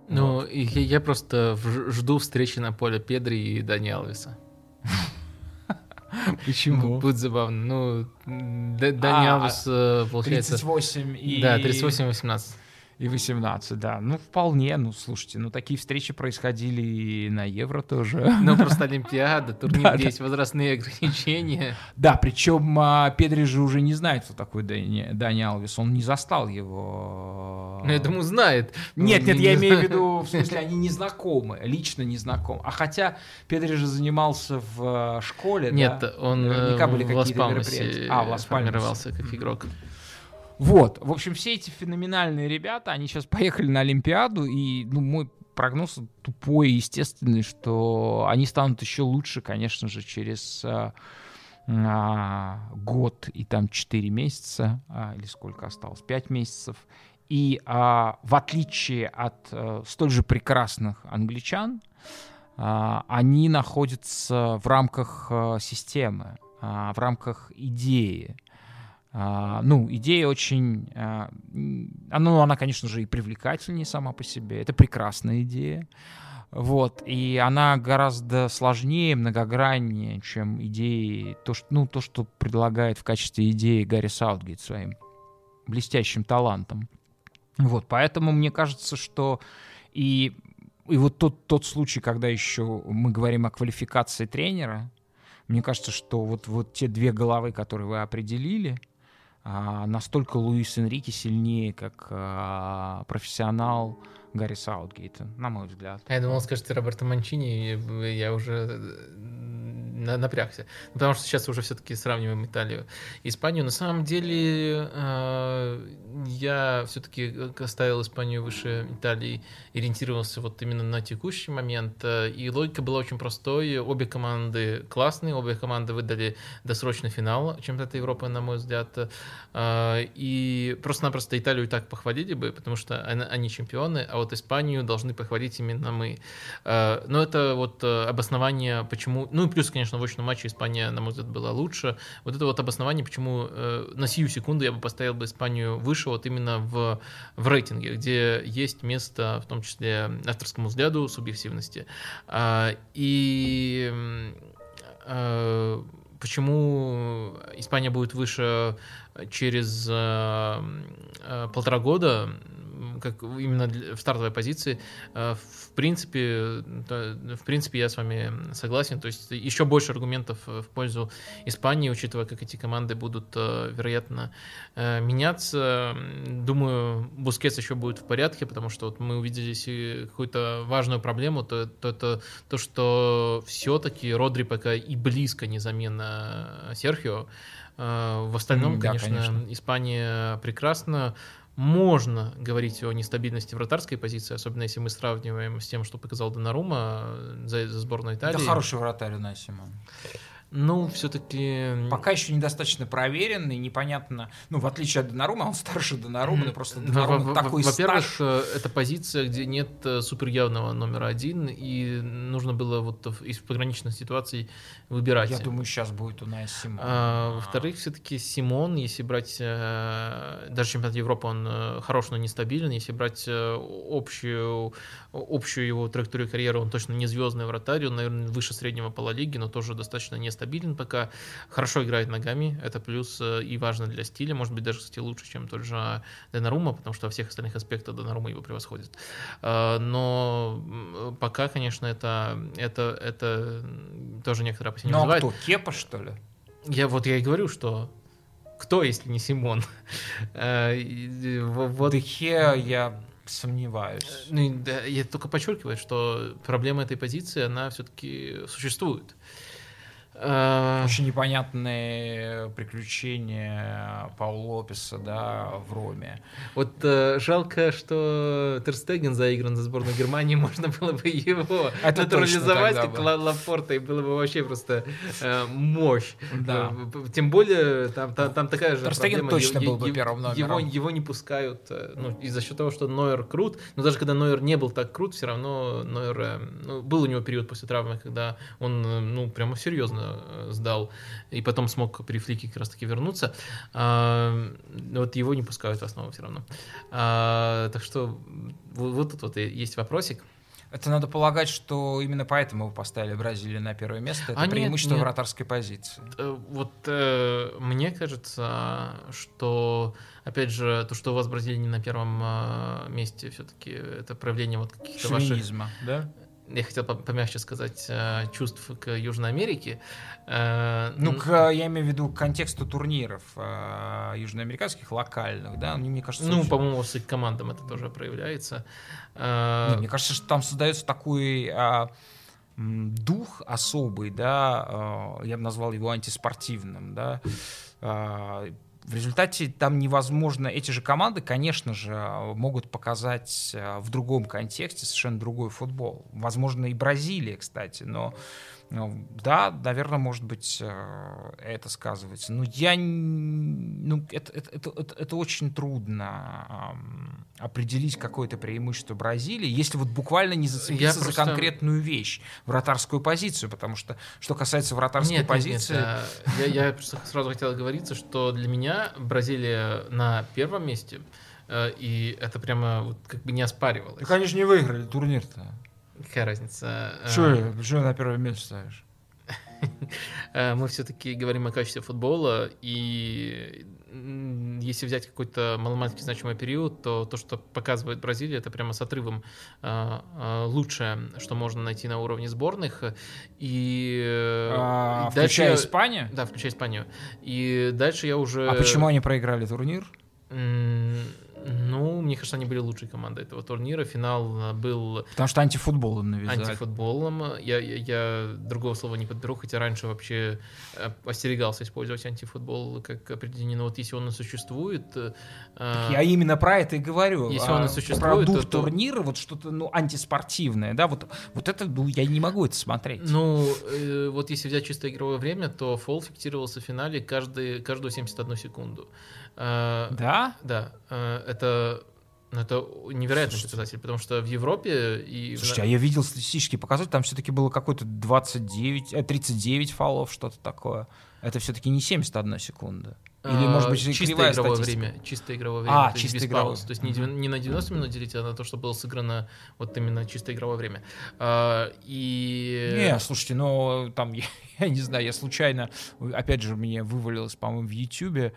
Ну, вот. я, я просто жду встречи на поле Педри и Дани Алвеса. Почему? Будет забавно. Ну, Дани а, Алвес, э, получается... 38 и... Да, 38-18 и 18, да. Ну, вполне, ну, слушайте, ну, такие встречи происходили и на Евро тоже. Ну, просто Олимпиада, турнир, где есть возрастные ограничения. Да, причем а, Педри же уже не знает, кто такой Дани, Дани он не застал его. Ну, я думаю, знает. Нет, нет, я имею в виду, в смысле, они не знакомы, лично не знакомы. А хотя Педри же занимался в школе, Нет, он Наверняка были какие-то мероприятия. А, в Лас-Пальмасе. как игрок. Вот, в общем, все эти феноменальные ребята, они сейчас поехали на Олимпиаду, и, ну, мой прогноз тупой и естественный, что они станут еще лучше, конечно же, через а, а, год и там 4 месяца, а, или сколько осталось, 5 месяцев. И а, в отличие от а, столь же прекрасных англичан, а, они находятся в рамках а, системы, а, в рамках идеи. А, ну, идея очень... А, она, ну, она, конечно же, и привлекательнее сама по себе. Это прекрасная идея. Вот, и она гораздо сложнее, многограннее, чем идеи, то, что, ну, то, что предлагает в качестве идеи Гарри Саутгейт своим блестящим талантом. Вот, поэтому мне кажется, что и, и вот тот, тот случай, когда еще мы говорим о квалификации тренера, Мне кажется, что вот, вот те две головы, которые вы определили, а, настолько Луис Энрике сильнее, как а, профессионал Гарри Саутгейта, на мой взгляд. А я думал, скажете Роберто Манчини, я уже напрягся. Потому что сейчас уже все-таки сравниваем Италию и Испанию. На самом деле э, я все-таки оставил Испанию выше Италии, ориентировался вот именно на текущий момент. И логика была очень простой. Обе команды классные, обе команды выдали досрочный финал чемпионата Европы, на мой взгляд. Э, и просто-напросто Италию так похвалили бы, потому что они чемпионы, а вот Испанию должны похвалить именно мы. Э, но это вот обоснование, почему... Ну и плюс, конечно, конечно, в очном матче Испания, на мой взгляд, была лучше. Вот это вот обоснование, почему э, на сию секунду я бы поставил бы Испанию выше вот именно в, в рейтинге, где есть место, в том числе авторскому взгляду, субъективности. А, и а, почему Испания будет выше через а, а, полтора года, как именно в стартовой позиции, э, в принципе, в принципе, я с вами согласен. То есть еще больше аргументов э, в пользу Испании, учитывая, как эти команды будут, э, вероятно, меняться. Думаю, Бускетс еще будет в порядке, потому что вот мы увидели какую-то важную проблему, то, то это то, что все-таки Родри пока и близко не замена Серхио. В остальном, да, конечно, конечно, Испания прекрасна можно говорить о нестабильности вратарской позиции, особенно если мы сравниваем с тем, что показал Донарума за, за сборную Италии. Да хороший вратарь у нас, Симон. Ну, все-таки... Пока еще недостаточно проверенный, непонятно. Ну, в отличие от Донарума, он старше Донарума, но просто Донарума такой Во-первых. Э, это позиция, где нет э, суперявного номера один, и нужно было вот из пограничных ситуаций выбирать. Я думаю, сейчас будет у нас Симон. А, во-вторых, все-таки Симон, если брать... Э, даже чемпионат Европы, он хорош, но нестабилен. Если брать общую, общую его траекторию карьеры, он точно не звездный вратарь, он, наверное, выше среднего пола лиги, но тоже достаточно нестабилен стабилен пока, хорошо играет ногами, это плюс э, и важно для стиля, может быть, даже, кстати, лучше, чем тот же Денарума, потому что во всех остальных аспектах Денарума его превосходит. Э, но пока, конечно, это, это, это тоже некоторые опасения Ну, а кто, Кепа, что ли? Я вот я и говорю, что кто, если не Симон? Э, вот. Дехе я сомневаюсь. Ну, я только подчеркиваю, что проблема этой позиции, она все-таки существует. Э, Очень непонятные приключения Паула Лопеса, да, в Роме. Вот э, жалко, что Терстеген заигран за сборную Германии, можно было бы его Это натурализовать как Лапорта, и было бы вообще просто э, мощь. Да. Э, тем более, там, там, там такая же Терстеген точно был бы первым номером. Его, его не пускают, э, ну, из-за счет того, что Нойер крут, но даже когда Нойер не был так крут, все равно Нойер, ну, был у него период после травмы, когда он, ну, прямо серьезно сдал, и потом смог при флике как раз-таки вернуться. А, вот его не пускают в основу все равно. А, так что вот, тут вот есть вопросик. Это надо полагать, что именно поэтому вы поставили Бразилию на первое место. Это а преимущество нет, нет. вратарской позиции. Э, вот э, мне кажется, что опять же то, что у вас Бразилия не на первом э, месте, все-таки это проявление вот каких-то ваших да? Я хотел помягче сказать, э, чувств к Южной Америке. Э, ну, к, я имею в виду к контексту турниров э, южноамериканских, локальных, да, они, мне кажется... Ну, очень... по-моему, с их командам это тоже проявляется. Нет, мне кажется, что там создается такой а, дух особый, да, я бы назвал его антиспортивным, да, в результате там невозможно, эти же команды, конечно же, могут показать э, в другом контексте совершенно другой футбол. Возможно, и Бразилия, кстати, но ну, да, наверное, может быть, э, это сказывается. Но я... Ну, это, это, это, это, очень трудно определить какое-то преимущество Бразилии, если вот буквально не зацепиться я за просто... конкретную вещь, вратарскую позицию, потому что, что касается вратарской нет, позиции... Нет, нет, я, я просто сразу хотел оговориться, что для меня Бразилия на первом месте, э, и это прямо вот как бы не оспаривалось. Ну, конечно, не выиграли турнир-то. Какая разница? Что, что на первое место ставишь? Мы все-таки говорим о качестве футбола, и если взять какой-то маломальски значимый период, то то, что показывает Бразилия, это прямо с отрывом а, лучшее, что можно найти на уровне сборных. И а, включая дальше, Испанию? Да, включая Испанию. И дальше я уже... А почему они проиграли турнир? Ну, мне кажется, они были лучшей командой этого турнира. Финал э, был... Потому что антифутболом навязали. Антифутболом. Я, я, я другого слова не подберу, хотя раньше вообще э, остерегался использовать антифутбол как определение. Но вот если он существует... Э, так я именно про это и говорю. Если он и существует... Про дух то, турнира, вот что-то ну, антиспортивное, да, вот, вот это, ну, я не могу это смотреть. Ну, э, вот если взять чисто игровое время, то фол фиксировался в финале каждый, каждую 71 секунду. Э, да? Да. Э, это ну, это невероятный Слушайте. показатель, потому что в Европе и... Слушайте, а я видел статистические показатели, там все-таки было какое-то 29, 39 э, фолов, что-то такое. Это все-таки не 71 секунда. Или, может быть, чисто игровое статистика? время. Чисто игровое время. А, чисто игровое. Пауз. То есть не, не на 90 минут делить, а на то, что было сыграно вот именно чисто игровое время. А, и... Не, слушайте, ну, там, я, я не знаю, я случайно, опять же, мне вывалилось, по-моему, в Ютьюбе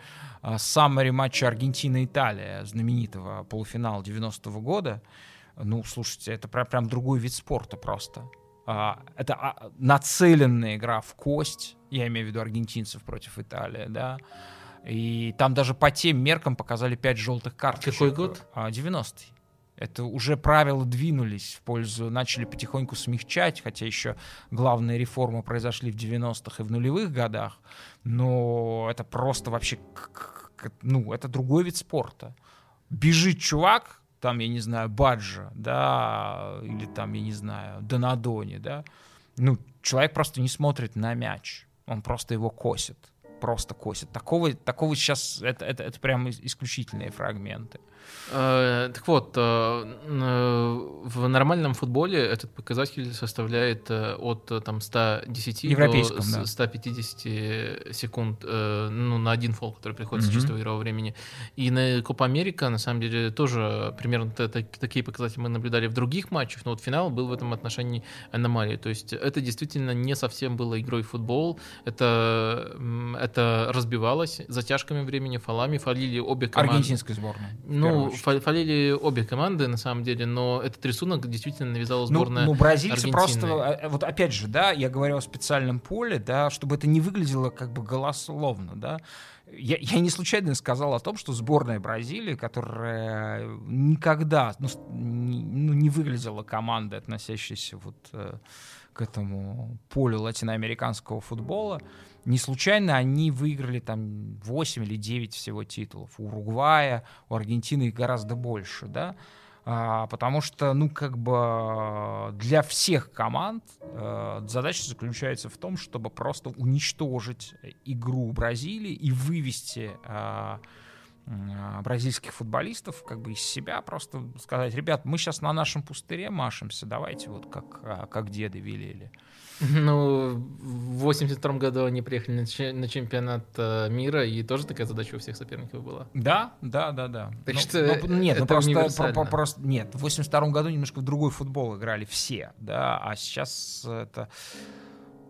саммари матча Аргентина-Италия, знаменитого полуфинала 90-го года. Ну, слушайте, это прям, прям другой вид спорта просто. А, это а, нацеленная игра в кость, я имею в виду аргентинцев против Италии, да, и там даже по тем меркам показали 5 желтых карт. Какой год? 90-й. А, Это уже правила двинулись в пользу, начали потихоньку смягчать, хотя еще главные реформы произошли в 90-х и в нулевых годах. Но это просто вообще, ну, это другой вид спорта. Бежит чувак, там, я не знаю, Баджа, да, или там, я не знаю, Донадони, да, ну, человек просто не смотрит на мяч, он просто его косит просто косит. Такого, такого сейчас, это, это, это прям исключительные фрагменты. Э, так вот, э, э, в нормальном футболе этот показатель составляет от там, 110 до 150 секунд ну, на один фол, который приходит mm-hmm. чистого игрового времени. И на Копа Америка, на самом деле, тоже примерно такие показатели мы наблюдали в других матчах, но вот финал был в этом отношении аномалией. То есть это действительно не совсем было игрой в футбол, это, это разбивалось затяжками времени, фолами, фалили обе команды. Аргентинской сборной. Ну, фалили обе команды, на самом деле, но этот рисунок действительно навязала ну, сборная Ну, ну бразильцы Аргентины. просто, а, а, вот опять же, да, я говорю о специальном поле, да, чтобы это не выглядело как бы голословно, да, я, я не случайно сказал о том, что сборная Бразилии, которая никогда ну, не, ну, не выглядела командой, относящейся вот э, к этому полю латиноамериканского футбола, не случайно они выиграли там 8 или 9 всего титулов. У Уругвая, у Аргентины их гораздо больше, да. А, потому что, ну, как бы для всех команд а, задача заключается в том, чтобы просто уничтожить игру Бразилии и вывести а, бразильских футболистов как бы из себя, просто сказать, ребят, мы сейчас на нашем пустыре машемся, давайте вот как, как деды велели. Ну, в 82 году они приехали на чемпионат э, мира, и тоже такая задача у всех соперников была. Да, да, да, да. Так ну, что ну, нет, ну просто, про, просто нет. В 82 году немножко в другой футбол играли все, да, а сейчас это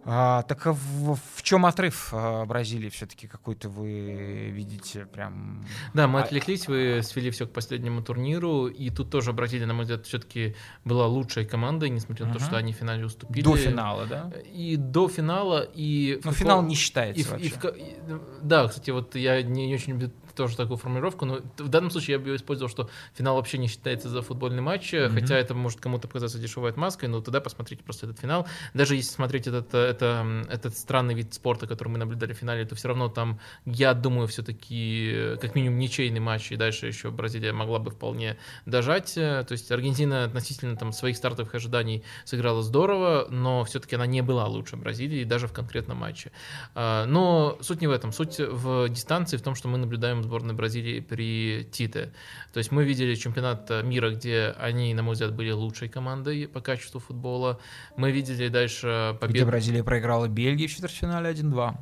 а, так а в, в чем отрыв а, Бразилии все-таки какой-то вы видите прям? Да, мы а, отвлеклись, вы свели все к последнему турниру, и тут тоже Бразилия, на мой взгляд, все-таки была лучшей командой, несмотря на то, что они в финале уступили. До финала, да? И до финала, и... Но финал не считается и, вообще. И в, да, кстати, вот я не, не очень люблю тоже такую формулировку, но в данном случае я бы использовал, что финал вообще не считается за футбольный матч, mm-hmm. хотя это может кому-то показаться дешевой отмазкой, но тогда посмотрите просто этот финал. Даже если смотреть этот, это, этот странный вид спорта, который мы наблюдали в финале, то все равно там, я думаю, все-таки как минимум ничейный матч, и дальше еще Бразилия могла бы вполне дожать. То есть Аргентина относительно там, своих стартовых ожиданий сыграла здорово, но все-таки она не была лучше Бразилии, даже в конкретном матче. А, но суть не в этом. Суть в дистанции, в том, что мы наблюдаем сборной Бразилии при Тите. То есть мы видели чемпионат мира, где они, на мой взгляд, были лучшей командой по качеству футбола. Мы видели дальше победу... Где Бразилия проиграла Бельгии в четвертьфинале 1-2.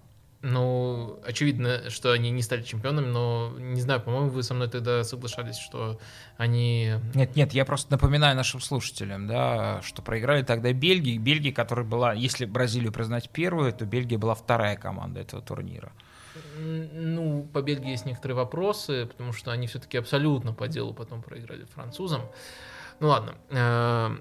Ну, очевидно, что они не стали чемпионами, но не знаю, по-моему, вы со мной тогда соглашались, что они... Нет, нет, я просто напоминаю нашим слушателям, да, что проиграли тогда Бельгии. Бельгия, которая была, если Бразилию признать первую, то Бельгия была вторая команда этого турнира. Ну, по Бельгии есть некоторые вопросы, потому что они все-таки абсолютно по делу потом проиграли французам. Ну ладно. Э,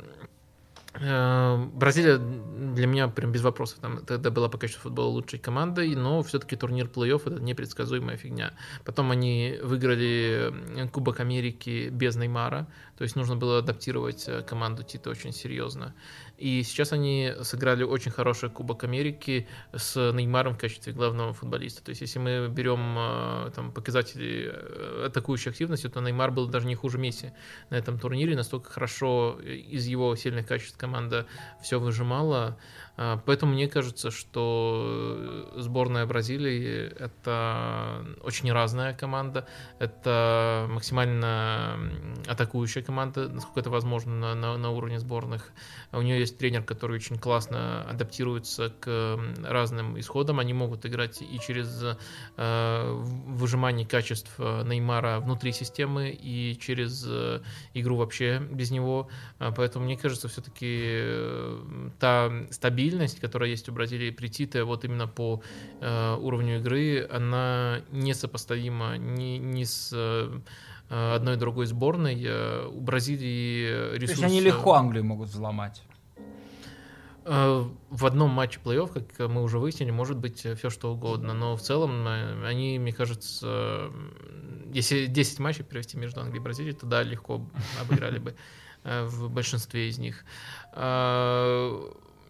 э, Бразилия для меня прям без вопросов. Там тогда была по качеству футбола лучшей командой, но все-таки турнир плей-офф это непредсказуемая фигня. Потом они выиграли Кубок Америки без Неймара, то есть нужно было адаптировать команду Тита очень серьезно. И сейчас они сыграли очень хороший Кубок Америки с Неймаром в качестве главного футболиста. То есть, если мы берем э, там, показатели э, атакующей активности, то Неймар был даже не хуже Месси на этом турнире. Настолько хорошо из его сильных качеств команда все выжимала. А, поэтому мне кажется, что сборная Бразилии — это очень разная команда, это максимально атакующая команда, насколько это возможно на, на, на уровне сборных. У нее есть тренер, который очень классно адаптируется к разным исходам. Они могут играть и через э, выжимание качеств э, Неймара внутри системы, и через э, игру вообще без него. А, поэтому мне кажется, все-таки та стабильность стабильность, которая есть у Бразилии при Тите, вот именно по э, уровню игры, она несопоставима ни, ни с э, одной другой сборной. Э, у Бразилии ресурсы... То есть они легко Англию могут взломать? Э, в одном матче плей-офф, как мы уже выяснили, может быть все что угодно, но в целом они, мне кажется, если 10 матчей провести между Англией и Бразилией, то да, легко обыграли бы в большинстве из них.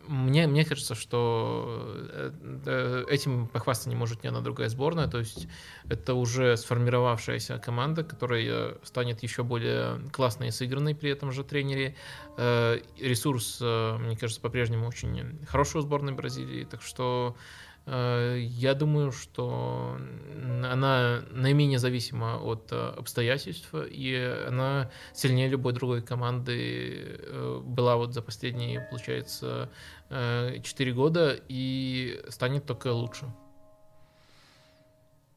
Мне, мне кажется, что э, э, этим похвастаться не может ни одна другая сборная. То есть это уже сформировавшаяся команда, которая станет еще более классной и сыгранной при этом же тренере. Э, ресурс, мне кажется, по-прежнему очень хороший у сборной Бразилии. Так что Э, я думаю, что она наименее зависима от э, обстоятельств, и она сильнее любой другой команды э, была вот за последние, получается, 4 года и станет только лучше.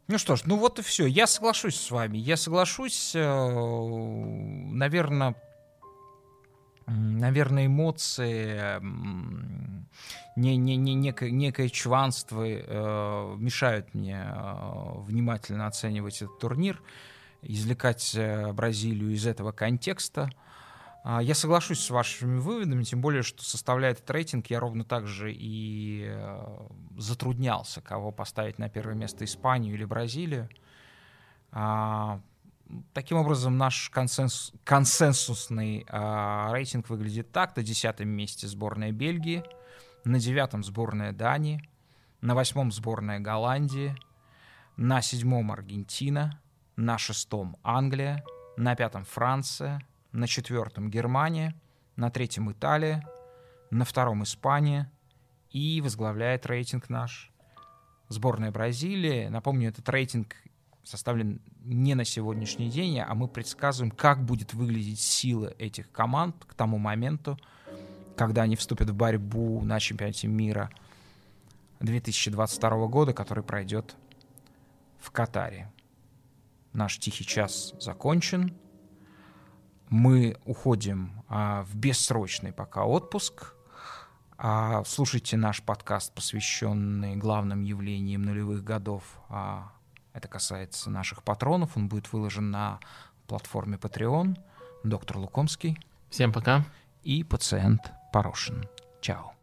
Ну что ж, ну вот и все. Я соглашусь с вами. Я соглашусь, наверное, наверное, эмоции, не, не, не, некое, некое чванство э, мешают мне э, внимательно оценивать этот турнир, извлекать э, Бразилию из этого контекста. Э, я соглашусь с вашими выводами, тем более, что составляя этот рейтинг, я ровно так же и э, затруднялся, кого поставить на первое место Испанию или Бразилию. А, Таким образом, наш консенс, консенсусный э, рейтинг выглядит так. На десятом месте сборная Бельгии, на девятом сборная Дании, на восьмом сборная Голландии, на седьмом Аргентина, на шестом Англия, на пятом Франция, на четвертом Германия, на третьем Италия, на втором Испания и возглавляет рейтинг наш сборная Бразилии. Напомню, этот рейтинг составлен не на сегодняшний день, а мы предсказываем, как будет выглядеть сила этих команд к тому моменту, когда они вступят в борьбу на чемпионате мира 2022 года, который пройдет в Катаре. Наш тихий час закончен. Мы уходим а, в бессрочный пока отпуск. А, слушайте наш подкаст, посвященный главным явлениям нулевых годов а, это касается наших патронов. Он будет выложен на платформе Patreon. Доктор Лукомский. Всем пока. И пациент Порошин. Чао.